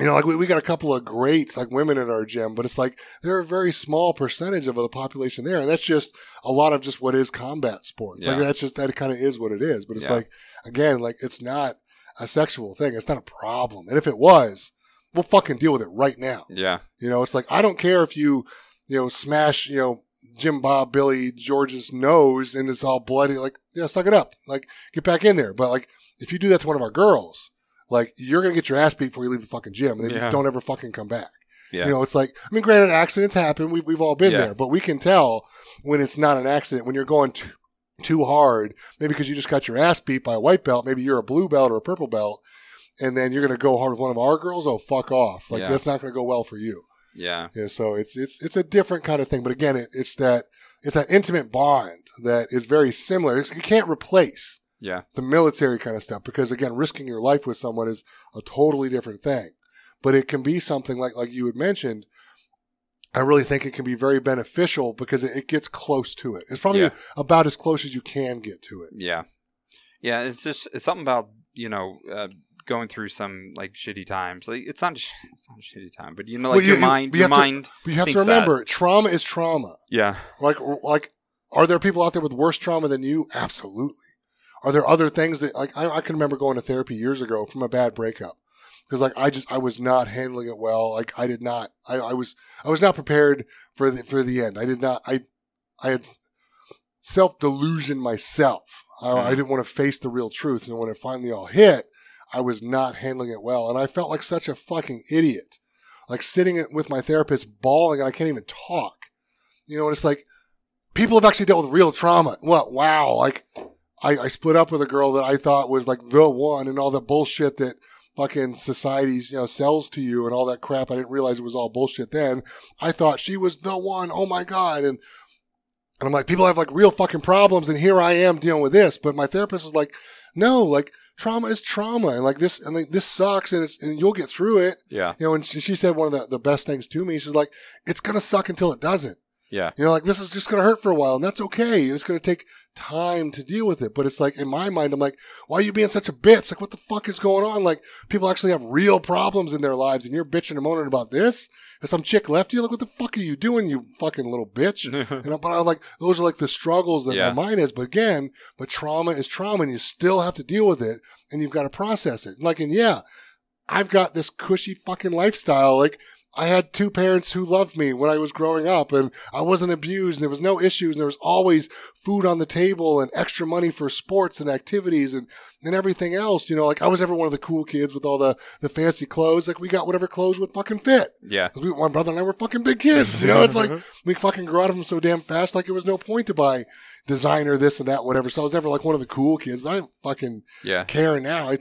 You know, like we, we got a couple of great like women at our gym, but it's like they're a very small percentage of the population there, and that's just a lot of just what is combat sports. Like that's just that kind of is what it is. But it's Yeah. like again, like it's not a sexual thing. It's not a problem, and if it was, we'll fucking deal with it right now. yeah, You know, it's like I don't care if you, you know, smash, you know, Jim Bob Billy George's nose and it's all bloody. Like, yeah, suck it up. Like, get back in there. But like, if you do that to one of our girls, like, you're gonna get your ass beat before you leave the fucking gym, and then Yeah. you don't ever fucking come back. yeah, You know, it's like, I mean, granted, accidents happen. We've we've all been Yeah. there, but we can tell when it's not an accident when you're going too too hard. Maybe because you just got your ass beat by a white belt. Maybe you're a blue belt or a purple belt. And then you're gonna go hard with one of our girls. Oh, fuck off! Like Yeah. that's not gonna go well for you. yeah, Yeah, so it's it's it's a different kind of thing, but again, it, it's that it's that intimate bond that is very similar. It's, you can't replace yeah, the military kind of stuff because again, risking your life with someone is a totally different thing. But it can be something like like you had mentioned. I really think it can be very beneficial because it, it gets close to it. It's probably Yeah. about as close as you can get to it. yeah, yeah. It's just it's something about you know. Uh, going through some like shitty times like it's not a sh- it's not a shitty time but you know like Well, you- your mind you your have to- mind But you have to thinks that. remember, trauma is trauma. yeah Like, like, are there people out there with worse trauma than you? Absolutely. Are there other things that, like, I, I can remember going to therapy years ago from a bad breakup because, like, I just I was not handling it well. Like, I did not. I, I was I was not prepared for the for the end. I did not. I I had self delusion myself. I, I mm-hmm. didn't want to face the real truth, and when it finally all hit, I was not handling it well, and I felt like such a fucking idiot. Like sitting with my therapist, bawling, and I can't even talk. You know, and it's like people have actually dealt with real trauma. What? Wow! Like I, I split up with a girl that I thought was like the one, and all the bullshit that fucking society's you know sells to you and all that crap. I didn't realize it was all bullshit then. I thought she was the one. Oh my god! And and I'm like, people have like real fucking problems, and here I am dealing with this. But my therapist was like, no, like trauma is trauma, and like this, and like this sucks, and it's and you'll get through it. Yeah. You know, and she, she said one of the, the best things to me. She's like, it's gonna suck until it doesn't. Yeah. You know, like this is just going to hurt for a while, and that's okay. It's going to take time to deal with it. But it's like in my mind, I'm like, why are you being such a bitch? Like, what the fuck is going on? Like, people actually have real problems in their lives, and you're bitching and moaning about this. And some chick left you. Like, what the fuck are you doing, you fucking little bitch? you know, but I'm like, those are like the struggles that Yeah. my mind is. But again, but trauma is trauma, and you still have to deal with it, and you've got to process it. Like, and yeah, I've got this cushy fucking lifestyle. Like, I had two parents who loved me when I was growing up, and I wasn't abused, and there was no issues, and there was always food on the table and extra money for sports and activities and, and everything else. You know, like I was never one of the cool kids with all the, the fancy clothes. Like we got whatever clothes would fucking fit. Yeah. 'Cause we, my brother and I were fucking big kids. You know, it's like we fucking grew out of them so damn fast. Like it was no point to buy designer this and that, whatever. So I was never like one of the cool kids, but I didn't fucking Yeah. care now. I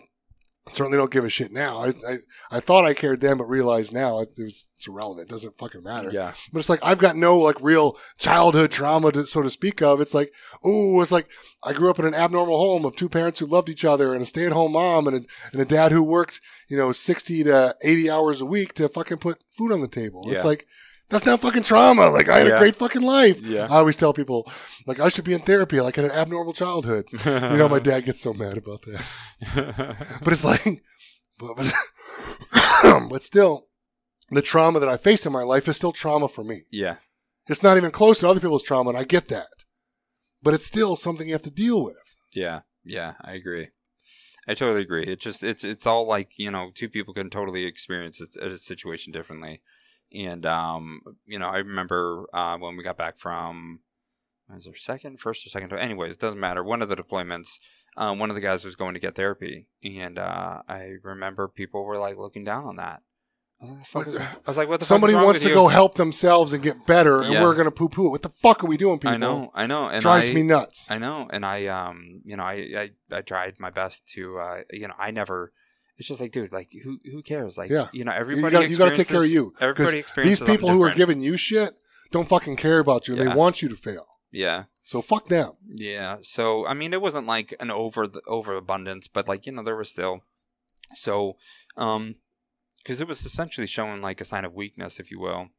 certainly don't give a shit now. I I, I thought I cared then, but realized now it, it was it's irrelevant. It doesn't fucking matter. Yeah. But it's like I've got no like real childhood trauma to so to speak of. It's like oh, it's like I grew up in an abnormal home of two parents who loved each other and a stay at home mom and a, and a dad who worked you know sixty to eighty hours a week to fucking put food on the table. It's like. That's not fucking trauma. Like I had a great fucking life. Yeah. I always tell people, like I should be in therapy. Like I had an abnormal childhood. You know, my dad gets so mad about that. But it's like, but, but, but still, the trauma that I faced in my life is still trauma for me. yeah. It's not even close to other people's trauma, and I get that. But it's still something you have to deal with. Yeah, yeah, I agree. I totally agree. It just it's it's all like you know two people can totally experience a, a situation differently, and um you know I remember uh, when we got back from was our second, first or second? Anyways, it doesn't matter. One of the deployments, um, one of the guys was going to get therapy, and uh, I remember people were like looking down on that. I was like, "Fuck is- I was like, "What the fuck Somebody wants to you?" go help themselves and get better, and Yeah. we're going to poo poo it. What the fuck are we doing, people? I know, I know, and Drives I, me nuts. I know, and I, um, you know, I, I, I tried my best to, uh, you know, I never. It's just like, dude, like, who, who cares? Like, Yeah. you know, everybody. got you got to take care of you. Everybody these experiences. them people who are giving you shit don't fucking care about you, and Yeah. they want you to fail. Yeah, So fuck them. yeah. So I mean, it wasn't like an over the overabundance, but like you know, there was still. So, um, because it was essentially showing like a sign of weakness, if you will,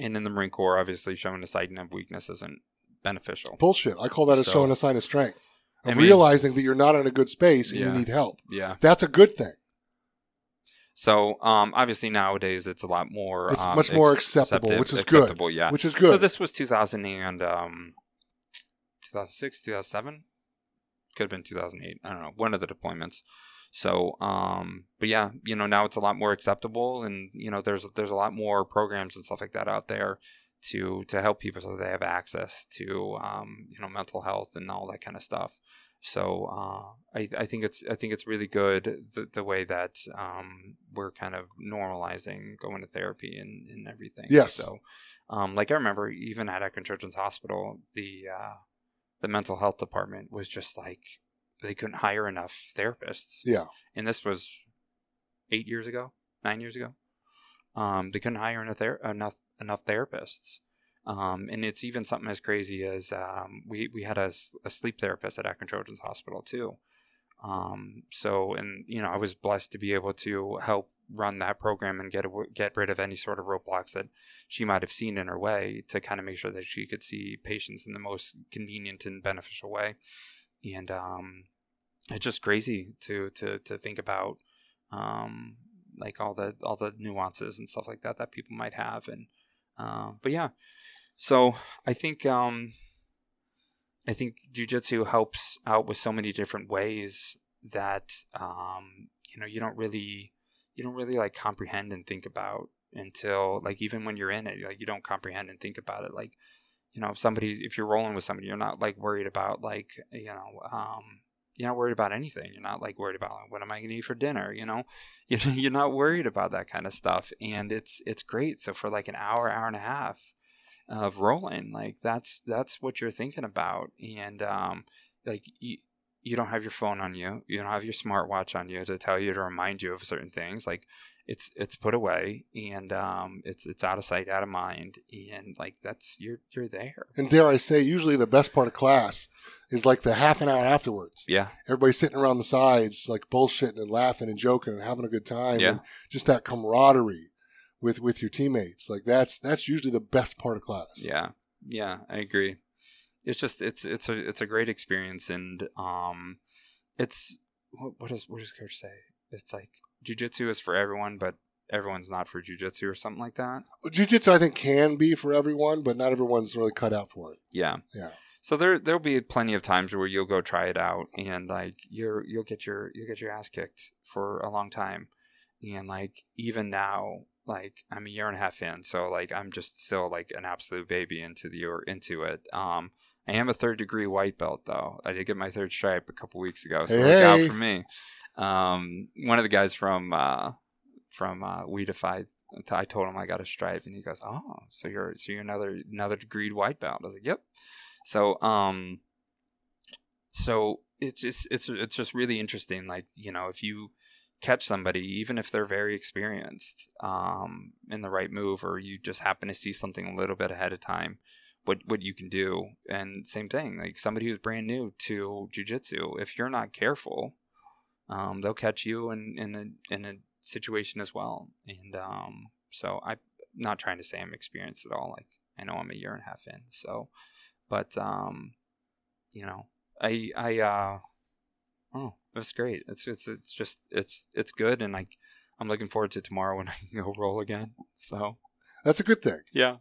and in the Marine Corps, obviously showing a sign of weakness isn't beneficial. Bullshit. I call that a So- showing a sign of strength. Of I mean- realizing that you're not in a good space and Yeah. you need help. Yeah. That's a good thing. So, um, obviously nowadays it's a lot more. It's um, much more ex- acceptable, which is good. Yeah. Which is good. So this was 2000 and um, 2006, 2007. Could have been 2008. I don't know. One of the deployments. So, um, but yeah, you know, now it's a lot more acceptable, and you know, there's there's a lot more programs and stuff like that out there to to help people so they have access to um, you know mental health and all that kind of stuff. So uh, I, I think it's I think it's really good the, the way that um, we're kind of normalizing going to therapy and, and everything. Yes. So um, like I remember even at Akron Children's Hospital, the uh, the mental health department was just like they couldn't hire enough therapists. Yeah. And this was eight years ago, nine years ago. Um, they couldn't hire enough ther- enough enough therapists. Um, and it's even something as crazy as um, we we had a sleep therapist at Akron Children's Hospital too. Um, so and you know I was blessed to be able to help run that program and get get rid of any sort of roadblocks that she might have seen in her way to kind of make sure that she could see patients in the most convenient and beneficial way. And um, it's just crazy to to to think about um, like all the all the nuances and stuff like that that people might have and uh, but yeah so i think um i think jiu-jitsu helps out with so many different ways that um you know you don't really you don't really like comprehend and think about until like even when you're in it like you don't comprehend and think about it. Like you know if somebody if you're rolling with somebody you're not like worried about like you know um you're not worried about anything. You're not like worried about like, what am i going to eat for dinner you know? You you're not worried about that kind of stuff and it's it's great. So for like an hour hour and a half of rolling like that's that's what you're thinking about and um like you, you don't have your phone on you. You don't have your smartwatch on you to tell you to remind you of certain things. Like it's it's put away and um, it's it's out of sight, out of mind, and like that's you're you're there. And dare I say, usually the best part of class is like the half an hour afterwards. Yeah, Everybody's sitting around the sides, like bullshitting and laughing and joking and having a good time. Yeah. And just that camaraderie with with your teammates. Like that's that's usually the best part of class. yeah, yeah. I agree. It's just it's it's a it's a great experience, and um, it's what, what does what does coach say? It's like jujitsu is for everyone, but everyone's not for jujitsu or something like that. Jiu-jitsu, I think, can be for everyone, but not everyone's really cut out for it. Yeah. Yeah. So there there'll be plenty of times where you'll go try it out and like you're you'll get your you'll get your ass kicked for a long time. And like even now, like I'm a year and a half in, so like I'm just still like an absolute baby into the or into it. Um I am a third degree white belt though. I did get my third stripe a couple weeks ago, so Hey, look out hey. for me. Um one of the guys from uh from uh We Defy I told him I got a stripe and he goes, "Oh, so you're so you're another another degreed white belt." I was like, "Yep." So um so it's just it's it's just really interesting like, you know, if you catch somebody even if they're very experienced um in the right move or you just happen to see something a little bit ahead of time what what you can do. And same thing like somebody who's brand new to jiu-jitsu if you're not careful um they'll catch you in in a in a situation as well. And um so i'm not trying to say i'm experienced at all like i know i'm a year and a half in so but um you know i i uh oh. Was great. It's it's it's just it's it's good and like i'm looking forward to tomorrow when i can go roll again so. That's a good thing. yeah.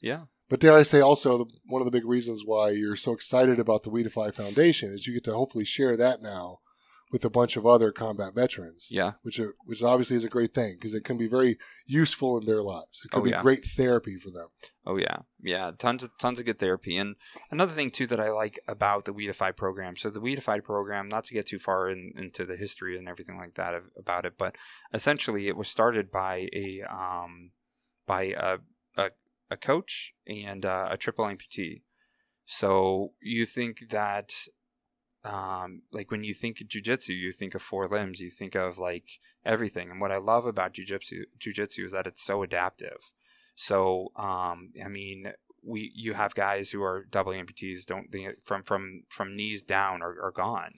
Yeah. But dare I say, also the, one of the big reasons why you're so excited about the We Defy Foundation is you get to hopefully share that now with a bunch of other combat veterans, yeah which are, which obviously is a great thing because it can be very useful in their lives. It can Oh, be yeah. great therapy for them. Oh yeah, yeah, tons of tons of good therapy. And another thing too that I like about the WeDefy program. So the WeDefy program, not to get too far in, into the history and everything like that of, about it, but essentially it was started by a um, by a a, a coach and uh, a triple amputee. So you think that um, like when you think of jujitsu, you think of four limbs, you think of like everything. And what I love about jujitsu, jujitsu is that it's so adaptive. So, um, I mean, we you have guys who are double amputees, don't they, from from from knees down are, are gone,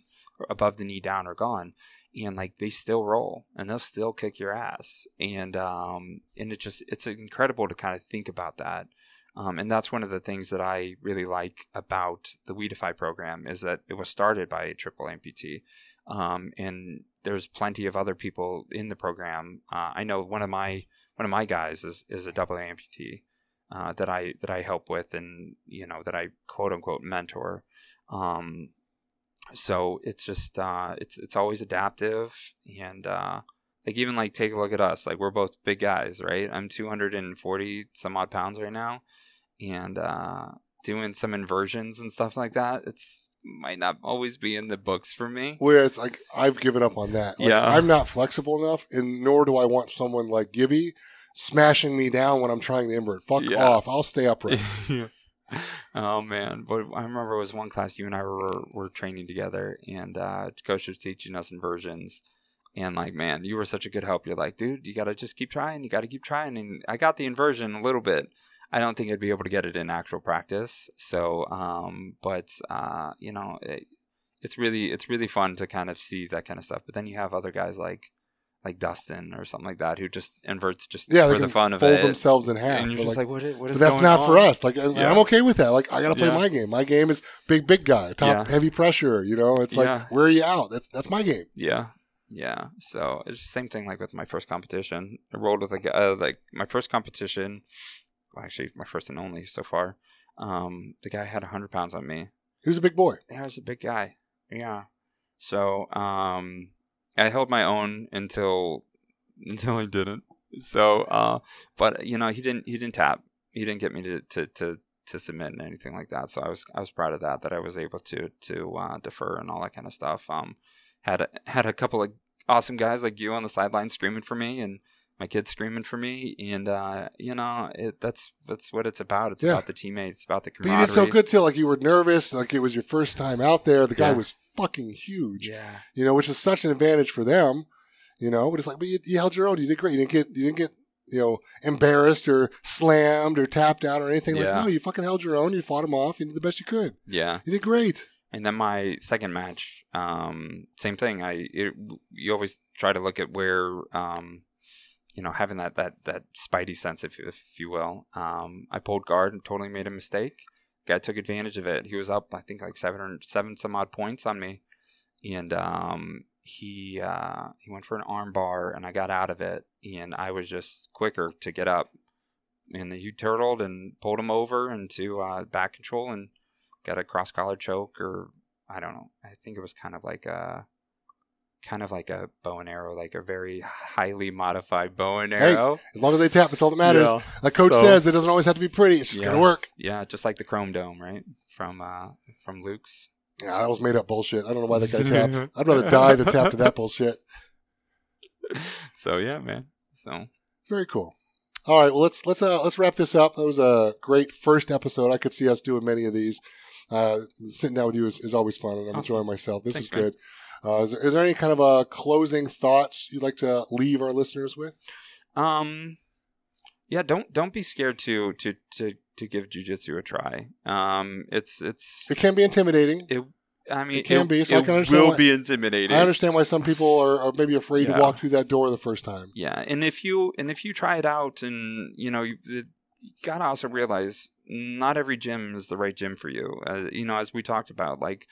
above the knee down are gone, and like they still roll and they'll still kick your ass, and um, and it just it's incredible to kind of think about that. Um, and that's one of the things that I really like about the WeDefy program is that it was started by a triple amputee. Um, and there's plenty of other people in the program. Uh, I know one of my one of my guys is, is a double amputee uh, that I that I help with and you know that I quote unquote mentor. Um, so it's just uh, it's it's always adaptive and uh, like even like take a look at us like we're both big guys right i'm 240 some odd pounds right now and uh doing some inversions and stuff like that it's might not always be in the books for me Whereas, like, I've given up on that. Like, Yeah. I'm not flexible enough, and nor do I want someone like Gibby smashing me down when I'm trying to invert. Fuck Yeah. off. I'll stay upright. oh man but i remember it was one class you and i were, were training together and uh coach was teaching us inversions and like man you were such a good help you're like dude you gotta just keep trying you gotta keep trying and i got the inversion a little bit i don't think i'd be able to get it in actual practice so um but uh you know it, it's really it's really fun to kind of see that kind of stuff but then you have other guys like like dustin or something like that who just inverts just Yeah, for the fun of fold it themselves in half. and you're just like, like, what is, what is but that's not on? for us. Like, Yeah. I'm okay with that. Like, I gotta play Yeah. my game. My game is big, big guy, top Yeah. heavy pressure. You know, it's like, where are you out? That's that's my game. Yeah, yeah. So it's the same thing like with my first competition. I rolled with a guy uh, like my first competition. Well, actually, my first and only so far. Um, the guy had hundred pounds on me. He was a big boy. He was a big guy. Yeah. So um, I held my own until until I didn't. So uh, but you know he didn't he didn't tap. He didn't get me to to to to submit and anything like that. So I was I was proud of that that I was able to to uh, defer and all that kind of stuff. Um, had a, had a couple of awesome guys like you on the sideline screaming for me, and my kid's screaming for me, and uh, you know it, that's that's what it's about. It's Yeah. about the teammates, It's about the But you did so good too. Like you were nervous, like it was your first time out there. The guy Yeah. was fucking huge, Yeah, you know, which is such an advantage for them, you know. But it's like, but you, you held your own. You did great. You didn't get, you didn't get, you know, embarrassed or slammed or tapped out or anything. Yeah. Like, no, you fucking held your own. You fought him off. You did the best you could. yeah. You did great. And then my second match, um, same thing. I it, you always try to look at where, um, you know, having that that that spidey sense, if if you will. Um, I pulled guard and totally made a mistake. Guy took advantage of it. He was up, I think, like seven or seven some odd points on me, and um, he uh, he went for an arm bar, and I got out of it, and I was just quicker to get up, and he turtled and pulled him over into uh, back control and got a cross collar choke or I don't know. I think it was kind of like a kind of like a bow and arrow, like a very highly modified bow and Hey, arrow. As long as they tap, it's all that matters. Yeah. Like coach So- says, it doesn't always have to be pretty. It's just Yeah. gonna work. Yeah, just like the Chrome Dome, right? From uh from Luke's. Yeah, that was made up bullshit. I don't know why that guy tapped. I'd rather die than tap to that bullshit. So yeah, man. So Very cool. All right, well let's let's uh, let's wrap this up. That was a great first episode. I could see us doing many of these. Uh, sitting down with you is, is always fun, and I'm Awesome. enjoying myself. This Thanks, is good. Uh, is, there, is there any kind of uh, closing thoughts you'd like to leave our listeners with? um yeah, don't don't be scared to to to to give jujitsu a try. Um it's it's It can be intimidating. it I mean It can be, so I can understand will why- be intimidating. I understand why some people are, are maybe afraid Yeah. to walk through that door the first time. Yeah, and if you and if you try it out, and you know, you, you gotta also realize not every gym is the right gym for you. Uh, you know, as we talked about, like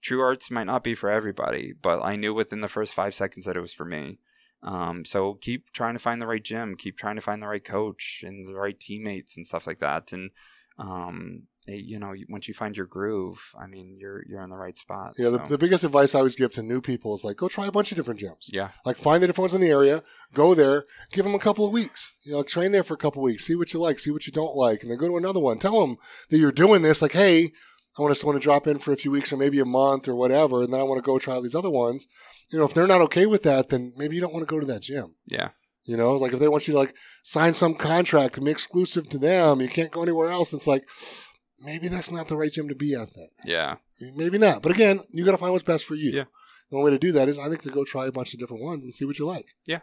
True Arts might not be for everybody, but I knew within the first five seconds that it was for me. Um, so keep trying to find the right gym, keep trying to find the right coach and the right teammates and stuff like that. And um, you know, once you find your groove, I mean, you're you're in the right spot. Yeah, the, so. the biggest advice I always give to new people is like, go try a bunch of different gyms. yeah, Like, find the different ones in the area, go there, give them a couple of weeks. You know, train there for a couple of weeks, see what you like, see what you don't like, and then go to another one. Tell them that you're doing this. Like, hey, I want to want to drop in for a few weeks or maybe a month or whatever, and then I want to go try all these other ones. You know, if they're not okay with that, then maybe you don't want to go to that gym. yeah, You know, like if they want you to like sign some contract to be exclusive to them, you can't go anywhere else. It's like maybe that's not the right gym to be at. Then yeah, maybe not. But again, you got to find what's best for you. Yeah. The only way to do that is I think to go try a bunch of different ones and see what you like. Yeah.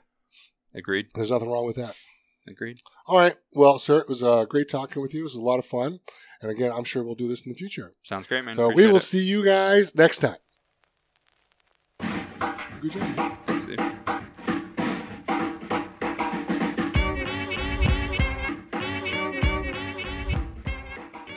Agreed, There's nothing wrong with that. agreed. All right. Well, sir, it was uh, great talking with you. It was a lot of fun. And again, I'm sure we'll do this in the future. Sounds great, man. so we will it. see you guys next time. Good job. man. Thanks, Steve.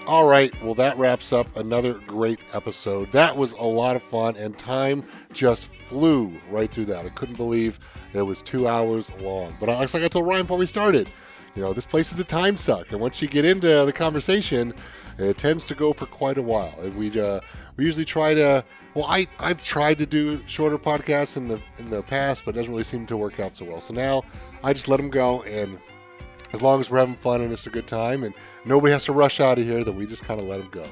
All right. Well, that wraps up another great episode. That was a lot of fun, and time just flew right through that. I couldn't believe it was two hours long. But it's like I told Ryan before we started, you know, this place is a time suck, and once you get into the conversation, it tends to go for quite a while. And we uh, we usually try to. Well, I I've tried to do shorter podcasts in the in the past, but it doesn't really seem to work out so well. So now I just let them go and as long as we're having fun and it's a good time and nobody has to rush out of here, then we just kind of let them go.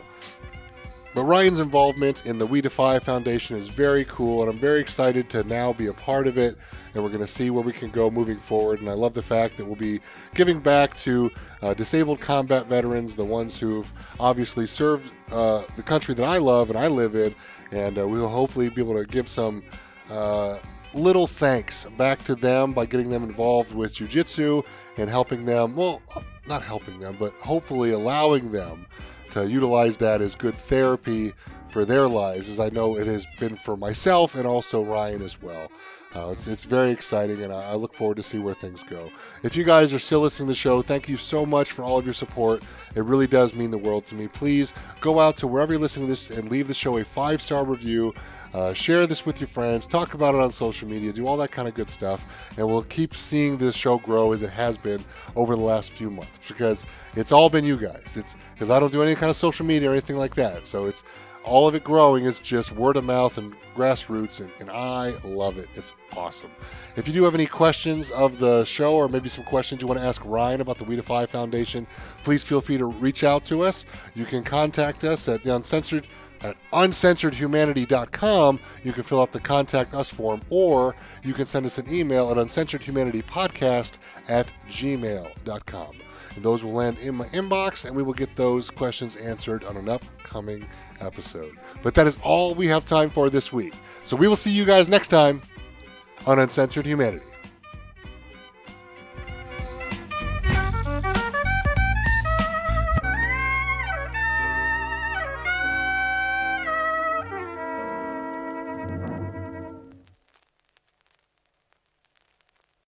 But Ryan's involvement in the WeDefy Foundation is very cool, and I'm very excited to now be a part of it. And we're going to see where we can go moving forward. And I love the fact that we'll be giving back to uh, disabled combat veterans, the ones who've obviously served uh, the country that I love and I live in. And uh, we'll hopefully be able to give some uh, little thanks back to them by getting them involved with jujitsu and helping them. Well, not helping them, but hopefully allowing them to utilize that as good therapy for their lives, as I know it has been for myself and also Ryan as well. Uh, it's, it's very exciting, and I, I look forward to see where things go. If you guys are still listening to the show, thank you so much for all of your support. It really does mean the world to me. Please go out to wherever you're listening to this and leave the show a five star review. Uh, share this with your friends. Talk about it on social media. Do all that kind of good stuff. And we'll keep seeing this show grow as it has been over the last few months because it's all been you guys. It's because I don't do any kind of social media or anything like that. So it's all of it growing is just word of mouth and grassroots, and, and I love it. It's awesome. If you do have any questions of the show, or maybe some questions you want to ask Ryan about the WeDefy Foundation, please feel free to reach out to us. You can contact us at the Uncensored At uncensoredhumanity.com, you can fill out the contact us form, or you can send us an email at uncensoredhumanitypodcast at gmail.com. And those will land in my inbox, and we will get those questions answered on an upcoming episode. But that is all we have time for this week. So we will see you guys next time on Uncensored Humanity.